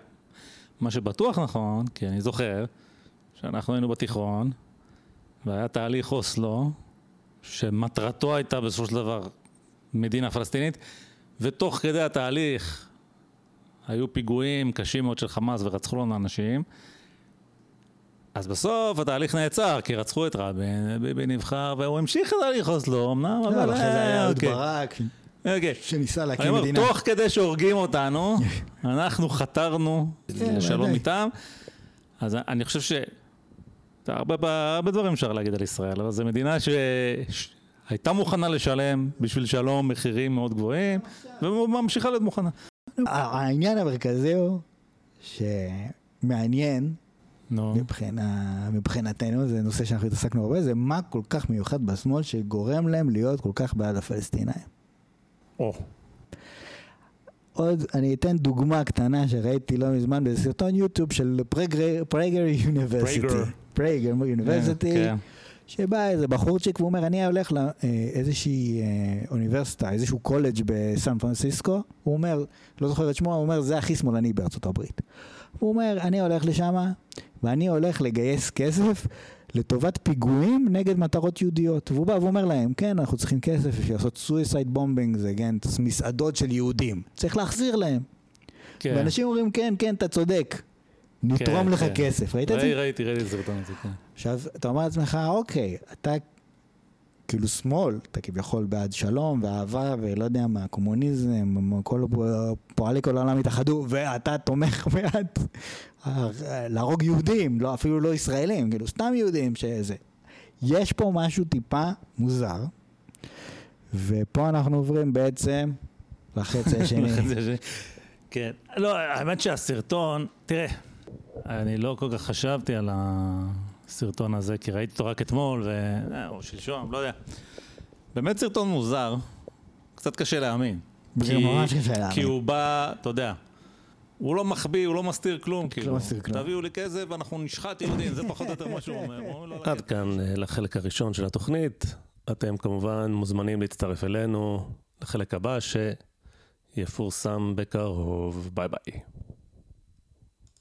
מה שבטוח נכון, כי אני זוכר, שאנחנו היינו בתיכון, והיה תהליך אוסלו, שמטרתו הייתה בסופו של דבר מדינה פלסטינית, ותוך כדי התהליך היו פיגועים קשים מאוד של חמאס ורצחו לנו אנשים. אז בסוף התהליך נעצר, כי רצחו את רבין, ביבי נבחר, והוא המשיך את תהליך אוסלו, אמנם, אבל... אבל אחרי זה היה אהוד אוקיי. ברק, אוקיי. שניסה להקים מדינה. תוך כדי שהורגים אותנו, אנחנו חתרנו כן, לשלום. איתם. אז אני חושב הרבה, דברים אפשר להגיד על ישראל, אבל זו מדינה שהייתה מוכנה לשלם בשביל שלום מחירים מאוד גבוהים, וממשיכה להיות מוכנה. העניין המרכזי הוא שמעניין נו, מבחינה, מבחינתנו, זה נושא שאנחנו התעסקנו הרבה, זה מה כל כך מיוחד בשמאל שגורם להם להיות כל כך בעד הפלסטינאים. או, עוד, אני אתן דוגמה קטנה שראיתי לא מזמן באיזה סרטון יוטיוב של פרגר יוניברסיטי. פרגר. פרגר יוניברסיטי. כן. שבא איזה בחורצ'יק ואומר, אני הולך לאיזושהי אה, אוניברסיטה, איזשהו קולג' בסן פרנסיסקו, הוא אומר, לא זוכר את שמו, הוא אומר, זה הכי שמאלני בארצות הברית. הוא אומר, אני הולך לשם, ואני הולך לגייס כסף לטובת פיגועים נגד מטרות יהודיות. והוא בא ואומר להם, כן, אנחנו צריכים כסף בשביל לעשות suicide bombing, זה כן, מסעדות של יהודים. צריך להחזיר להם. כן. ואנשים אומרים, כן, כן, אתה צודק. נתרום כן, לך כן. כסף. ראית את ראי- זה? ראיתי, ראיתי את הסרטון הזה, כן. עכשיו, אתה אומר לעצמך, אוקיי, אתה כאילו שמאל, אתה כביכול בעד שלום ואהבה ולא יודע מה, קומוניזם, כל פועלי כל העולם התאחדו, ואתה תומך בעד אה, להרוג יהודים, לא, אפילו לא ישראלים, כאילו סתם יהודים שזה. יש פה משהו טיפה מוזר, ופה אנחנו עוברים בעצם. לחצי השני. כן. לא, האמת שהסרטון, תראה, אני לא כל כך חשבתי על הסרטון הזה, כי ראיתי אותו רק אתמול, ו... אה, או שלשום, לא יודע. באמת סרטון מוזר. קצת קשה להאמין. זה כי- ממש קשה להאמין. כי הוא בא, אתה יודע, הוא לא מחביא, הוא לא מסתיר כלום, כאילו. מסתיר כלום. תביאו לי כסף ואנחנו נשחט יהודים, זה פחות או יותר מה שהוא אומר. עד כאן אה, לחלק הראשון של התוכנית. אתם כמובן מוזמנים להצטרף אלינו לחלק הבא שיפורסם בקרוב. ביי ביי.